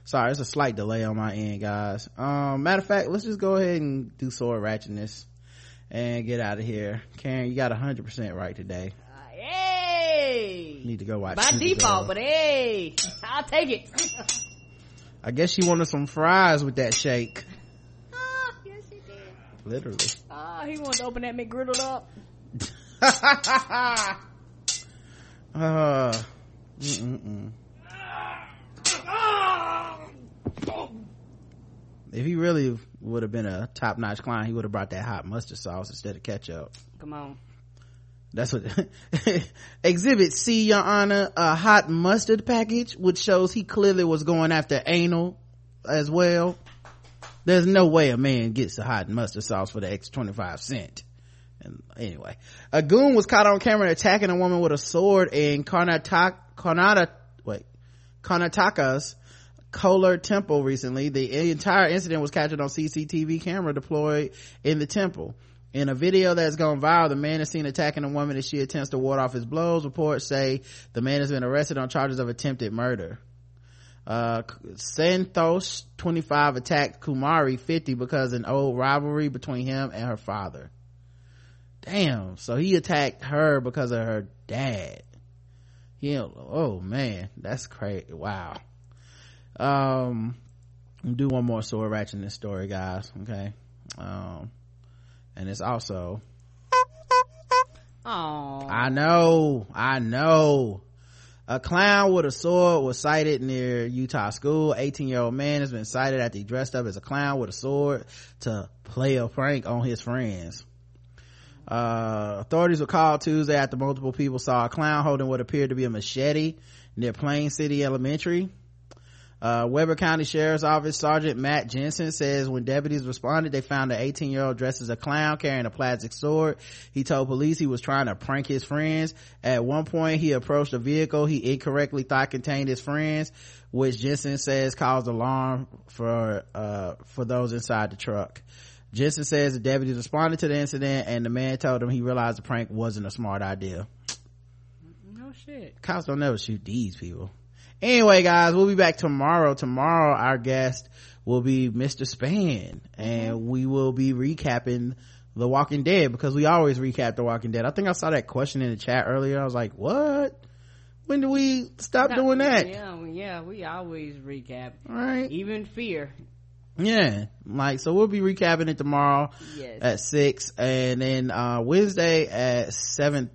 Sorry, it's a slight delay on my end, guys. Um, matter of fact, let's just go ahead and do sword ratchetness and get out of here. Karen, you got hundred percent right today. Hey. Need to go watch. By Supergirl. default, but hey, I'll take it. [laughs] I guess she wanted some fries with that shake. Ah, yes, he did. Literally. Ah, he wanted to open that McGriddle up. [laughs] Uh, mm-mm-mm. If he really would have been a top notch client, he would have brought that hot mustard sauce instead of ketchup. Come on. That's what [laughs] exhibit C, your honor, a hot mustard package, which shows he clearly was going after anal as well. There's no way a man gets a hot mustard sauce for the X 25 cent. And anyway, a goon was caught on camera attacking a woman with a sword in Karnataka, wait, Karnataka's Kolar temple recently. The entire incident was captured on CCTV camera deployed in the temple. In a video that's gone viral, the man is seen attacking a woman as she attempts to ward off his blows. Reports say the man has been arrested on charges of attempted murder. Uh, Santosh, 25, attacked Kumari, 50, because an old rivalry between him and her father. Damn. So he attacked her because of her dad. Yeah. Oh man, that's crazy. Wow. Um, do one more sword ratchet in this story, guys. Okay. Um, and it's also Oh. I know, I know. A clown with a sword was sighted near Utah school. 18 year old man has been sighted after he dressed up as a clown with a sword to play a prank on his friends. Uh, authorities were called Tuesday after multiple people saw a clown holding what appeared to be a machete near Plain City Elementary. Uh, Weber County Sheriff's Office Sergeant Matt Jensen says when deputies responded, they found an 18 year old dressed as a clown carrying a plastic sword. He told police he was trying to prank his friends. At one point, he approached a vehicle he incorrectly thought contained his friends, which Jensen says caused alarm for, uh, for those inside the truck. Jensen says the deputies responded to the incident and the man told him he realized the prank wasn't a smart idea. No shit. Cops don't never shoot these people. Anyway, guys, we'll be back tomorrow. Tomorrow, our guest will be Mr. Span, and mm-hmm. we will be recapping The Walking Dead because we always recap The Walking Dead. I think I saw that question in the chat earlier. I was like, what? When do we stop doing that? Yeah, yeah, we always recap. Right. Even fear. Yeah. Like, so we'll be recapping it tomorrow Yes. at six. And then, uh, Wednesday at 7.30,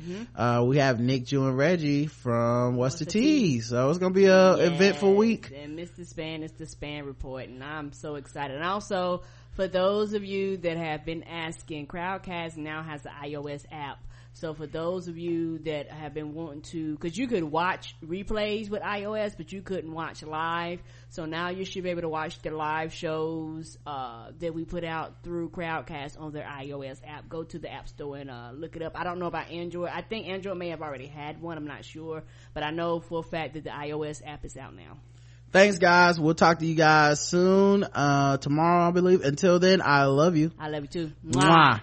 Mm-hmm. uh, we have Nick, Jew, and Reggie from What's, the Tea. So it's gonna be a eventful week. And Mr. Span is the Span Report, and I'm so excited. And also, for those of you that have been asking, Crowdcast now has the iOS app. So for those of you that have been wanting to, cause you could watch replays with iOS, but you couldn't watch live. So now you should be able to watch the live shows, uh, that we put out through Crowdcast on their iOS app. Go to the app store and, uh, look it up. I don't know about Android. I think Android may have already had one. I'm not sure, but I know for a fact that the iOS app is out now. Thanks guys. We'll talk to you guys soon, uh, tomorrow, I believe. Until then, I love you. I love you too. Mwah.